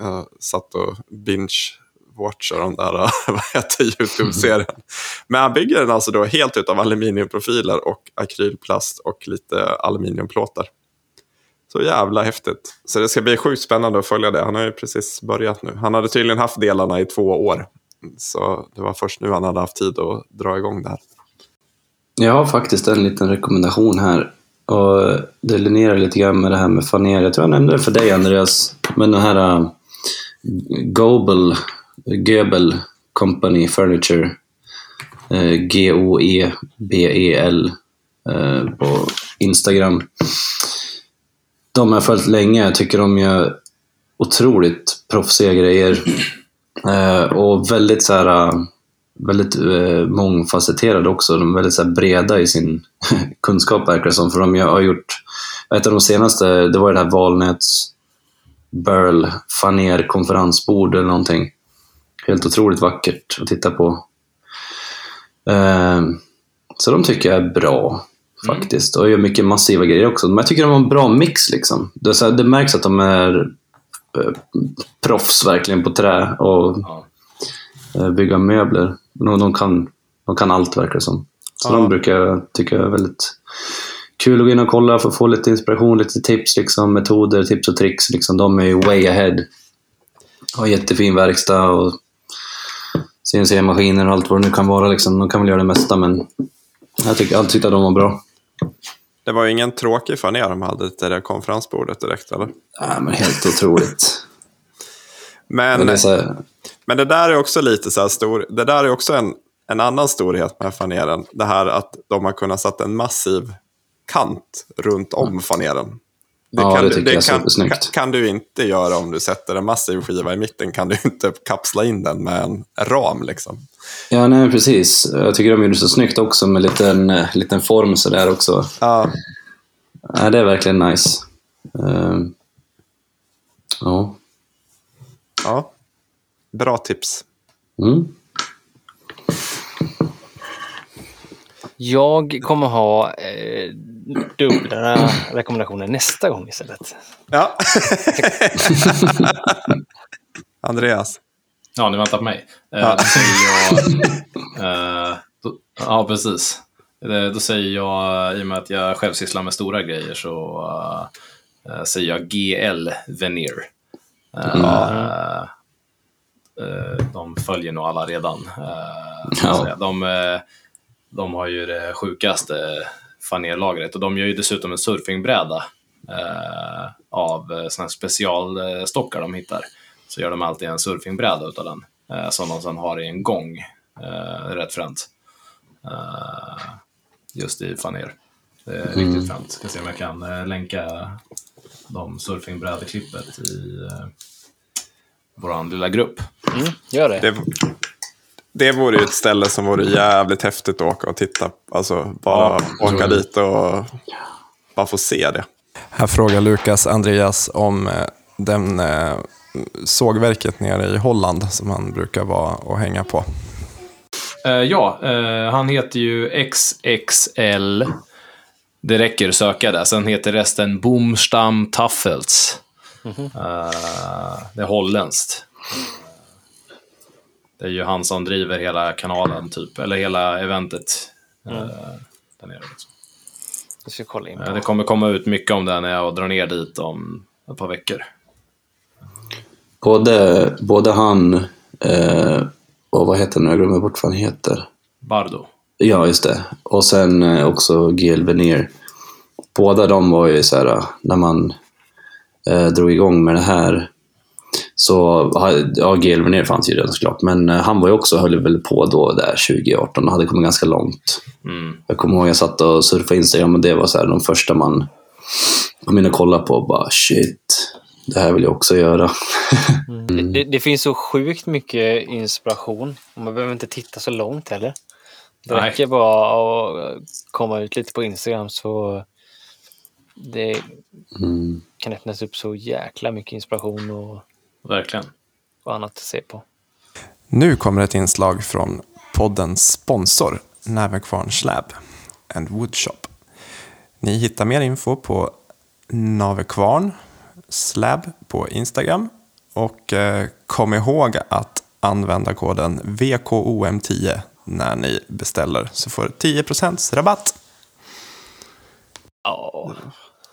uh, satt och binge-watchade den där, [LAUGHS] vad heter YouTube-serien. Men han bygger den alltså då helt utav aluminiumprofiler och akrylplast och lite aluminiumplåtar. Så jävla häftigt. Så det ska bli sjukt spännande att följa det. Han har ju precis börjat nu. Han hade tydligen haft delarna i två år. Så det var först nu han hade haft tid att dra igång det här. Jag har faktiskt en liten rekommendation här. Och det linjerar lite grann med det här med faner. Jag tror jag nämnde det för dig Andreas. Men den här uh, Gobel, Göbel Company Furniture. Äh, uh, G-O-E-B-E-L uh, äh, på Instagram. De har jag följt länge. Jag tycker de gör otroligt proffsiga grejer. [CLEARS THROAT] Eh, och väldigt så här, uh, väldigt eh, mångfacetterade också. De är väldigt så här, breda i sin [LAUGHS] kunskap verkar det som. För de har gjort, ett av de senaste, det var det här valnöts Burl faner konferensbord eller någonting. Helt otroligt vackert att titta på. Eh, så de tycker jag är bra faktiskt. Och gör mycket massiva grejer också. Men jag tycker de har en bra mix liksom. Det, så här, det märks att de är eh, proffs verkligen på trä och Ja. eh, bygga möbler. De, de, kan, de kan allt verkar det som. Så Ja. de brukar jag tycka är väldigt kul att gå in och kolla för att få lite inspiration, lite tips, liksom, metoder, tips och tricks. Liksom. De är ju way ahead. Har jättefin verkstad och CNC-maskiner och allt vad det nu kan vara. Liksom. De kan väl göra det mesta, men jag tycker alltid att de var bra. Det var ju ingen tråkig faner de hade till det där konferensbordet direkt, eller? Ja, men helt otroligt. Men, Men så men det där är också lite så här stor. Det där är också en, en annan storhet med faneren. Det här att de har kunnat sätta en massiv kant runt om faneren. Ja, det tycker jag är kan, supersnyggt. kan, kan du inte göra om du sätter en massiv skiva i mitten. Kan du inte kapsla in den med en ram liksom. Ja, nej precis. Jag tycker de gjorde det så snyggt också med en liten, eh, liten form sådär också. Ja, Ja, det är verkligen nice. Ehm, ja. ja. Bra tips. Mm. Jag kommer ha eh, dubbla rekommendationer nästa gång istället. Ja. [LAUGHS] Andreas. Ja, ni väntar på mig. Eh, Ja. Då säger jag... Eh, då, ja, precis. Eh, Då säger jag, i och med att jag själv sysslar med stora grejer, så eh, säger jag GL Veneer. Eh, eh, de följer nog alla redan. Eh, Ja. de, eh, de har ju det sjukaste fanerlagret och de gör ju dessutom en surfingbräda eh, av eh, såna här specialstockar de hittar. Så gör de alltid en surfingbräda utav den eh, som de sedan har i en gång. Eh, rätt fränt. Eh, just i faner. Det är riktigt fränt. Ska se om jag kan eh, länka de surfingbrädeklippet i eh, vår lilla grupp. Mm, gör det. Det, det vore ju ett ställe som vore jävligt häftigt att åka och titta. Alltså bara åka dit och bara få se det. Här frågar Lukas Andreas om eh, den eh, sågverket nere i Holland som han brukar vara och hänga på. Eh, ja, eh, han heter ju XXL. Det räcker att söka där. Sen heter resten Boomstam Taffels. Eh, det är holländskt. Det är ju han som driver hela kanalen, typ. Eller hela eventet. eh, där nere. Liksom. Jag ska kolla in Eh, på. det kommer komma ut mycket om det när jag drar ner dit om ett par veckor. Både, både han eh, och vad heter han nu? Jag glömmer bort vad han heter. Bardo. Ja, just det. Och sen eh, också GL Veneer. Båda de var ju så här, eh, när man eh, drog igång med det här, så, ja, Veneer fanns ju redan såklart, men eh, han var ju också, höll väl på då där 2018 och hade kommit ganska långt. Mm. Jag kommer ihåg jag satt och surfade Instagram och det var så här, de första man kom in och kollade på och bara shit, det här vill jag också göra. [LAUGHS] Det, det, det finns så sjukt mycket inspiration. Och man behöver inte titta så långt heller. Det Nej. räcker bara att komma ut lite på Instagram så det Mm. kan öppnas upp så jäkla mycket inspiration och, Verkligen. och annat att se på. Nu kommer ett inslag från poddens sponsor, Näverkvarn Slab and Woodshop. Ni hittar mer info på Navekvarn Slab på Instagram. Och eh, kom ihåg att använda koden VKOM10 när ni beställer så får du 10% rabatt. Ja,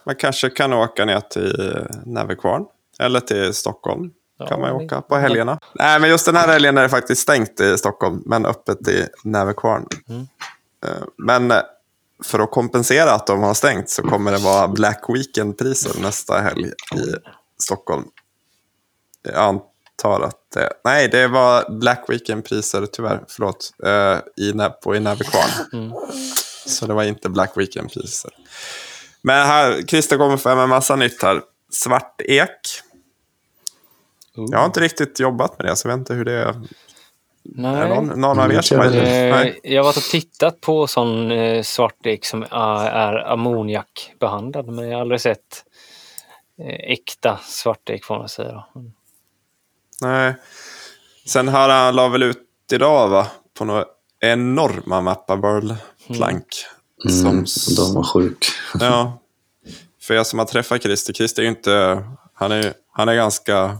Man kanske kan åka ner till Näverkvarn eller till Stockholm. Kan man ju åka på helgerna. Nej, men just den här helgen är det faktiskt stängt i Stockholm, men öppet i Näverkvarn. Eh, Men eh, för att kompensera att de har stängt så kommer det vara Black Weekend-priser nästa helg i Stockholm. Jag antar att det... Nej, det var Black Weekend-priser, tyvärr. Förlåt. eh, I, på i Näverkvarn. [LAUGHS] Så det var inte Black Weekend-priser. Men här, Christer kommer få med en massa nytt här. Svart ek. Jag har inte riktigt jobbat med det, så jag vet inte hur det är. Är nej. någon, någon av er som har Eh, Nej. jag har varit och tittat på sån eh, svartdäck som är, är ammoniakbehandlad men jag har aldrig sett eh, äkta svartdäck får man säga. Mm. Nej. Sen har han la väl ut idag, va? På några enorma Mappaburl-plank. Mm, Som- de var sjuk. Ja. För jag som har träffat Christer, Christer är ju inte... Han är, han är ganska...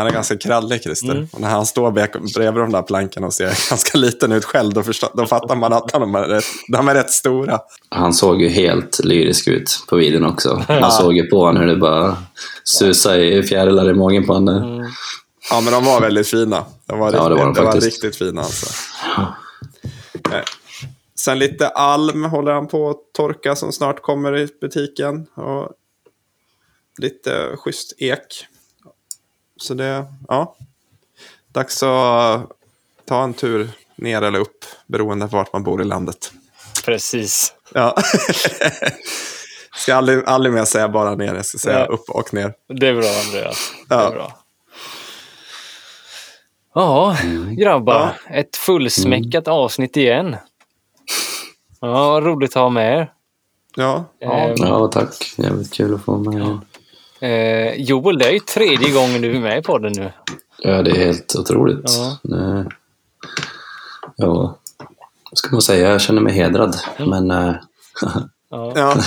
Han är ganska krallig, Christer. Och när han står bredvid de där planken och ser [LAUGHS] ganska liten ut själv, då, förstå, då fattar man att de är, rätt, de är rätt stora. Han såg ju helt lyrisk ut på videon också. [LAUGHS] Man såg ju på honom hur det bara susade i fjärilar i magen på honom. Ja, men de var väldigt fina. De var, Ja, riktigt, det var de var faktiskt. riktigt fina alltså. Eh, Sen lite alm håller han på att torka som snart kommer i butiken. Och lite schysst ek. Så det, ja. Dags att ta en tur ner eller upp beroende på vart man bor i landet. Precis. Ja. [LAUGHS] ska aldrig, aldrig mer säga bara ner, jag ska säga Nej. upp och ner. Det är bra Andreas. Det är Ja. bra. Ja, grabbar. Ett fullsmäckat avsnitt igen. Ja, roligt att ha med er. Ja, Eh, Ja, tack. Jävligt kul att få med igen. Eh, Joel, det är ju tredje gången du är med i podden nu. Ja, det är helt otroligt. Ja. Det- Ja, ska man säga, jag känner mig hedrad. Men, eh, Ja. [LAUGHS] Ja. [LAUGHS]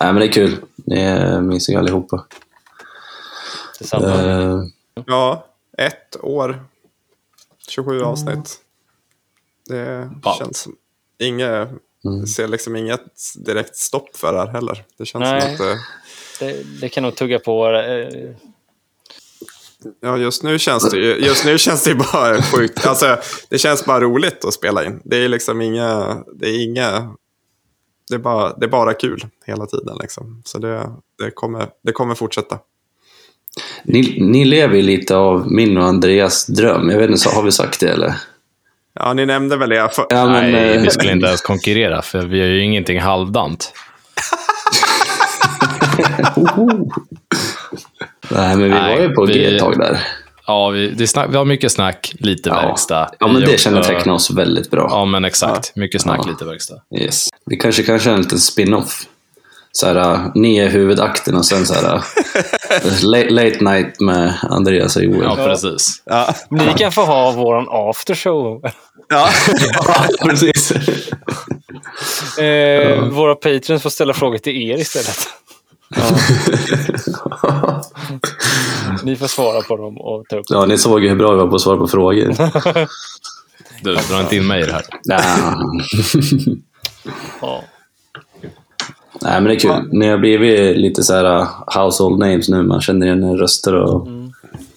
nej, men det är kul. Ni är mysiga allihopa. Detsamma. Eh, ja, ett år, 27 avsnitt. Det Wow. känns som inget, ser liksom inget direkt stopp för det här heller. Det känns Nej. som att det, Det, det kan nog tugga på. Eh, Ja, just nu känns det ju, just nu känns det ju bara [LAUGHS] sjukt. Alltså, det känns bara roligt att spela in. Det är liksom inga, det är inga, det är bara, det är bara kul hela tiden liksom. Så det, det, kommer, det kommer fortsätta. ni, ni lever ju lite av min och Andreas dröm. Jag vet inte, så har vi sagt det eller? Ja, ni nämnde väl det. För, Ja, men, Nej, eh, vi skulle inte ens konkurrera, för vi har ju ingenting halvdant. [LAUGHS] Nej, men vi Nej, var ju på vi- G ett tag där. Ja, vi, det snack, vi har mycket snack, lite verkstad. Ja, men Vi det kännetecknar oss väldigt bra. Ja, men exakt. Mycket snack, Ja. lite verkstad. Yes. Vi kanske kan köra en liten spin-off. Så här, äh, ni är huvudakten och sen så här, äh, [LAUGHS] late, late night med Andreas och Joel. Ja, precis. ja, ni kan få ha våran aftershow. [LAUGHS] ja. precis. Eh, Våra patrons får ställa frågor till er istället. [LAUGHS] Ni får svara på dem och ta upp ja, ni såg ju hur bra vi var på att svara på frågor. Du, dra inte in mig i det här. Ja. Ja. Nej, men det är kul. Ni har blivit lite så här äh, household names nu. Man känner igen röster och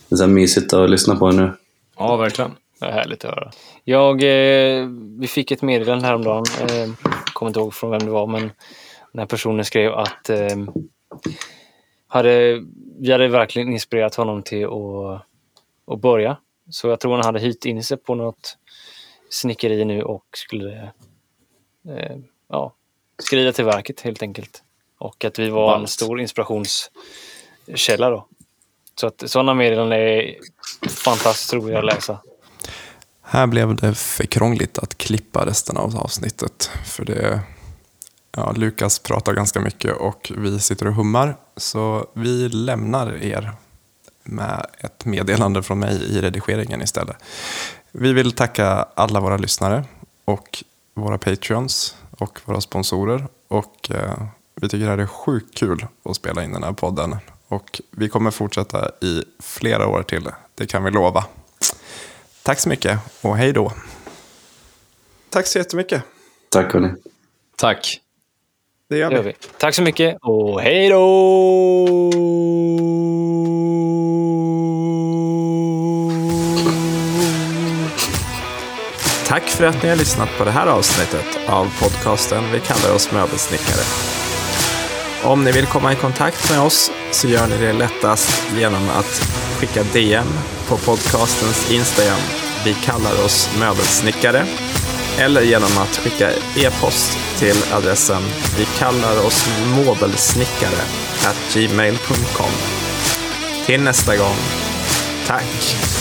det är så här mysigt att lyssna på er nu. Ja, verkligen. Det är härligt att höra. Jag, eh, vi fick ett meddelande häromdagen. Eh, kommer inte ihåg från vem det var, men den här personen skrev att eh, hade, vi hade verkligen inspirerat honom till att, att börja. Så jag tror han hade hyrt in sig på något snickeri nu och skulle eh, ja, skrida till verket helt enkelt. Och att vi var en Ballt. stor inspirationskälla då. Så att sådana meddelanden är fantastiskt roliga att läsa. Här blev det för krångligt att klippa resten av avsnittet. För det, ja, Lukas pratar ganska mycket och vi sitter och hummar. Så vi lämnar er med ett meddelande från mig i redigeringen istället. Vi vill tacka alla våra lyssnare och våra patreons och våra sponsorer. Och eh, vi tycker det här är sjukt kul att spela in den här podden. Och vi kommer fortsätta i flera år till, det kan vi lova. Tack så mycket och hej då. Tack så jättemycket. Tack hörni. Tack. Det gör Det gör vi. vi. Tack så mycket och hej då! Tack för att ni har lyssnat på det här avsnittet av podcasten Vi kallar oss möbelsnickare. Om ni vill komma i kontakt med oss så gör ni det lättast genom att skicka DM på podcastens Instagram. Vi kallar oss möbelsnickare. Eller genom att skicka e-post till adressen vi kallar oss mobelsnickare at gmail.com. Till nästa gång. Tack!